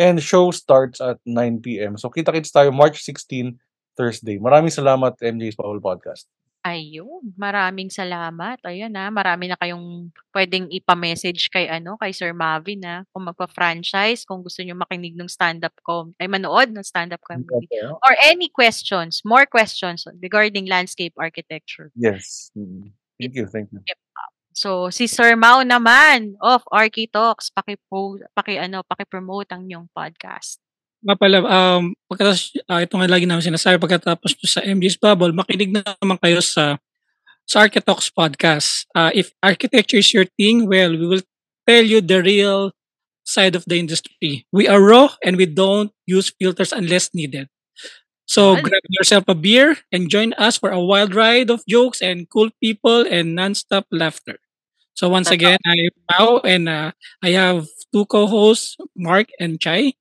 And show starts at 9 PM. So, kita-kits tayo March 16, Thursday. Maraming salamat, MJ's Bawal Podcast. Ayun, maraming salamat. Ayan, ah, marami na kayong puwedeng ipa-message kay ano, kay Sir Mavin, ah, kung magfa-franchise, kung gusto niyo makinig ng stand-up com ay manood ng stand-up comedy Opo. or any questions, more questions regarding landscape architecture. Yes. Mm. Thank you, thank you. So, si Sir Mau naman of Architalks, paki-po paki-ano, paki-promote ang iyong podcast. Nga pala, um, pagkatapos, ah, ito nga lagi namin sinasabi, pagkatapos sa MJ's Bubble, makinig na naman kayo sa sa Architox podcast. Ah, if architecture is your thing, well, we will tell you the real side of the industry. We are raw and we don't use filters unless needed. So Yan. grab yourself a beer and join us for a wild ride of jokes and cool people and nonstop laughter. So once again, I'm Pao and uh, I have two co-hosts, Mark and Chai.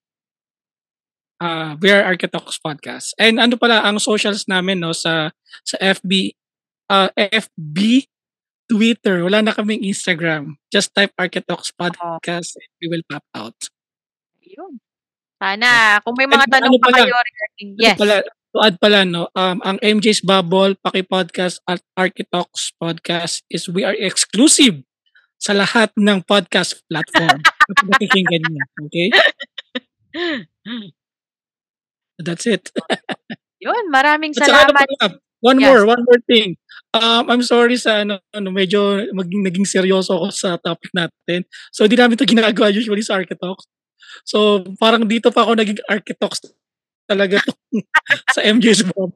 Uh, we are Architox Podcast. And ano pala ang socials namin no sa sa FB uh, FB Twitter, wala na kaming Instagram. Just type Architox Podcast and we will pop out. Ayun. Sana kung may mga And tanong ano pa pala, kayo regarding Ano yes. pala, to add pala no, um, ang MJ's Bubble Paki-Podcast at Architox Podcast is we are exclusive sa lahat ng podcast platform. Nakikinggan niya. Okay? [laughs] That's it. Yun, maraming At saka ano salamat. pala, one Yes. more, one more thing. Um, I'm sorry sa ano, ano medyo maging naging seryoso ako sa topic natin. So hindi namin 'to ginagawa usually sa Architox. So parang dito pa ako naging Architox talaga [laughs] sa MJ's Bubble.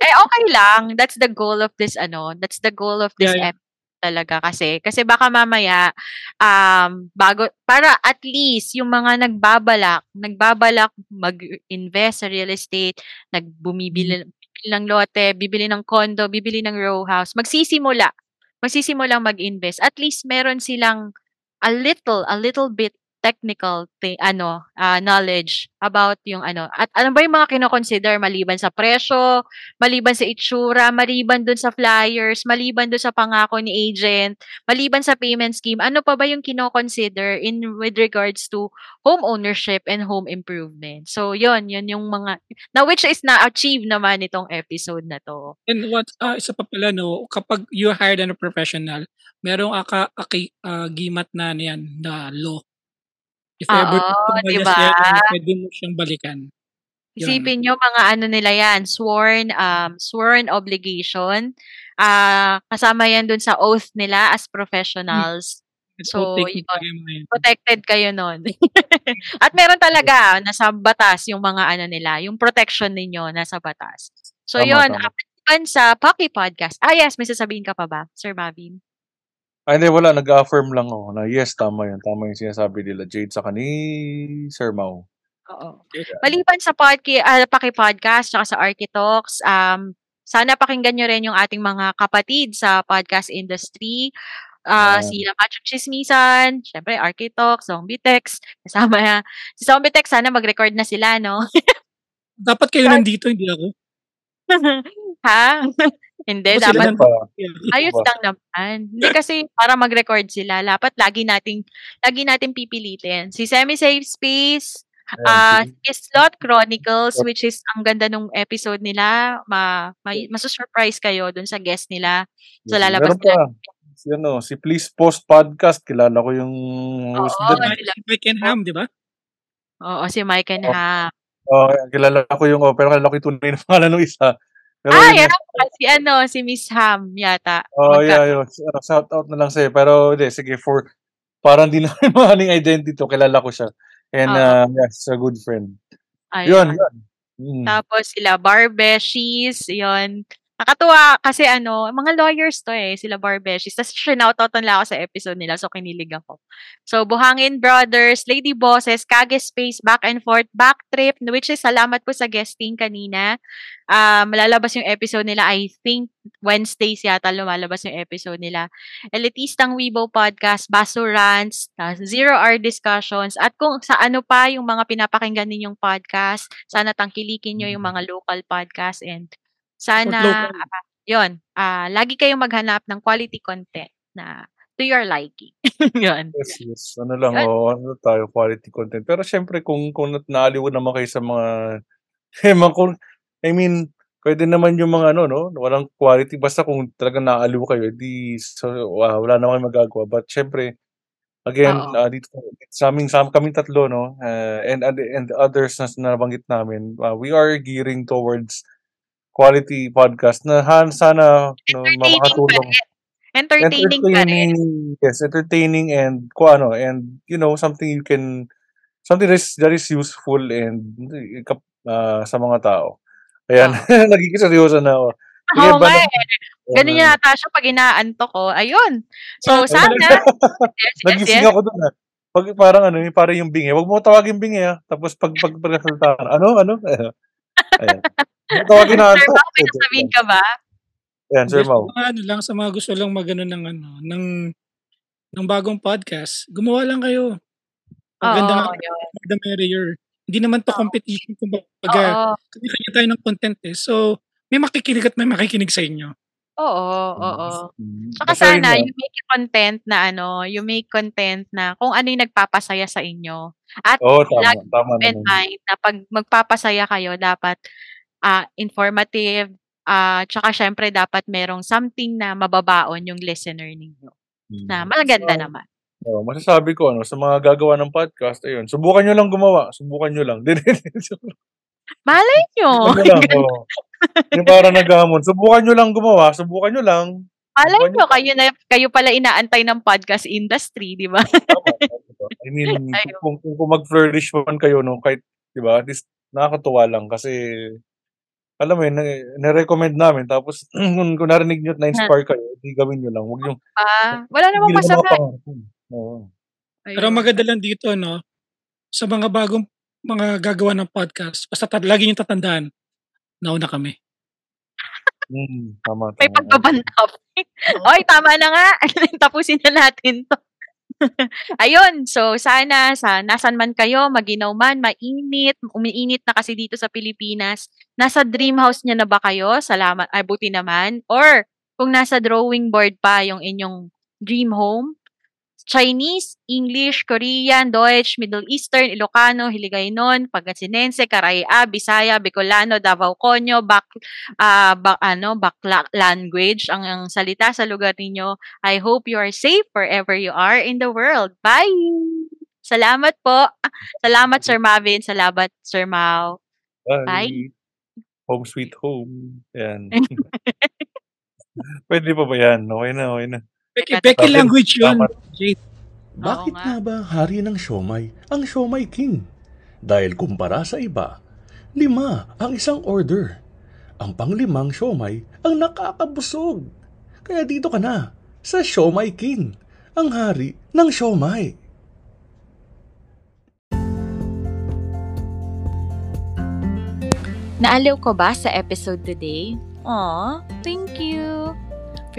Eh, okay lang. That's the goal of this ano, that's the goal of this Yeah, talaga kasi kasi baka mamaya um bago para at least yung mga nagbabalak, nagbabalak mag-invest sa real estate, nagbumibili bibili ng lote, bibili ng condo, bibili ng row house, magsisimula. Magsisimulang mag-invest. At least meron silang a little, a little bit technical thi- ano, ah, knowledge about yung ano. At ano ba yung mga kino-consider maliban sa presyo, maliban sa itsura, maliban dun sa flyers, maliban dun sa pangako ni agent, maliban sa payment scheme, ano pa ba yung kino-consider in with regards to home ownership and home improvement. So, yon yun yung mga, na which is na-achieve naman itong episode na to. And what ah, isa pa pala no, kapag you hired a professional, merong aka, aki, ah, gimat na niyan na law. If ever Oo, tumalas diba? yan, pwede mo siyang balikan. Yun. Isipin nyo mga ano nila yan, sworn, um, sworn obligation. Ah, kasama yan dun sa oath nila as professionals. So, So, yun. Protected kayo nun. [laughs] At meron talaga, nasa batas yung mga ano nila, yung protection ninyo nasa batas. So, Tama, yun, tama. ah, sa Pocky Podcast. Ah, yes, may sasabihin ka pa ba, Sir Mavin? Ay, hindi, wala. Nag-affirm lang ako na yes, tama yun. Tama yung sinasabi nila Jade sa ni Sir Mau. Oo. Okay. Maliban sa podki, ah, Paki Podcast tsaka sa Architalks, um, sana pakinggan nyo rin yung ating mga kapatid sa podcast industry. Ah, Yeah. sila Machong Chismisan, syempre Architalks, Zombietex, kasama na. Si Zombietex, sana mag-record na sila, no? Dapat kayo nandito, hindi ako. [laughs] ha? Hindi, Kasi dapat ayos lang naman. Hindi kasi para mag-record sila, dapat lagi nating lagi nating pipilitin. Si Semi Safe Space, Ah, Ayan. si Slot Chronicles which is ang ganda nung episode nila, ma, ma masu-surprise kayo dun sa guest nila. So Yes, lalabas meron nila. pa. Si, ano, si Please Post Podcast. Kilala ko yung host Oo, doon. Mike and Ham, di ba? Oo, si Mike and Oh. Ham. Oh, kilala ko yung, oh, pero kilala ko yung tunay na pangalan ng isa. Pero Ah, yun, yan si ano, si Miss Ham yata. Oh, Magka- yeah, yun. Ano, Shout out na lang sa'yo. Pero, hindi, sige, for, parang di [laughs] na mahaling identity to. Kilala ko siya. And, Oo. uh, yes, a good friend. Ayun. Yun, yun. Mm. Tapos sila Barbeshies, yon. Nakatuwa kasi ano, mga lawyers to eh, sila Barbeshies. Tapos sinautot nila ako sa episode nila, so kinilig ako. So, Buhangin Brothers, Lady Bosses, Kage Space, Back and Forth, Backtrip, which is salamat po sa guesting kanina. Ah, malalabas yung episode nila, I think Wednesdays yata lumalabas yung episode nila. Elitistang Weibo Podcast, Baso Rants, ah, Zero Hour Discussions, at kung sa ano pa yung mga pinapakinggan ninyong podcast, sana tangkilikin nyo yung mga local podcast and sana, ah, yun, ah, lagi kayong maghanap ng quality content na to your liking. [laughs] yun. Yes, yes. Ano lang, Yun. oh, ano tayo, quality content. Pero syempre, kung, kung na- naaliw naman kayo sa mga, [laughs] eh, kung, I mean, pwede naman yung mga ano, no? Walang quality. Basta kung talagang naaliw kayo, di, so, ah, wala naman magagawa. But syempre, again, Oo. ah, dito, sa aming, sa kaming tatlo, no? ah, and, and, and the others na nabanggit namin, ah, we are gearing towards quality podcast na han, sana no, Entertaining makakatulong rin. Entertaining pa rin. entertaining, yes, entertaining and kung ano, and you know, something you can, something that is, that is useful and ah, sa mga tao. Ayan, [laughs] nagiging seryoso na ako. Oo nga Ban- eh. Ganun Ayan. yata siya pag inaantok ko. Ayun. So, Ah, sana. [laughs] yes, yes, Nagising yes. ako ah. Pag parang ano, yung parang yung bingi. Huwag mo tawagin bingi ah. Tapos pag pag pagkasaltaan, ano, ano? [laughs] Ayan. Tawagin na Sir Mau, may sasabihin ka ba? Ayan, Sir Mau. mga ano lang sa mga gusto lang magano ng ano ng ng bagong podcast. Gumawa lang kayo. Ang ganda Oo, nga, yun. the merrier. Hindi naman to competition kumbaga. Oo. Kanya-kanya tayo ng content eh. So, may makikinig at may makikinig sa inyo. Oo, oo. Saka sana, you make content na ano, you make content na kung ano yung nagpapasaya sa inyo. At Oo, tama. lagi Tama in naman. mind na pag magpapasaya kayo, dapat ah informative, ah tsaka syempre dapat merong something na mababaon yung listener ninyo. Na maganda So, naman. Oo, masasabi ko ano, sa mga gagawa ng podcast, ayun, subukan niyo lang gumawa, subukan niyo lang. [laughs] Malay. Ano lang, [laughs] oo. Yung parang naghahamon, subukan niyo lang gumawa, subukan niyo lang. Malay niyo, kayo, na, kayo pala inaantay ng podcast industry, di ba? I mean, [laughs] kung, kung, kung mag-flourish man kayo, no, kahit, di ba, at least nakakatuwa lang kasi, alam mo yun, na- na-recommend namin, tapos [clears throat] kung, kung narinig nyo at na-inspire kayo, di gawin nyo lang. Huwag yung, Ah, wala namang hindi masama. Oo. Pero maganda lang dito, no? Sa mga bagong mga gagawa ng podcast, basta tat- lagi niyong tatandaan, nauna kami. Mm, tama, May tama. pagbabantap. Oy, tama na nga. [laughs] Tapusin na natin to. [laughs] Ayun, so sana sa nasan man kayo, maginaw man, mainit, umiinit na kasi dito sa Pilipinas. Nasa dream house niya na ba kayo? Salamat, ay buti naman. Or kung nasa drawing board pa yung inyong dream home, Chinese, English, Korean, Deutsch, Middle Eastern, Ilocano, Hiligaynon, Pangasinense, Karaya, Bisaya, Bicolano, Davao Conyo, Bak ah ba, ano, Bakla language ang, ang salita sa lugar ninyo. I hope you are safe wherever you are in the world. Bye! Salamat po. [laughs] Salamat Sir Marvin, salamat Sir Mau. Bye. Bye. Home sweet home. Yan. [laughs] [laughs] Pwede pa ba yan? Okay na, okay na. Becky, Becky language yun. Jade. Bakit nga. nga ba hari ng siomay ang siomay king? Dahil kumpara sa iba, lima ang isang order. Ang panglimang siomay ang nakakabusog. Kaya dito ka na, sa siomay king, ang hari ng siomay. Naaliw ko ba sa episode today? Aw, thank you!